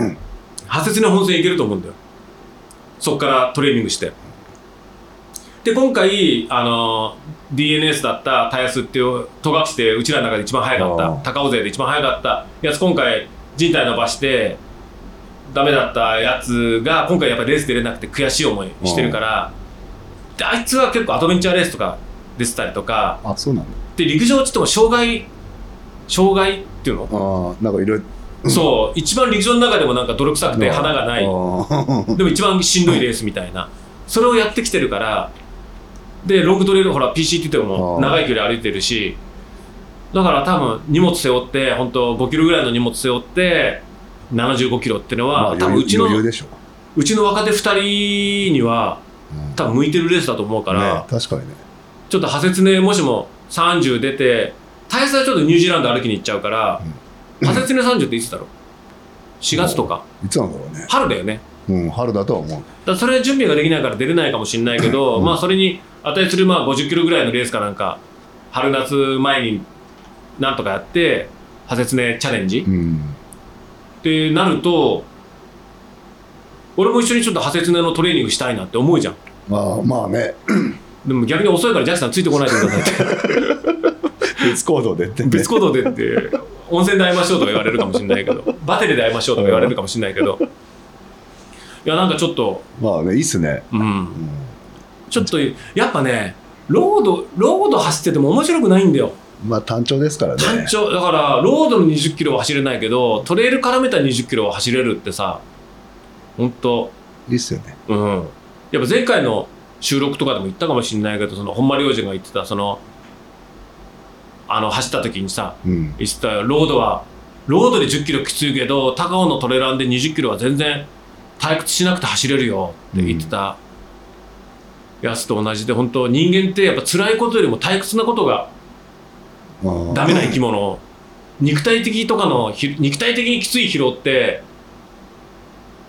ん。派切な本戦いけると思うんだよ。そこからトレーニングしてで今回あの DNS だったタイヤスっていう戸隠ってうちらの中で一番速かった高尾勢で一番速かったやつ今回人体伸ばしてダメだったやつが今回やっぱりレース出れなくて悔しい思いしてるからであいつは結構アドベンチャーレースとか出てたりとかあそうなんだ。で陸上っつっても障害障害っていうの？ああなんかいろいろそう一番陸上の中でもなんか泥臭くて花がない。でも一番しんどいレースみたいな。それをやってきてるからでロングトレイルほら PC って言っても長い距離歩いてるしだから多分荷物背負って本当5キロぐらいの荷物背負って75キロっていうのは、まあ多分うちの余裕でしょ。うちの若手2人にはうん。多分向いてるレースだと思うから、ね確かにね。ちょっと派切ねもしも30出て大差はちょっとニュージーランド歩きに行っちゃうから、派切ね30っていつだろう？4月とか。いつなんだろうね。春だよねうん春だとは思う。だそれは準備ができないから出れないかもしれないけど、うん。まあそれに値するまあ50キロぐらいのレースかなんか春夏前になんとかやって派切ねチャレンジ。うん。ってなると俺も一緒にちょっと派切ねのトレーニングしたいなって思うじゃん。まあまあね。でも逆に遅いからジャックさんついてこないでくださいって。別行動でってね。別行動でって温泉で会いましょうとか言われるかもしれないけどバテリで会いましょうとか言われるかもしれないけどいやなんかちょっと。まあねいいっすね。うん。うん。ちょっとやっぱねロードロード走ってても面白くないんだよ。まあ単調ですからね。単調。だからロードの20キロは走れないけどトレイル絡めた20キロは走れるってさ本当いいっすよね。うん。やっぱ前回の収録とかでも言ったかもしれないけどその本間良二が言ってたそのあの走った時にさうん。言ってたよ。ロードはロードで10キロきついけど高尾のトレランで20キロは全然退屈しなくて走れるよって言ってたやつと同じで本当人間ってやっぱ辛いことよりも退屈なことがダメな生き物。肉体的とかのひ肉体的にきつい疲労って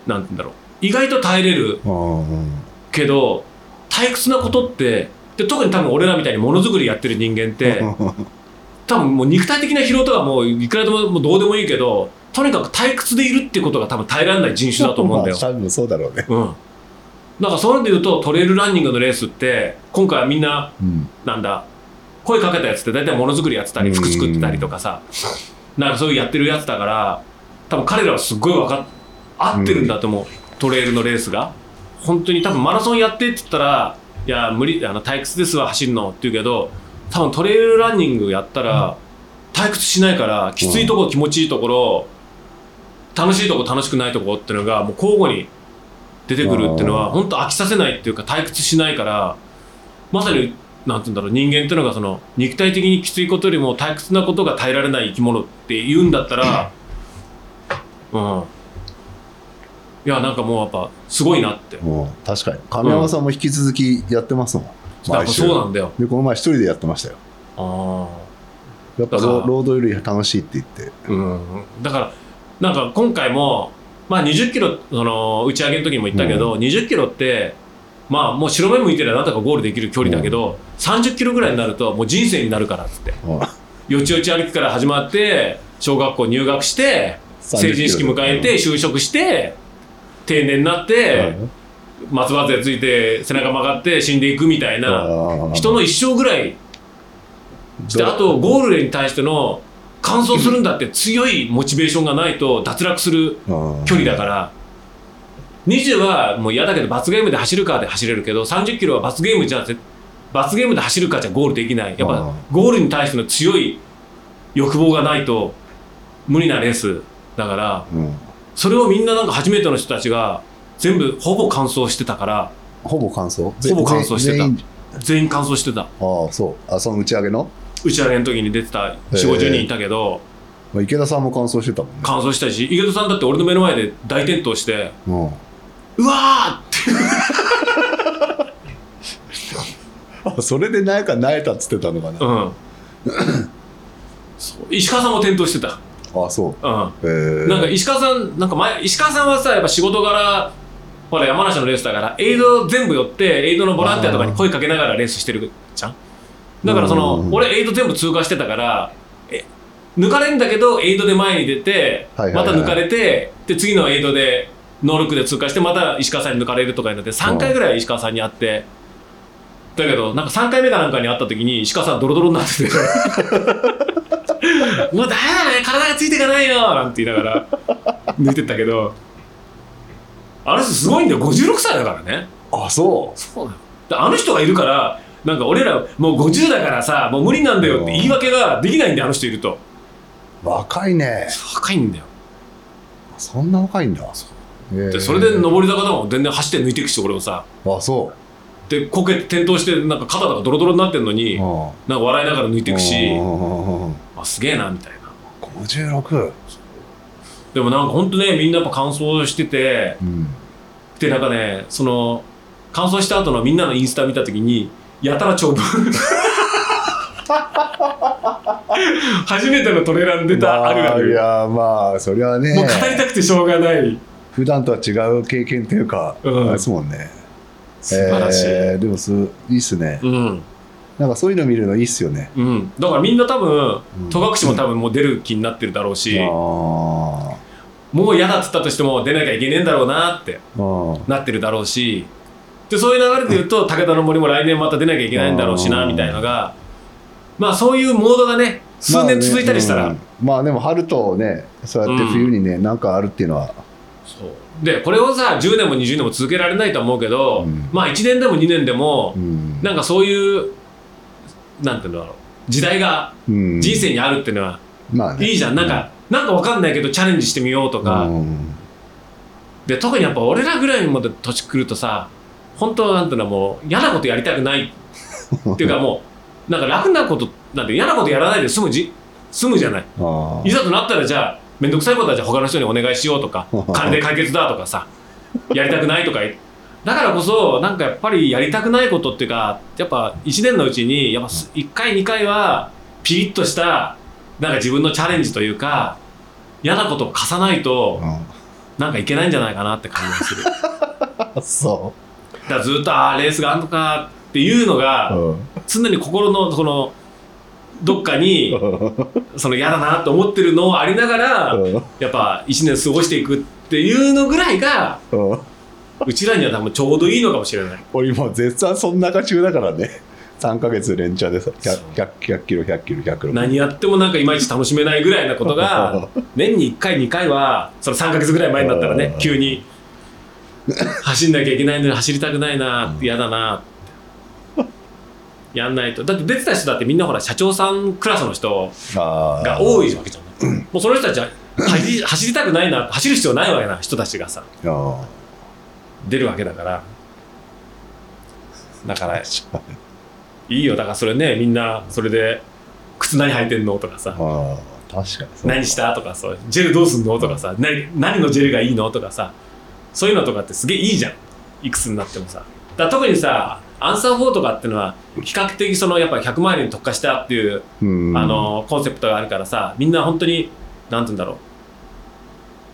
なんて言うんだろう。意外と耐えれるけど退屈なことってで特に多分俺らみたいにものづくりやってる人間って 多分もう肉体的な疲労とかもういくらでももうどうでもいいけどとにかく退屈でいるってことが多分耐えられない人種だと思うんだよ。まあ多分そうだろうね。うん。だからそういうので言うとトレイルランニングのレースって今回はみんなうん。なんだ声かけたやつって大体ものづくりやってたりうん。服作ってたりとかさ。なんかそういうやってるやつだから多分彼らはすっごい分かっ合ってるんだと思う、トレイルのレースが。本当に多分マラソンやってって言ったらいや無理あの退屈ですわ走るのって言うけど多分トレイルランニングやったら退屈しないからきついところ気持ちいいところ楽しいところ楽しくないところっていうのがもう交互に出てくるっていうのは本当飽きさせないっていうか退屈しないからまさになんて言うんだろう人間っていうのがその肉体的にきついことよりも退屈なことが耐えられない生き物って言うんだったら うん。いやなんかもうやっぱすごいなって。うん確かに。亀山さんも引き続きやってますもん。やっぱ毎週。そうなんだよ。でこの前一人でやってましたよ。あやっぱロロードより楽しいって言って。ーうん。だからなんか今回もまあ20キロその打ち上げの時にも言ったけど、20キロってまあもう白目向いてりゃなんとかゴールできる距離だけど、30キロぐらいになるともう人生になるからっつって。よちよち歩きから始まって小学校入学して成人式迎えて就職して定年になって松葉杖ついて背中曲がって死んでいくみたいな人の一生ぐらい。であとゴールに対しての完走するんだって強いモチベーションがないと脱落する距離だから。20はもう嫌だけど罰ゲームで走るかで走れるけど30キロは罰ゲームじゃぜ罰ゲームで走るかじゃゴールできない。やっぱゴールに対しての強い欲望がないと無理なレースだからうん。それをみんななんか初めての人たちが全部ほぼ完走してたから。ほぼ完走ほぼ完走してた。全員全員完走してた。ああそう。あその打ち上げの、打ち上げの時に出てた4 5 0人いたけどまあ、池田さんも完走してたもんね。完走したし池田さんだって俺の目の前で大転倒してうん。うわーって。あそれでなんか萎えたっつってたのかな、うん。そう石川さんも転倒してた。あそう。うん。へえ。なんか石川さん、なんか前、石川さんはさ、やっぱ仕事柄、ほら山梨のレースだから、エイド全部寄って、エイドのボランティアとかに声かけながらレースしてるじゃん。だからそのうん、俺エイド全部通過してたから、え抜かれるんだけどエイドで前に出て、また抜かれてで次のエイドでノールックで通過してまた石川さんに抜かれるとかになって3回ぐらい石川さんに会ってだけどなんか3回目かなんかに会った時に石川さんドロドロになってて。もうダメだね体がついていかないよなんて言いながら抜いてったけど。あの人すごいんだよ56歳だからね。あそそうだよであの人がいるからなんか俺らもう50だからさもう無理なんだよって言い訳ができないんだよあの人いると。う若いね。若いんだよ。そんな若いんだ。へー。でそれで上り坂でも全然走って抜いていくし俺もさ。あそでこけて転倒してなんか肩とかドロドロになってんのになんか笑いながら抜いていくしあすげえなみたいな。56でもなんかほんとねみんなやっぱ乾燥しててうん。でなんかねその乾燥した後のみんなのインスタ見た時にやたら長文。初めてのトレラン出たあるあまあいるやまあそれはね。もう語りたくてしょうがない。普段とは違う経験っていうか、うん。あれですもんね。素晴らしい、えーでもすいいっすね。うん。なんかそういうの見るのいいっすよね。うん、だからみんな多分うん。戸隠も多分もう出る気になってるだろうし、あもう嫌だっつったとしても出なきゃいけねえんだろうなってなってるだろうしでそういう流れで言うと武田の森も来年また出なきゃいけないんだろうしなうん。みたいのがまあそういうモードがね数年続いたりしたら、まあね,、うん。まあでも春とねそうやって冬にね、なんかあるっていうのは。そう。でこれをさ10年も20年も続けられないとは思うけど、うん。まあ1年でも2年でもうん。なんかそういうなんていうんだろう時代がうん。人生にあるっていうのはまあね。いいじゃん、なんかなんかわかんないけどチャレンジしてみようとか、うん。で特にやっぱ俺らぐらいまで年来るとさ本当なんていうのはもう嫌なことやりたくない。っていうかもうなんか楽なことなんて嫌なことやらないで済むじ済むじゃない。あいざとなったらじゃあ面倒くさいことはじゃあ他の人にお願いしようとか 金で解決だとかさやりたくないとかだからこそなんかやっぱりやりたくないことっていうかやっぱ1年のうちにやっぱ1回2回はピリッとしたなんか自分のチャレンジというか嫌なことを貸さないとあなんかいけないんじゃないかなって感じがする。あ そだからずっとああレースがあるのかっていうのうがうん。常に心のそのどっかにその嫌だなと思ってるのをありながらうん。やっぱ1年過ごしていくっていうのぐらいがうん。うちらには多分ちょうどいいのかもしれない。俺今絶賛そんな中中だからね。3ヶ月連チャンでさ 100, 100, 100キロ100キロ100キロ。何やってもなんかいまいち楽しめないぐらいなことが 年に1回2回はその3ヶ月ぐらい前になったらねうん。急に走んなきゃいけないのに走りたくないなって嫌だなやんないと。だって出てた人だってみんなほら社長さんクラスの人が多いわけじゃん。もうその人たちは走り走りたくないな走る必要ないわけな人たちがさ。出るわけだから。だからいいよ。だからそれねみんなそれで靴何履いてんのとかさ。確かに何したとかそうジェルどうすんのとかさ何何のジェルがいいのとかさそういうのとかってすげえいいじゃん。いくつになってもさ。だ特にさアンサー4とかっていうのは比較的そのやっぱ100マイルに特化したっていう、うん。あのコンセプトがあるからさみんな本当になんて言うんだろ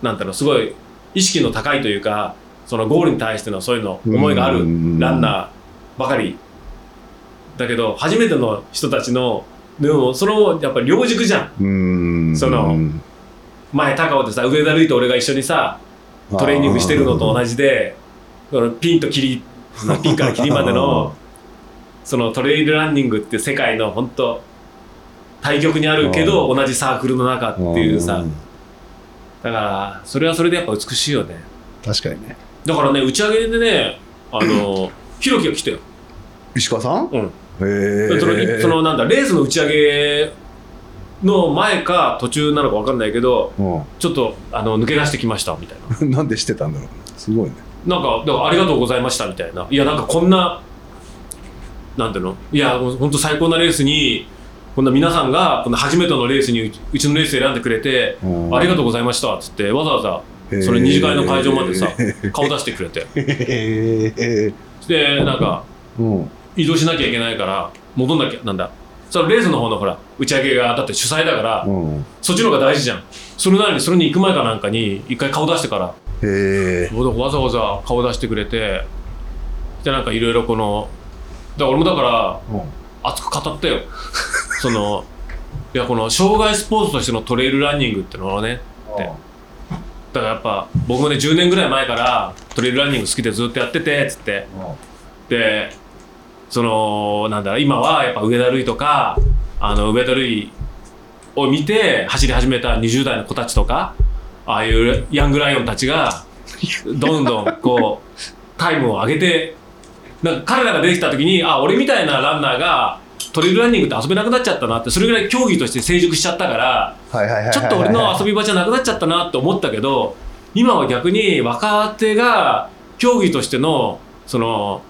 う。なんていうのすごい意識の高いというかそのゴールに対してのそういうの思いがあるうん。ランナーばかり。だけど初めての人たちのでもそのやっぱり両軸じゃん。うん。その前高尾でさ上田瑠衣と俺が一緒にさトレーニングしてるのと同じでそのピンと切りそのピンから切りまでのそのトレイルランニングって世界の本当対極にあるけど同じサークルの中っていうさん。だからそれはそれでやっぱ美しいよね。確かにね。だからね打ち上げでねあのひろきが来たよ、石川さん？うん、へえそのなんだレースの打ち上げの前か途中なのか分かんないけどちょっとあの抜け出してきましたみたいな。う んなんでしてたんだろう。すごいね。なんか、だからありがとうございましたみたいな。いや、なんかこんな、なんていうの？いや、本当最高なレースに、こんな皆さんが、この初めてのレースにうちのレース選んでくれて、ありがとうございましたっつって、わざわざ、それ二次会の会場までさ、顔出してくれて。で、なんか、うん。移動しなきゃいけないから、戻んなきゃ、なんだ。そのレースの方のほら、打ち上げが、だって主催だから、うん。そっちの方が大事じゃん。それなのに、それに行く前かなんかに、一回顔出してから、へえ。わざわざ顔出してくれてでなんかいろいろこのだから俺もだから熱く語ったよ。そのいやこの障害スポーツとしてのトレイルランニングってのをねってだからやっぱ僕もね10年ぐらい前からトレイルランニング好きでずっとやっててつって。でそのなんだ今はやっぱ上田瑠衣とかあの上田瑠衣を見て走り始めた20代の子たちとかああいうヤングライオンたちがどんどんこうタイムを上げてなんか彼らが出てきた時にあ俺みたいなランナーがトレイルランニングって遊べなくなっちゃったなってそれぐらい競技として成熟しちゃったからちょっと俺の遊び場じゃなくなっちゃったなって思ったけど今は逆に若手が競技としてのその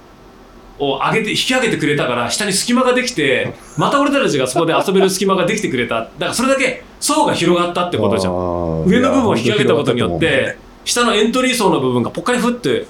を上げて引き上げてくれたから下に隙間ができてまた俺たちがそこで遊べる隙間ができてくれた。だからそれだけ層が広がったってことじゃん。ん上の部分を引き上げたことによって下のエントリー層の部分がぽっかりふって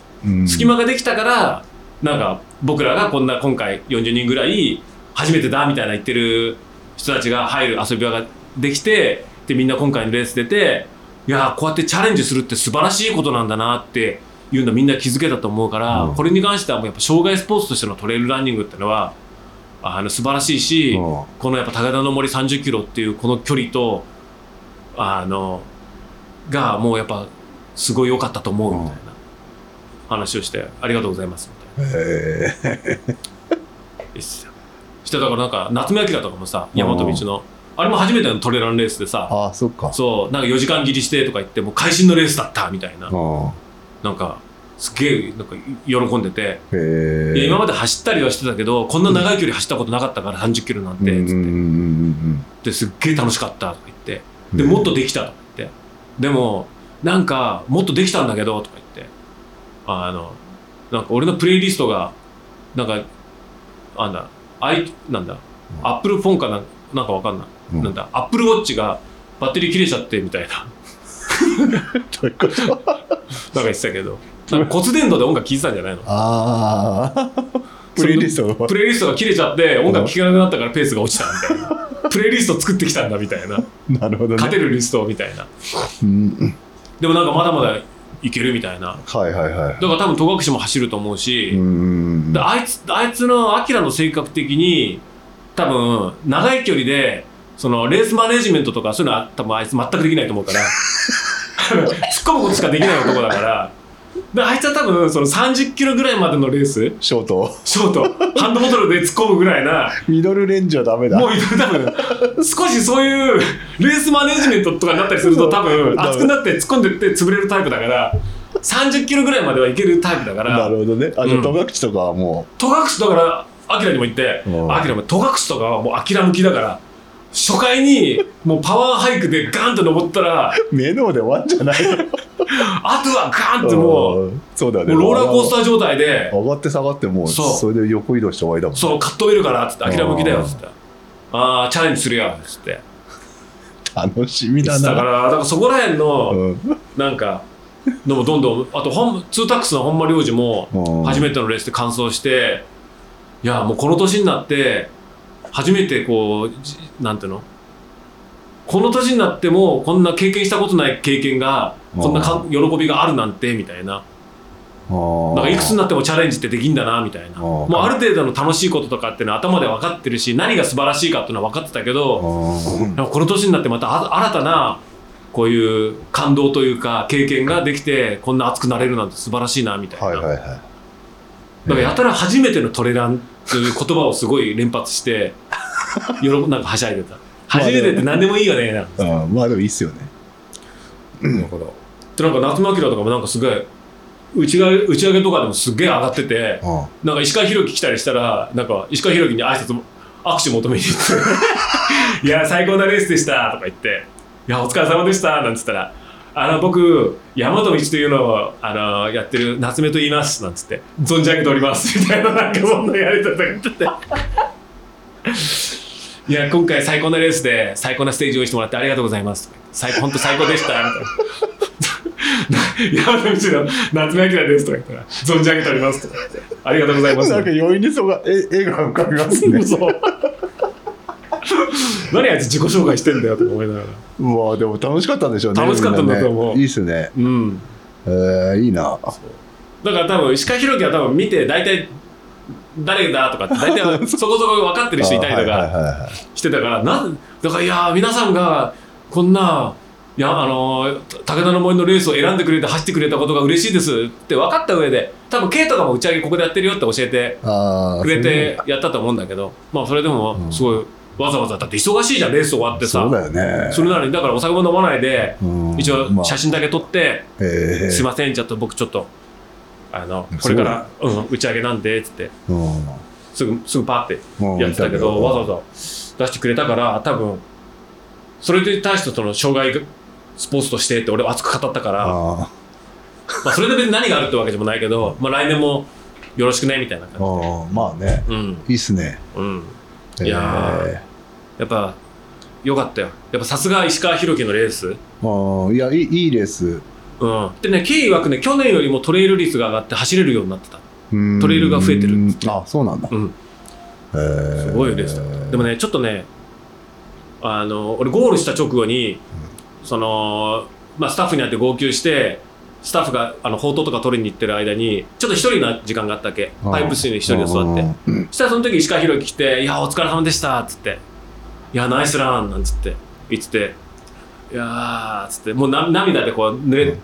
隙間ができたからなんか僕らがこんな今回40人ぐらい初めてだみたいな言ってる人たちが入る遊び場ができてでみんな今回のレース出ていやこうやってチャレンジするって素晴らしいことなんだなっていうのみんな気づけたと思うから、うん。これに関してはもうやっぱ障害スポーツとしてのトレイルランニングってのはあの素晴らしいし、うん。このやっぱ高田の森30キロっていうこの距離とあのがもうやっぱすごい良かったと思うみたいな話をしてありがとうございますみたいな。へいいっすよ。してだからなんか夏目明とかもさ大和道のあれも初めてのトレランレースでさああそっか。そうなんか4時間切りしてとか言ってもう会心のレースだったみたいな。うんなんかすげえなんか喜んでて。今まで走ったりはしてたけどこんな長い距離走ったことなかったから30キロなんてつって。ですっげえ楽しかったとか言って。でもっとできたとか言って。でもなんかもっとできたんだけどとか言って。あのなんか俺のプレイリストがなんかあんだアイなんだアップルフォンかななんかわかんない、うん。なんだアップルウォッチがバッテリー切れちゃってみたいな どういうこと？なんか言ってたけど。なんか骨伝導で音楽聴いてたんじゃないの？ああプレイリストがプレイリストが切れちゃって音楽聴かなくなったからペースが落ちたみたいな。プレイリスト作ってきたんだみたいな。なるほどね。勝てるリストみたいな。うん。でもなんかまだまだいけるみたいな。はいはいはい。だから多分戸隠も走ると思うし、うん。あいつあいつのアキラの性格的に多分長い距離でそのレースマネジメントとかそういうのは多分あいつ全くできないと思うから。突っ込むことしかできない男だから。であいつは多分その30キロぐらいまでのレースショート。ショート。ハンドボトルで突っ込むぐらいな。ミドルレンジはダメだ。もう多分少しそういうレースマネジメントとかになったりすると多分熱くなって突っ込んでって潰れるタイプだから30キロぐらいまではいけるタイプだから。なるほどね。あじゃうん。あ戸隠とかはも戸隠だからアキラにも言ってラも戸隠とかはもうアキラ向きだから初回にもうパワーハイクでガンと登ったらう目ので終わんじゃないの。あとはガンってもううん。そうだよね。もうローラーコースター状態で。上がって下がってもうそれで横移動して終わりだもんそうカットウェルからっつってアキラ向きだよっつって。ああチャレンジするよっつって。楽しみだだかならだからそこら辺のうん。なんかのもどんどんあと本ツータックスの本間良二もうん。初めてのレースで完走していやもうこの年になって初めてこうじなんていうの？この年になってもこんな経験したことない経験がこんなか喜びがあるなんてみたいな。なんかいくつになってもチャレンジってできんだなみたいな。ー。もうある程度の楽しいこととかっていうのは頭で分かってるし何が素晴らしいかっていうのは分かってたけどこの年になってまたあ新たなこういう感動というか経験ができてこんな熱くなれるなんて素晴らしいなみたいな、だからやたら初めてのトレランという言葉をすごい連発して 喜んなんかはしゃいでた。初めてって何でもいいよねなんてうんまあでもいいっすよね。だからでなんか夏間明とかもなんかすごい打ち上げ打ち上げとかでもすげえ上がっててうんなんか石川博樹来たりしたらなんか石川博樹に挨拶も握手求めに行って「いや最高なレースでした」とか言って「いやお疲れ様でした」なんつったら「あの僕山と道というのをあのやってる夏目と言います」なんつって「存じ上げております」みたいななんかそんなやりとりとか言って。て。いや今回最高なレースで最高なステージ用意してもらってありがとうございます。最本当最高でした。みたいな。山の道の夏目明です。とか言ったら存じ上げております。とか言って。ありがとうございます。なんか余韻にそうがえ絵が浮かびますね。そう 何あいつ自己紹介してんだよとか思いながら。うわでも楽しかったんでしょうね楽しかったんだと思う。ね。いいっすね。うん。えー、いいな。だから多分石川博樹は多分見て大体誰だとかって大体 そこそこ分かってる人いたりとかしてたからなんだからいやー皆さんがこんないやあのー武田の森のレースを選んでくれて走ってくれたことが嬉しいですって分かった上で多分 K とかも打ち上げここでやってるよって教えてくれてやったと思うんだけどまあそれでもすごいわざわざだって忙しいじゃんレース終わってさ。そうだよね。それなのにだからお酒も飲まないでうん。一応まあ。写真だけ撮ってへーすいませんちょっと僕ちょっとあのこれから、うん、打ち上げなんでっつって。うん。すぐすぐパーってうんやってたけど、うんわざわざ出してくれたから多分それに対してその障害スポーツとしてって俺は熱く語ったからあまあ、それで別に何があるってわけでもないけど、まあ、来年もよろしくねみたいな感ーあーまあね。じうん。いいっすね。うんいややっぱよかったよ。やっぱさすが石川博樹のレース。ーあーいやいいいいレース。うん。でね経緯曰くね去年よりもトレイル率が上がって走れるようになってた。うん。トレイルが増えてるっつってあそうなんだ。うん。すごいレースだでもねちょっとねあの俺ゴールした直後に、その、まあ、スタッフに会って号泣してスタッフがあの報道とか取りに行ってる間にちょっと一人の時間があったわけ。パイプ室に一人で座って。うんそしたらその時石川博樹来て「いやお疲れ様でした」っつって「いやナイスラン」なんつって。言ってて「いやー」っつって。もうな涙でこう濡れ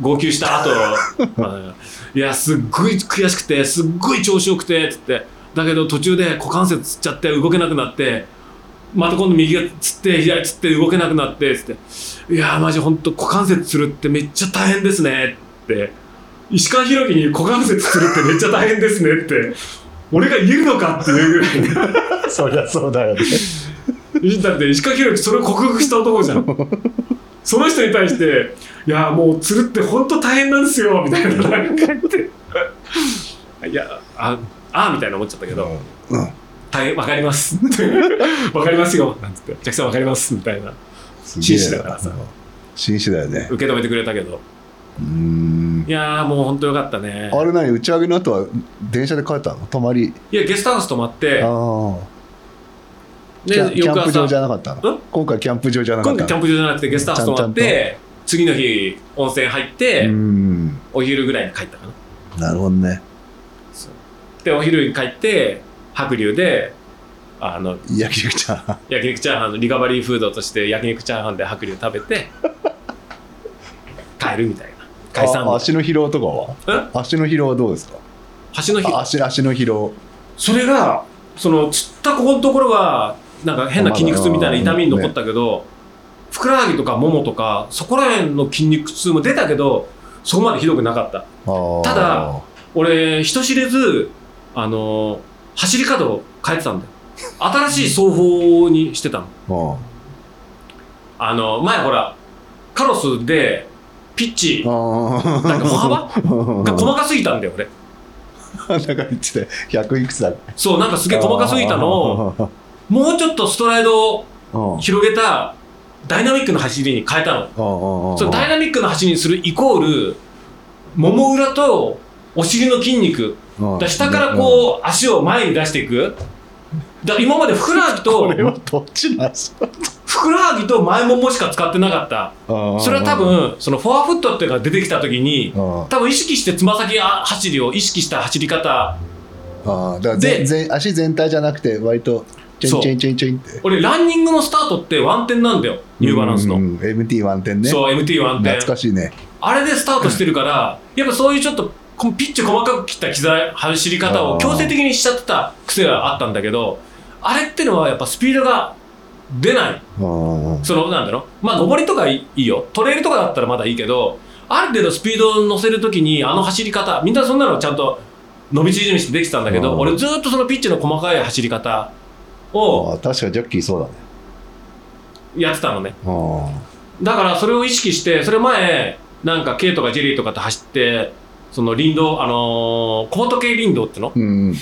号泣した後。あい。やすっごい悔しくてすっごい調子よくてっつって。だけど途中で股関節つっちゃって動けなくなってまた今度右がつって左つって動けなくなってつって「いやーマジ本当股関節つるってめっちゃ大変ですね」って。石川博樹に股関節つるってめっちゃ大変ですねって。俺が言えるのかっていうぐらいね そりゃそうだよね。だって石川博樹それを克服した男じゃん。その人に対して「いやもうつるって本当大変なんですよ」みたいななんか言って。いやああみたいな思っちゃったけど。うん「大変わかります」わかりますよ」なんつって「ジャクさんわかります」みたいな。紳士だからさ。紳士だよね。受け止めてくれたけど。うーん。いやーもう本当よかったね。あれ何？打ち上げの後は電車で帰ったの？泊まり？いやゲストハウス泊まって。ああでキャンプ場じ朝ゃなかったの？ん？今回キャンプ場じゃなかったの？今度キャンプ場じゃなくてゲストハウス泊まって次の日温泉入って、うん。お昼ぐらいに帰ったかな。なるほどね。でお昼に帰って白龍であの焼肉ちゃん焼肉チャーハンのリカバリーフードとして焼肉チャーハンで白龍食べて帰るみたいな。解散あ足の疲労とかは？足の疲労はどうですか？橋の日あ足足の疲労。それがそのつったここのところがなんか変な筋肉痛みたいな痛みに残ったけど、ふくらはぎとかももとかそこら辺の筋肉痛も出たけどそこまでひどくなかった。ただ俺人知れずあの走り方を変えてたんだよ。新しい走法にしてたの。ああ。の前ほらカロスでピッチあなんか歩幅が 細かすぎたんだよ俺。なんか言ってた100いくつだそうなんかすげえ細かすぎたのをもうちょっとストライドをを広げたダイナミックな走りに変えたの。そのダイナナミックな走りにするイコールもも裏とお尻の筋肉。だ下からこう足を前に出していく。だ今までふくらはぎことれはどっちなんすか？ふくらはぎと前ももしか使ってなかった。それは多分そのフォアフットっていうのが出てきた時にあ多分意識してつま先走りを意識した走り方。あだか足全体じゃなくて割とチェンチェンチェンチェンって。俺ランニングのスタートってワンテンなんだよ。ニューバランスの。うん MT ワンテンね。そう MT ワンテン。懐かしいね。あれでスタートしてるからやっぱそういうちょっとこピッチ細かく切った膝走り方を強制的にしちゃってた癖があったんだけどあれってのはやっぱスピードが出ない。うんそのなんだろう。まあ上りとかいいよ。トレイルとかだったらまだいいけどある程度スピードを乗せるときにあの走り方みんなそんなのちゃんと伸び縮みしてできてたんだけどうん俺ずっとそのピッチの細かい走り方をあ確かにジャッキーそうだね。やってたのね。あだからそれを意識してそれ前なんか K とかジェリーとかって走ってその林道あのー小仏林道っての？うん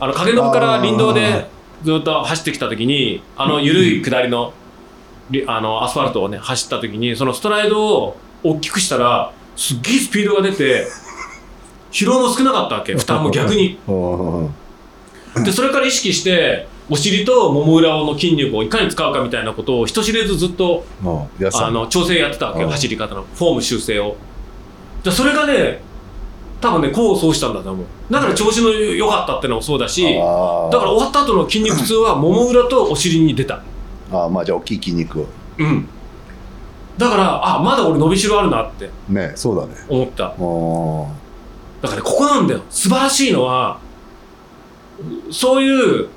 あの影信から林道でずっと走ってきた時にあの緩い下りのりあのアスファルトをね走った時にそのストライドを大きくしたらすっげえスピードが出て疲労も少なかったわけ 負担も逆に。うんでそれから意識してお尻ともも裏の筋肉をいかに使うかみたいなことを人知れずずっとあの調整やってたわけようん走り方のフォーム修正を。じゃあそれがね多分ね功を奏したんだと思う。だから調子の良かったってのもそうだしだから終わった後の筋肉痛はもも裏とお尻に出た。ああまあじゃあ大きい筋肉を。うん。だからあまだ俺伸びしろあるなってねそうだね。思った。あだからねここなんだよ。素晴らしいのはそういう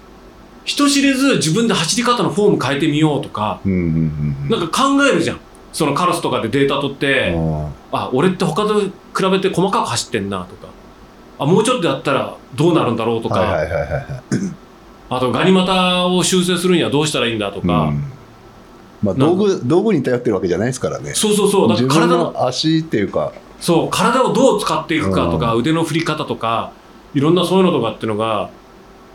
人知れず自分で走り方のフォーム変えてみようとかうんうんうんうん。なんか考えるじゃんそのカロスとかでデータ取ってあ俺って他と比べて細かく走ってんなとか。あもうちょっとやったらどうなるんだろうとか、はいはいはいはいあとガニ股を修正するにはどうしたらいいんだとか、うん。まあ道具道具に頼ってるわけじゃないですからね。そうそうそう。だから体のの足っていうか。そう体をどう使っていくかとか、う腕の振り方とかいろんなそういうのとかっていうのが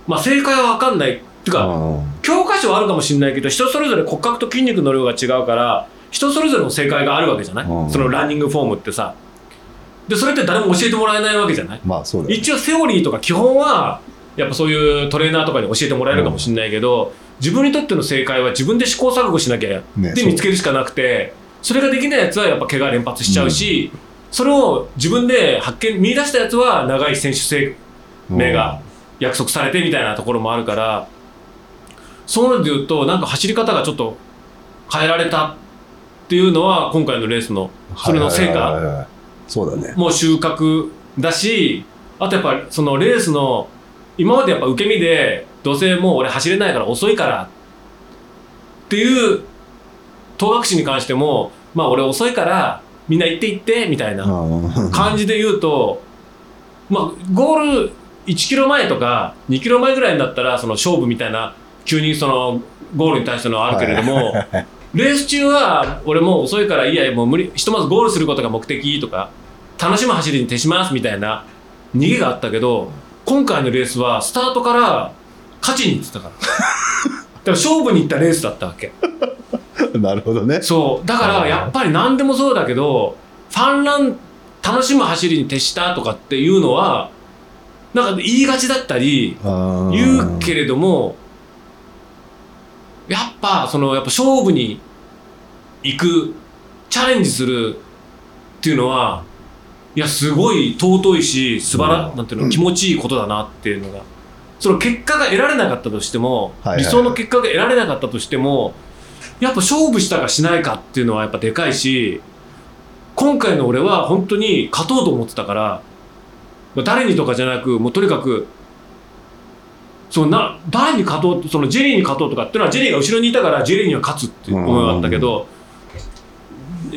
まあ正解は分かんない。っていうか、うん。教科書はあるかもしれないけど人それぞれ骨格と筋肉の量が違うから人それぞれの正解があるわけじゃない、うん。そのランニングフォームってさ。でそれって誰も教えてもらえないわけじゃない？まあそうだよね。一応セオリーとか基本はやっぱそういうトレーナーとかに教えてもらえるかもしれないけど、自分にとっての正解は自分で試行錯誤しなきゃねで見つけるしかなくてそれができないやつはやっぱ怪我連発しちゃうし、それを自分で発見見出したやつは長い選手生命が約束されてみたいなところもあるからそういうので言うとなんか走り方がちょっと変えられたっていうのは今回のレースのそれの成果はいはい。はいはいそうだね。もう収穫だしあとやっぱりそのレースの今までやっぱ受け身でどうせもう俺走れないから遅いからっていう戸隠に関してもまあ俺遅いからみんな行って行ってみたいなうん。感じで言うとまあゴール1キロ前とか2キロ前ぐらいになったらその勝負みたいな急にそのゴールに対してのあるけれどもレース中は俺もう遅いからいいやもう無理ひとまずゴールすることが目的とか楽しむ走りに徹しますみたいな逃げがあったけど今回のレースはスタートから勝ちに行ってたから。だから勝負に行ったレースだったわけ。なるほどね。そう。だからやっぱり何でもそうだけどファンラン楽しむ走りに徹したとかっていうのはなんか言いがちだったり言言うけれどもやっぱそのやっぱ勝負に行くチャレンジするっていうのはいやすごい尊いし素晴ら、うん。なんていうの気持ちいいことだなっていうのが。その結果が得られなかったとしても、理想の結果が得られなかったとしてもやっぱ勝負したかしないかっていうのはやっぱでかいし今回の俺は本当に勝とうと思ってたからまあ誰にとかじゃなくもうとにかくそうな誰に勝とうそのジェリーに勝とうとかっていうのはジェリーが後ろにいたからジェリーには勝つっていう思いがあったけど、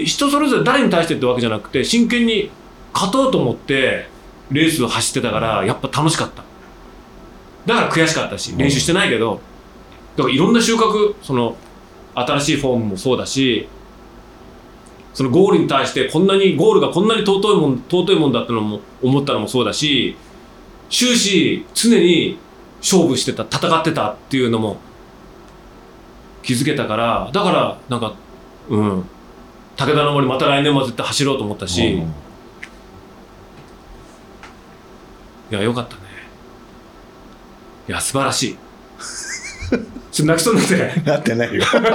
人それぞれ誰に対してってわけじゃなくて真剣に勝とうと思ってレースを走ってたからやっぱ楽しかった。だから悔しかったし練習してないけどだからいろんな収穫その新しいフォームもそうだしそのゴールに対してこんなにゴールがこんなに尊いもん尊いもんだってのも思ったのもそうだし終始常に勝負してた戦ってたっていうのも気づけたからだからなんかうん。武田の森また来年も絶対走ろうと思ったし、いやよかったね。いや素晴らしい。ちょっと泣きそうになって。なってないよ。うんだ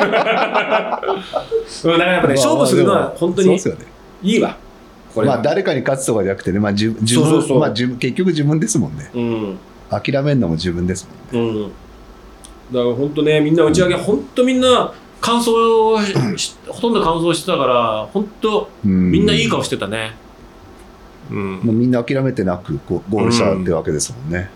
からやっぱね勝負するのは本当にいいわ。これは。まあ誰かに勝つとかじゃなくてね、まあ、自自分そうそうそう。まあ、自分結局自分ですもんね。うん諦めるのも自分です。もんねうん。だから本当ねみんな打ち上げ本当みんな感想しほとんど感想してたから本当うん。みんないい顔してたね。うん。もうみんな諦めてなくゴールしたってわけですもんね、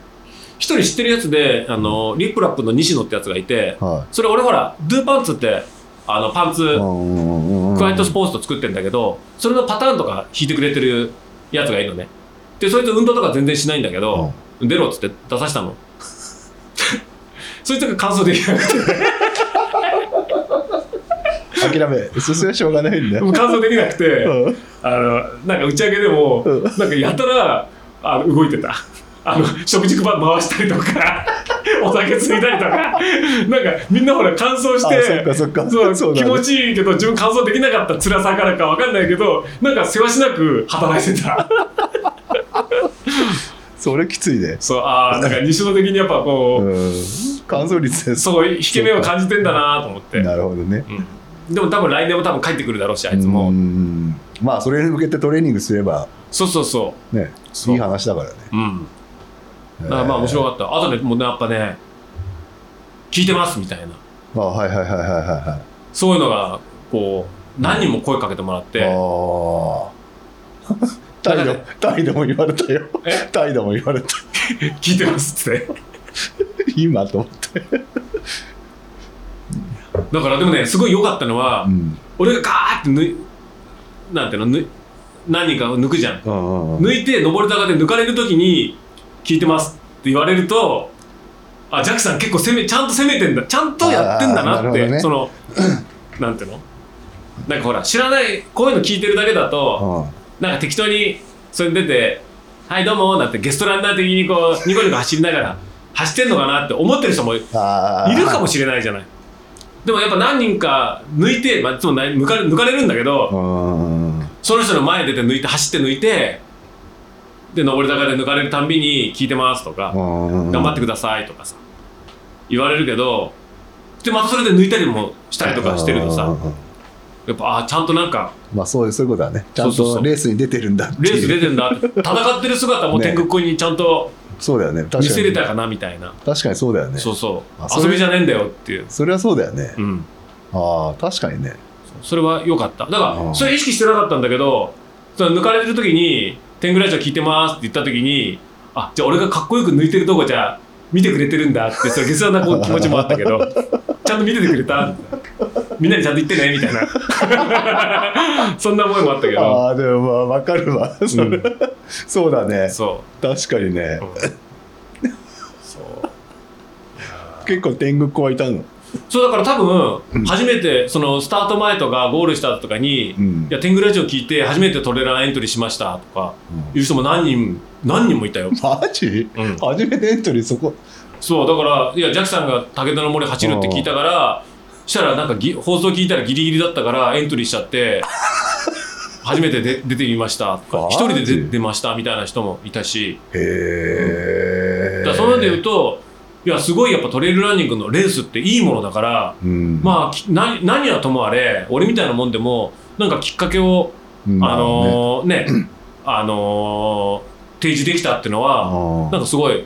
一人知ってるやつであのリップラップの西野ってやつがいてはそれ俺ほらドゥパンツってあのパンツいうんクワイトスポーツと作ってんだけどそれのパターンとか弾いてくれてるやつがいるのね。でそいつ運動とか全然しないんだけど、出ろっつって出さしたの。そいつが感想できなくて諦め。そそれはしょうがないんだ。よ、感想できなくてうん。あのなんか打ち上げでもうん。なんかやたらあの動いてた。あの食事回したりとか お酒ついたりとかなんかみんなほら乾燥して気持ちいいけど自分乾燥できなかった辛さからかわかんないけどなんかせわしなく働いてたそれきついね。そうああなんか西野的にやっぱこう、うん。乾燥率です。そう引け目を感じてんだなと思って、なるほどね。うん。でも多分来年も多分帰ってくるだろうしあいつも、うん。まあそれに向けてトレーニングすれば。そうそうそう。いい話だからね。ううん。だからまあ面白かった。あとねもうねやっぱね聞いてますみたいな。あはいはいはいはいはいはい。そういうのがこう何人も声かけてもらって、ああタイでタイでも言われたよ。え？タイでも言われた。聞いてますって。今と思って。だからでもねすごい良かったのは、うん。俺がガーって抜いなんていうのぬ何人か抜くじゃん。うんうんうん抜いて上り坂で抜かれる時に「聞いてます」って言われるとあジャックさん結構攻めちゃんと攻めてんだ。ちゃんとやってんだなってね。そのなんていうの？なんかほら知らないこういうの聞いてるだけだとなんか適当にそれに出て「はいどうも」なんてゲストランナー的にこうニコニコ走りながら走ってんのかなって思ってる人もいるかもしれないじゃない。でもやっぱ何人か抜いて、まあ、いつも抜かれ抜かれるんだけど、その人の前に出て抜いて走って抜いてで上り坂で抜かれるたんびに聞いてますとか、うん。頑張ってくださいとかさ言われるけどでまたそれで抜いたりもしたりとかしてるとさやっぱあちゃんとなんかまあそういうそういうことだね。ちゃんとレースに出てるんだレース出てんだ戦ってる姿もね天国にちゃんとそうだよね。見にせれたかなみたいな、確かに。そうだよね。そうそう。れ遊びじゃねえんだよっていう、それはそうだよね。うん、ああ確かにね。それは良かった。だかうん。らそれ意識してなかったんだけどその抜かれてる時に「天狗ラジオ聞いてます」って言った時にあじゃあ俺がかっこよく抜いてるとこじゃ見てくれてるんだってそれ下世話な気持ちもあったけど ちゃんと見ててくれたみんなにちゃんと言ってねみたいな。そんな思いもあったけど。ああでもまあ分かるわ。それ、うん。そうだね。そ確かにね。う、うん。そう。結構天狗子はいたの？そうだから多うん。分初めてそのスタート前とかゴールした後とかにうん「いや天狗ラジオ聞いて初めてトレランエントリーしました」とかいう人も何人何人もいたよ。マジ、うん。初めてエントリーそこ？そうだからいやジャックさんが武田の森走るって聞いたからしたらなんかぎ放送聞いたらギリギリだったからエントリーしちゃって 初めてで出てみました。一人で出出ましたみたいな人もいたし。へえういうので言うといやすごいやっぱトレイルランニングのレースっていいものだからうん。まあき何何はともあれ俺みたいなもんでもなんかきっかけをあのーね。あのー提示できたっていうのはなんかすごい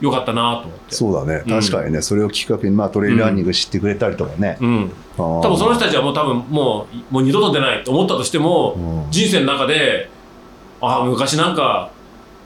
良かったなと思って。そうだね。うん。確かにね、それをきっかけに、まあ、トレイルランニング知ってくれたりとかね、うん。多多分その人たちはもう多分もうもう二度と出ないと思ったとしても、うん。人生の中でああ昔なんか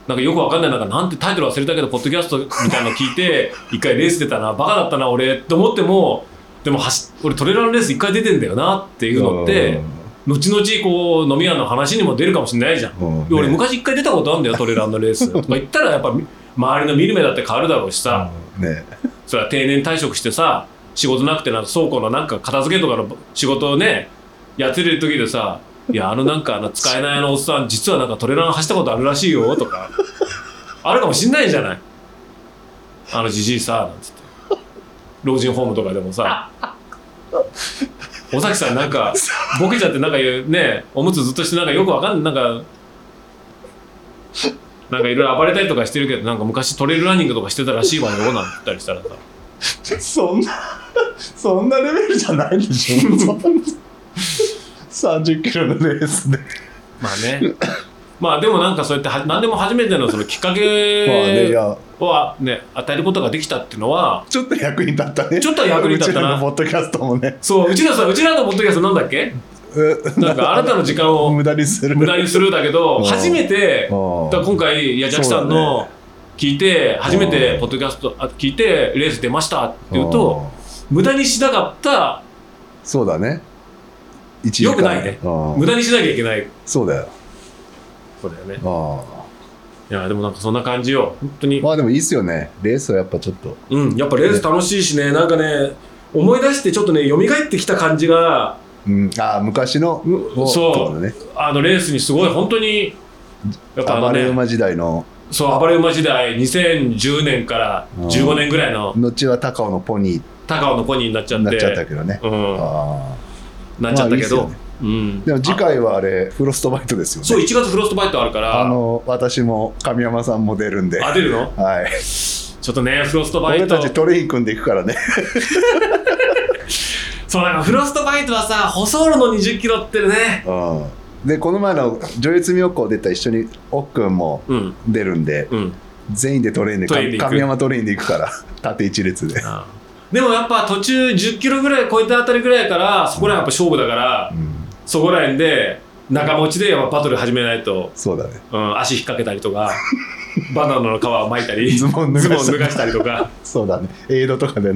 なんかよくわかんないなんかなんてタイトル忘れたけどポッドキャストみたいなの聞いて 一回レース出たなバカだったな俺って思ってもでも走俺トレーラーのレース一回出てんだよなっていうのって後々こう飲み屋の話にも出るかもしれないじゃん。うん。うん俺ね昔一回出たことあるんだよトレーラーのレース。とか言ったらやっぱ周りの見る目だって変わるだろうしさ、ね。それは定年退職してさ仕事なくてな倉庫のなんか片付けとかの仕事をねやってる時でさ「いやあのなんかあの使えないあのおっさん実はなんかトレーラー走ったことあるらしいよ」とかあるかもしんないじゃない。あのじじいさなんつって。老人ホームとかでもさ。尾崎さんなんかボケちゃってなんかねおむつずっとしてなんかよくわかんないなんかなんかいろいろ暴れたりとかしてるけどなんか昔トレイルランニングとかしてたらしいわよなんて言ったりしたらさ。そんなそんなレベルじゃないでしょそんな30キロのレースで。まあね。まあでもなんかそうやっては何でも初めてのそのきっかまあねいけや。をね与えることができたっていうのはちょっと役に立ったね。ちょっと役に立ったな。うちらのポッドキャストもね。そううちらさうちらのポッドキャストなんだっけ？え なんかあなたの時間を無駄にする。無駄にするだけどうん。初めてうん。だ今回いやジャックさんの聞いて初めてうん。ポッドキャストあ聞いてレース出ましたっていうと無駄にしなかったそうだね。1時よ間くないね。うん。無駄にしなきゃいけない。そうだよ。そうだよね。あいやでもなんかそんな感じよ。本当に。まあでもいいっすよね。レースはやっぱちょっと。うんやっぱレース楽しいしね。なんかね思い出してちょっとね蘇ってきた感じがうん。ああ昔の？そう。だね。あのレースにすごい本当にやっぱね暴れ馬時代のそう暴れ馬時代2010年から15年ぐらいの後は高尾のポニ高尾のポニーになっちゃってなっちゃったけどね、うんあなっちゃったけど、まあいいうんあでも次回はあれフロストバイトですよねそう1月フロストバイトあるからあの私も神山さんも出るんであ出るのはいちょっとねフロストバイ俺トたちトレイン組んでいくからねそうなんかフロストバイトはさ細路の2 0キロってね。うん。でこの前の女優妙高出た一緒に奥君もうん。出るんで、うん。全員でトレインでトレインで行く神山トレインで行くから 縦一列で、ああ。でもやっぱ途中10キロぐらい超えたあたりぐらいからそこら辺やっぱ勝負だから、うん、そこら辺で中持ちでやっぱバトル始めないと、そうだね。うん、足引っ掛けたりとか バナナの皮を巻いたりズボン脱がしたり。とか。そうだね。エイドとかで、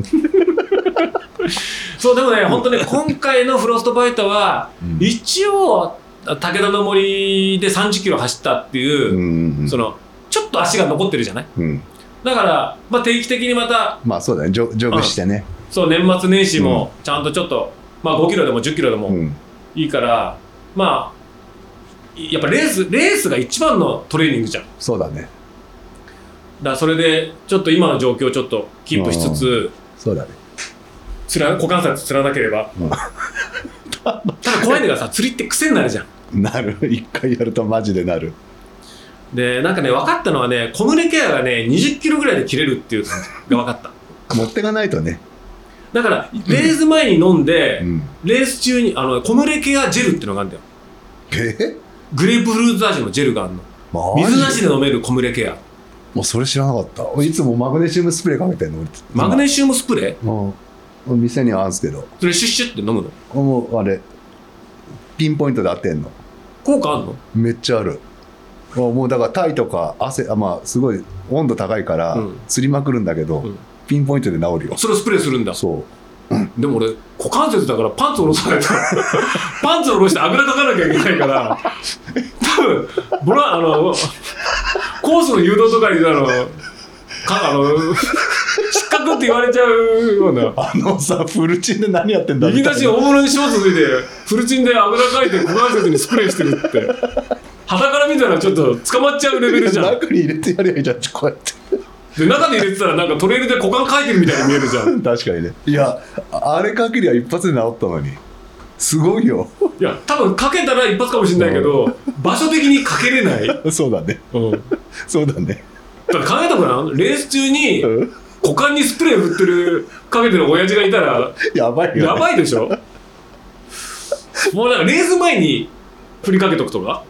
そうでもね本当ね今回のフロストバイトは、うん。一応武田の森で30キロ走ったっていう、うんうんそのちょっと足が残ってるじゃない？うん、だから、まあ、定期的にまたまあそうだね。ジョジョグしてね、そう年末年始もちゃんとちょっと、まあ、5キロでも10キロでもうん。いいから、まあやっぱレースレースが一番のトレーニングじゃん。そうだね。らそれでちょっと今の状況をちょっとキープしつつそうだねつら股関節つらなければ、うん。ただ怖いのがさ釣りって癖になるじゃん。なる。一回やるとマジでなる。でなんかね分かったのはね小胸ケアがね20キロぐらいで切れるっていうのが分かった。持ってかないとね、だからレース前に飲んで、うん、レース中にあの小胸ケアジェルっていうのがあるんだよ。え？グレープフルーツ味のジェルがあるの。水なしで飲める小胸ケア。もうそれ知らなかった。俺いつもマグネシウムスプレーかけてんの？俺。マグネシウムスプレー？もう店にはあるんすけど。それシュッシュッって飲むの？もうあれピンポイントで当てんの。効果あんの？めっちゃある。もうだからタイとか汗あまあすごい温度高いからうん。釣りまくるんだけど、うん。ピンポイントで治るよ。それをスプレーするんだ？そでも俺股関節だからパンツ下ろさないと。パンツ下ろしてあぐらかかなきゃいけないから。多分ボラあのコースの誘導とかにあの。かあの失格って言われちゃうような。うあのさフルチンで何やってんだ右出大物にショーツ脱いでフルチンであぐらかいて股関節にスプレーしてるって。肌から見たらちょっと捕まっちゃうレベルじゃん。中に入れてやりゃいいじゃんこうやって。で中で入れてたらなんかトレイルで股間かいてるみたいに見えるじゃん。確かにね。いやああれかけりゃ一発で治ったのに。すごいよ。いや多分かけたら一発かもしれないけど場所的にかけれない、そうだね。うん、だそうだね。って考えたからレース中にうん股間にスプレー振ってるかけてる親父がいたらやばいよ、ね、やばいでしょ？もうなんかレース前に振りかけとくとか？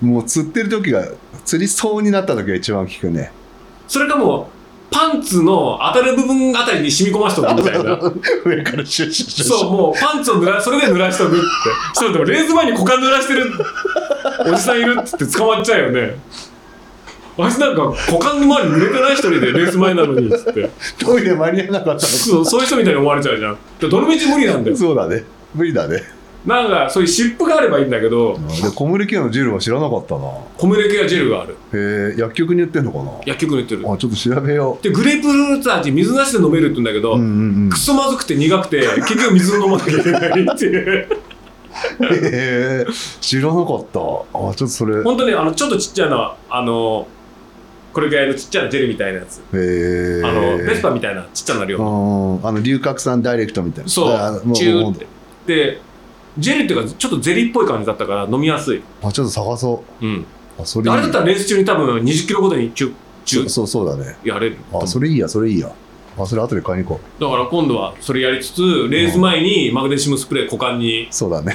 もう釣ってる時が釣りそうになった時が一番効くね。それかもうパンツの当たる部分あたりに染み込ましとくみたいな。上からシュッシュッシュッシュッ。そうもうパンツを濡らそれで濡らしとくって。そうでもレース前に股間濡らしてるおじさんいるっつって捕まっちゃうよねあいつなんか股間の周り濡れてない一人でレース前なのにっつって。トイレ間に合わなかったのそうそういう人みたいに思われちゃうじゃん。でどの道無理なんだよ。そうだね。無理だね。なんかそういう湿布があればいいんだけど。で小森ケアのジェルは知らなかったな。小胸ケアジェルがある。へえ薬局に売ってんのかな？薬局に売ってる。あちょっと調べよでグレープフルーツ味水なしで飲めるって言うんだけど、ううんうん。クソまずくて苦くて結局水飲まなきゃいけないっていう。う んへえ知らなかった。あちょっとそれ。へ本当にあのちょっとちっちゃなあのこれぐらいのちっちゃなジェルみたいなやつ、えあのベスパみたいなちっちゃな量、うんあの龍角散ダイレクトみたいな。そう。チューって。でジェルっていうかちょっとゼリーっぽい感じだったから飲みやすい、あちょっと探そう。ん、うあそれあれだったらレース中に多分20キロごとにチュッチュッ。そうそうそうだね。やれる。あそれいいやそれいいや。あそれ後で買いに行こう。だから今度はそれやりつつレース前にマグネシウムスプレー股間にそうだね。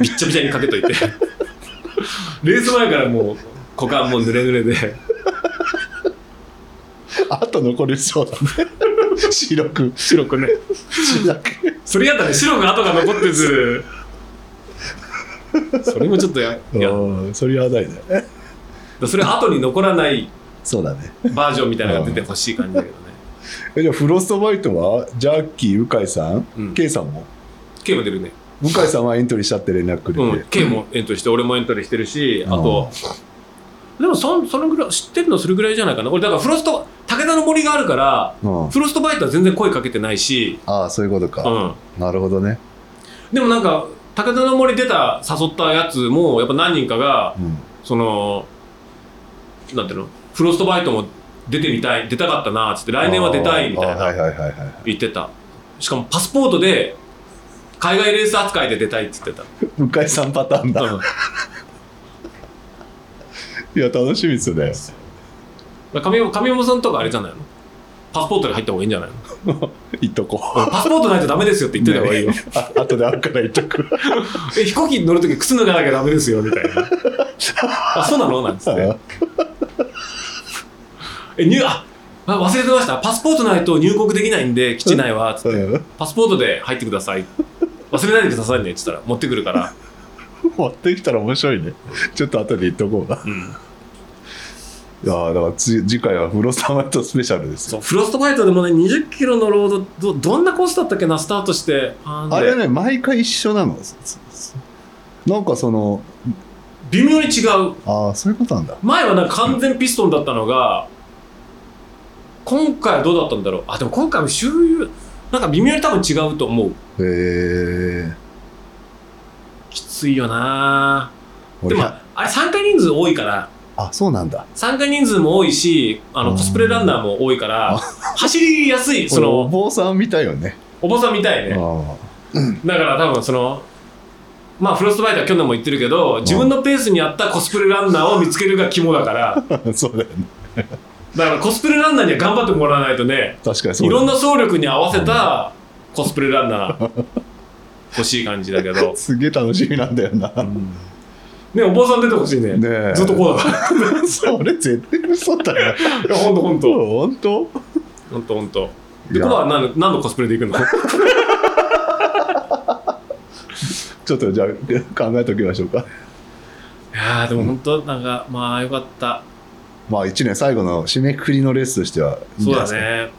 びっちゃびちゃにかけといて。レース前からもう股間もう濡れ濡れであと残りそうだね。白く。白くね。白く。それやったらね白く跡が残ってず。それもちょっとやいや。うんそれやばいね。それ後に残らないそうだね。バージョンみたいなのが出てほしい感じだけどね。えじゃあフロストバイトはジャッキー鵜飼さん、うん。K さんも？K も出るね。鵜飼さんはエントリーしたって連絡くれて、うん、K もエントリーして俺もエントリーしてるしあとでもそんそのぐらい知ってるのそれぐらいじゃないかな。俺だからフロスト武田の森があるからうん、フロストバイトは全然声かけてないし、ああそういうことうか、ん、なるほどね、でもなんか武田の森出た誘ったやつもやっぱ何人かがうん、そのなんていうの？フロストバイトも出てみたい出たかったなっつって来年は出たいみたいなはいはいはい言ってた。しかもパスポートで海外レース扱いで出たいって言って鵜飼さんパターンだ、た、うんいや楽しみですよね上山さんとかあれじゃないの？パスポートで入った方がいいんじゃないの？言っとこパスポートないとダメですよって言ってた方がいいよ。う あ後で会うから言っとく え、飛行機に乗るとき靴脱がなきゃダメですよ、みたいな。あ、そうなの？なんつって。え、入、あ、あ忘れてました。パスポートないと入国できないんで、基地内は、つって。うんパスポートで入ってください。忘れないでくださいね、って言ったら、持ってくるから。持ってきたら面白いねちょっと後で言っとこうなうん。いやーだからつ次回はフロスタマイトスペシャルですよそう、フロストファイトでもね、20キロのロード、ど、どんなコースだったっけな、スタートして。ああれね毎回一緒なのなんかその微妙に違う。ああそういうことなんだ前はなんか完全ピストンだったのが、今回はどうだったんだろう。あ、でも今回も周遊、なんか微妙に多分違うと思う。へえきついよなで俺も、あれ参加人数多いから、あそうなんだ。参加人数も多いし、あの、うん。コスプレランナーも多いからあ、走りやすい、そ そのおの、坊さんみたいよね。お坊さんみたいね。あだから多分その、まあ、フロストバイトは去年も言ってるけど、自分のペースに合ったコスプレランナーを見つけるが肝だから、あ そうだよね。だからコスプレランナーには頑張ってもらわないとね、確かにそういろんな総力に合わせたコスプレランナー欲しい感じだけど、すげえ楽しみなんだよな、ね、お坊さん出てほしいね。ねえ。ずっとこうだから。それ絶対嘘だよ。いや、ほんとほんと。本当？ほんとほんと。で、コバは何何のコスプレで行くの？ちょっとじゃあ考えておきましょうか。いやーでも本当なんかまあよかった。まあ1年最後の締めくくりのレースとしてはいいんじそうだゃないですか？ね。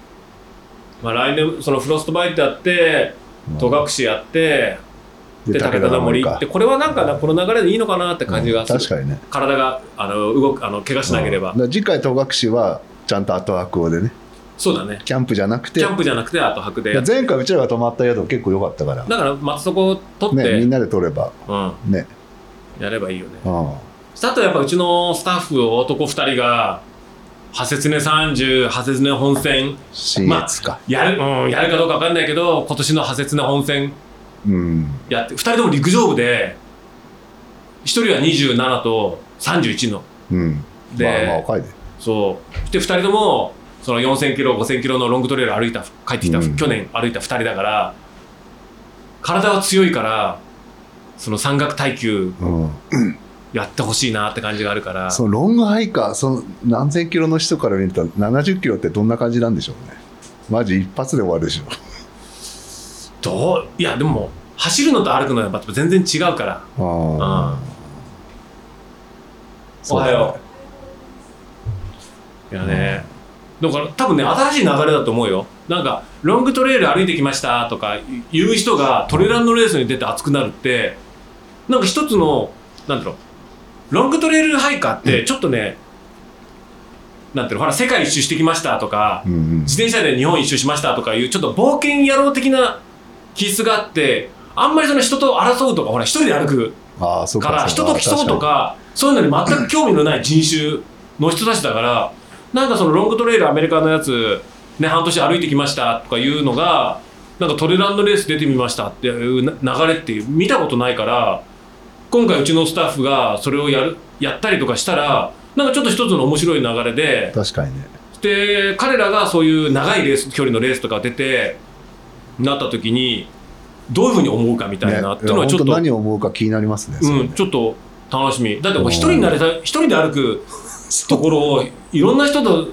まあ来年そのフロストバイトやってうん。戸隠やってで武田の森行ってこれはなんかなこの流れでいいのかなって感じがする、確かにね。体があの動くあの怪我しなければ、うん。次回戸隠はちゃんと後泊をでね。そうだね。キャンプじゃなくて。キャンプじゃなくてあと泊で。前回うちらが泊まった宿結構良かったから。だから松底を取って、ねみんなで取れば。うん、ね。やればいいよね。うん。あとやっぱうちのスタッフ男2人がハセツネ30ハセツネ本線新越か、やる,、うん、やるかどうか分かんないけど今年のハセツネ本線うんやって2人とも陸上部で1人は27と31の。うん。でまあまあそう。で2人ともその4000キロ5000キロのロングトレイル歩いた帰ってきた、うん。去年歩いた2人だから体は強いからその山岳耐久うん。やってほしいなって感じがあるから。そのロングハイカーその何千キロの人から見ると70キロってどんな感じなんでしょうね。マジ一発で終わるでしょどう？いやでも走るのと歩くのはやっぱ全然違うから。ああおはよう。いやね、だから多分ね新しい流れだと思うよ。なんかロングトレイル歩いてきましたとか言う人がトレランのレースに出て熱くなるってなんか一つのなんだろうロングトレイルハイカーってちょっとね、なんていうのほら世界一周してきましたとか、うんうん。自転車で日本一周しましたとかいうちょっと冒険野郎的な気質があってあんまりその人と争うとかほら一人で歩くかから人と競うとかそういうのに全く興味のない人種の人たちだからなんかそのロングトレイルアメリカのやつ、ね、半年歩いてきましたとかいうのがなんかトレランのレース出てみましたっていうな流れって見たことないから今回うちのスタッフがそれをやるやったりとかしたらなんかちょっと一つの面白い流れで確かにね。で彼らがそういう長いレース距離のレースとか出てなった時にどういうふうに思うかみたいなっていうのはねちょっと、本当何を思うか気になりますねうん、ちょっと楽しみ。だって一人になれた一人で歩くところをいろんな人と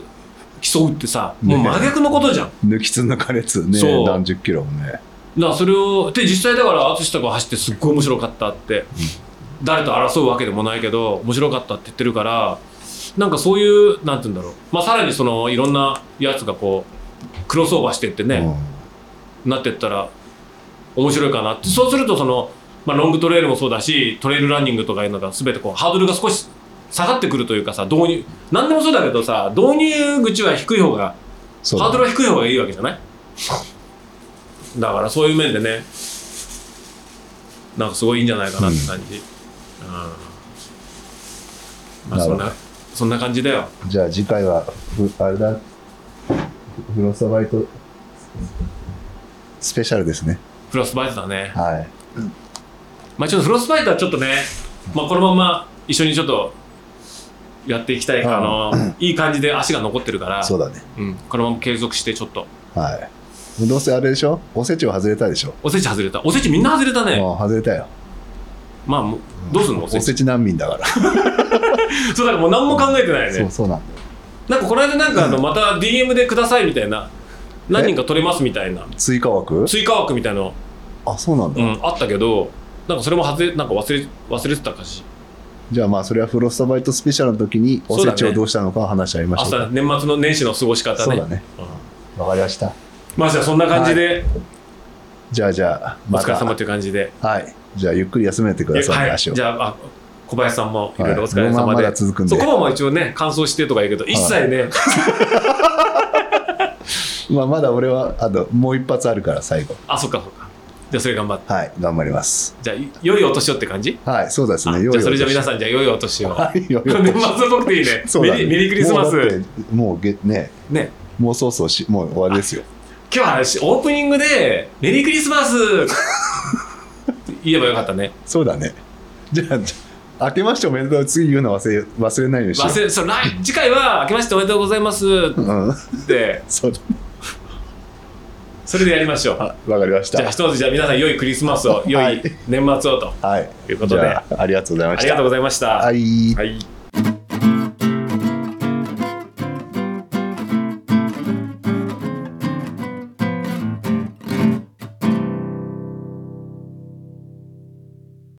競うってさもう真逆のことじゃん、抜きつ抜かれつねそう。何十キロもね。だそれをで実際だから淳とか走ってすっごい面白かったって、誰と争うわけでもないけど面白かったって言ってるからなんかそういうなんて言うんだろう、まあ、さらにそのいろんなやつがこうクロスオーバーしてってね、なってったら面白いかなって。そうするとその、まあ、ロングトレイルもそうだしトレイルランニングとかいうのが全てこうハードルが少し下がってくるというかさ導入何でもそうだけどさ導入口は低い方がハードルは低い方がいいわけじゃない？だからそういう面でねなんかすごいいいんじゃないかなって感じ、うん。まあそんなそんな感じだよ。じゃあ次回はふあれだ？フロストバイトスペシャルですね。フロストバイトだね。はい。まあちょっとフロストバイトはちょっとね、まあ、このまま一緒にちょっとやっていきたいあの いい感じで足が残ってるからそうだね。うん、このまま継続してちょっと。はい。どうせあれでしょ？おせちは外れたでしょ？おせち外れた。おせちみんな外れたね。もう外れたよ。まあどうすんの？おせち。おせち。難民だから。そうだからもう何も考えてないそうねそうなんだよ。なんかこの間なんかあのまた DM でくださいみたいな何人か取れますみたいな。追加枠？追加枠みたいな。の、あそうなんだ、うん、あったけどなんかそれも外れなんか忘れ忘れてたかし。じゃあまあそれはフロストバイトスペシャルの時におせちをどうしたのか話し合いましょうか。朝年末の年始の過ごし方ね。そうだね。うんわかりました。まあじゃあそんな感じで、じゃあじゃあお疲れ様という感じで、はい。じゃあゆっくり休めてください、はい、じゃああ小林さんもいろいろお疲れはい。まあま続くんで。そうコバも一応ね乾燥してとか言うけど一切ね、まあまだ俺はあともう一発あるから最後。あそっかそっか。じゃあそれ頑張って。はい頑張ります。じゃあ良いお年をって感じ？はいそうですねあじゃあそれじゃあ皆んさんじゃあ良いお年を。はい年 年末っぽくていいね。そうだね。メリメリークリスマス。もうげねねもうそうそうしもう終わりですよ今日はしオープニングで「メリークリスマス!」言えばよかったねそうだねじゃあ明けましておめでとう次言うの忘れ忘れないようにしよ忘れそう来次回は「明けましておめでとうございます」ううんってそうだそれでやりましょう。あわかりました。じゃあ一つじゃあ皆さん良いクリスマスを良はい。い年末をとはいいうことで。ありがとうございました。ありがとうございました。はい。はい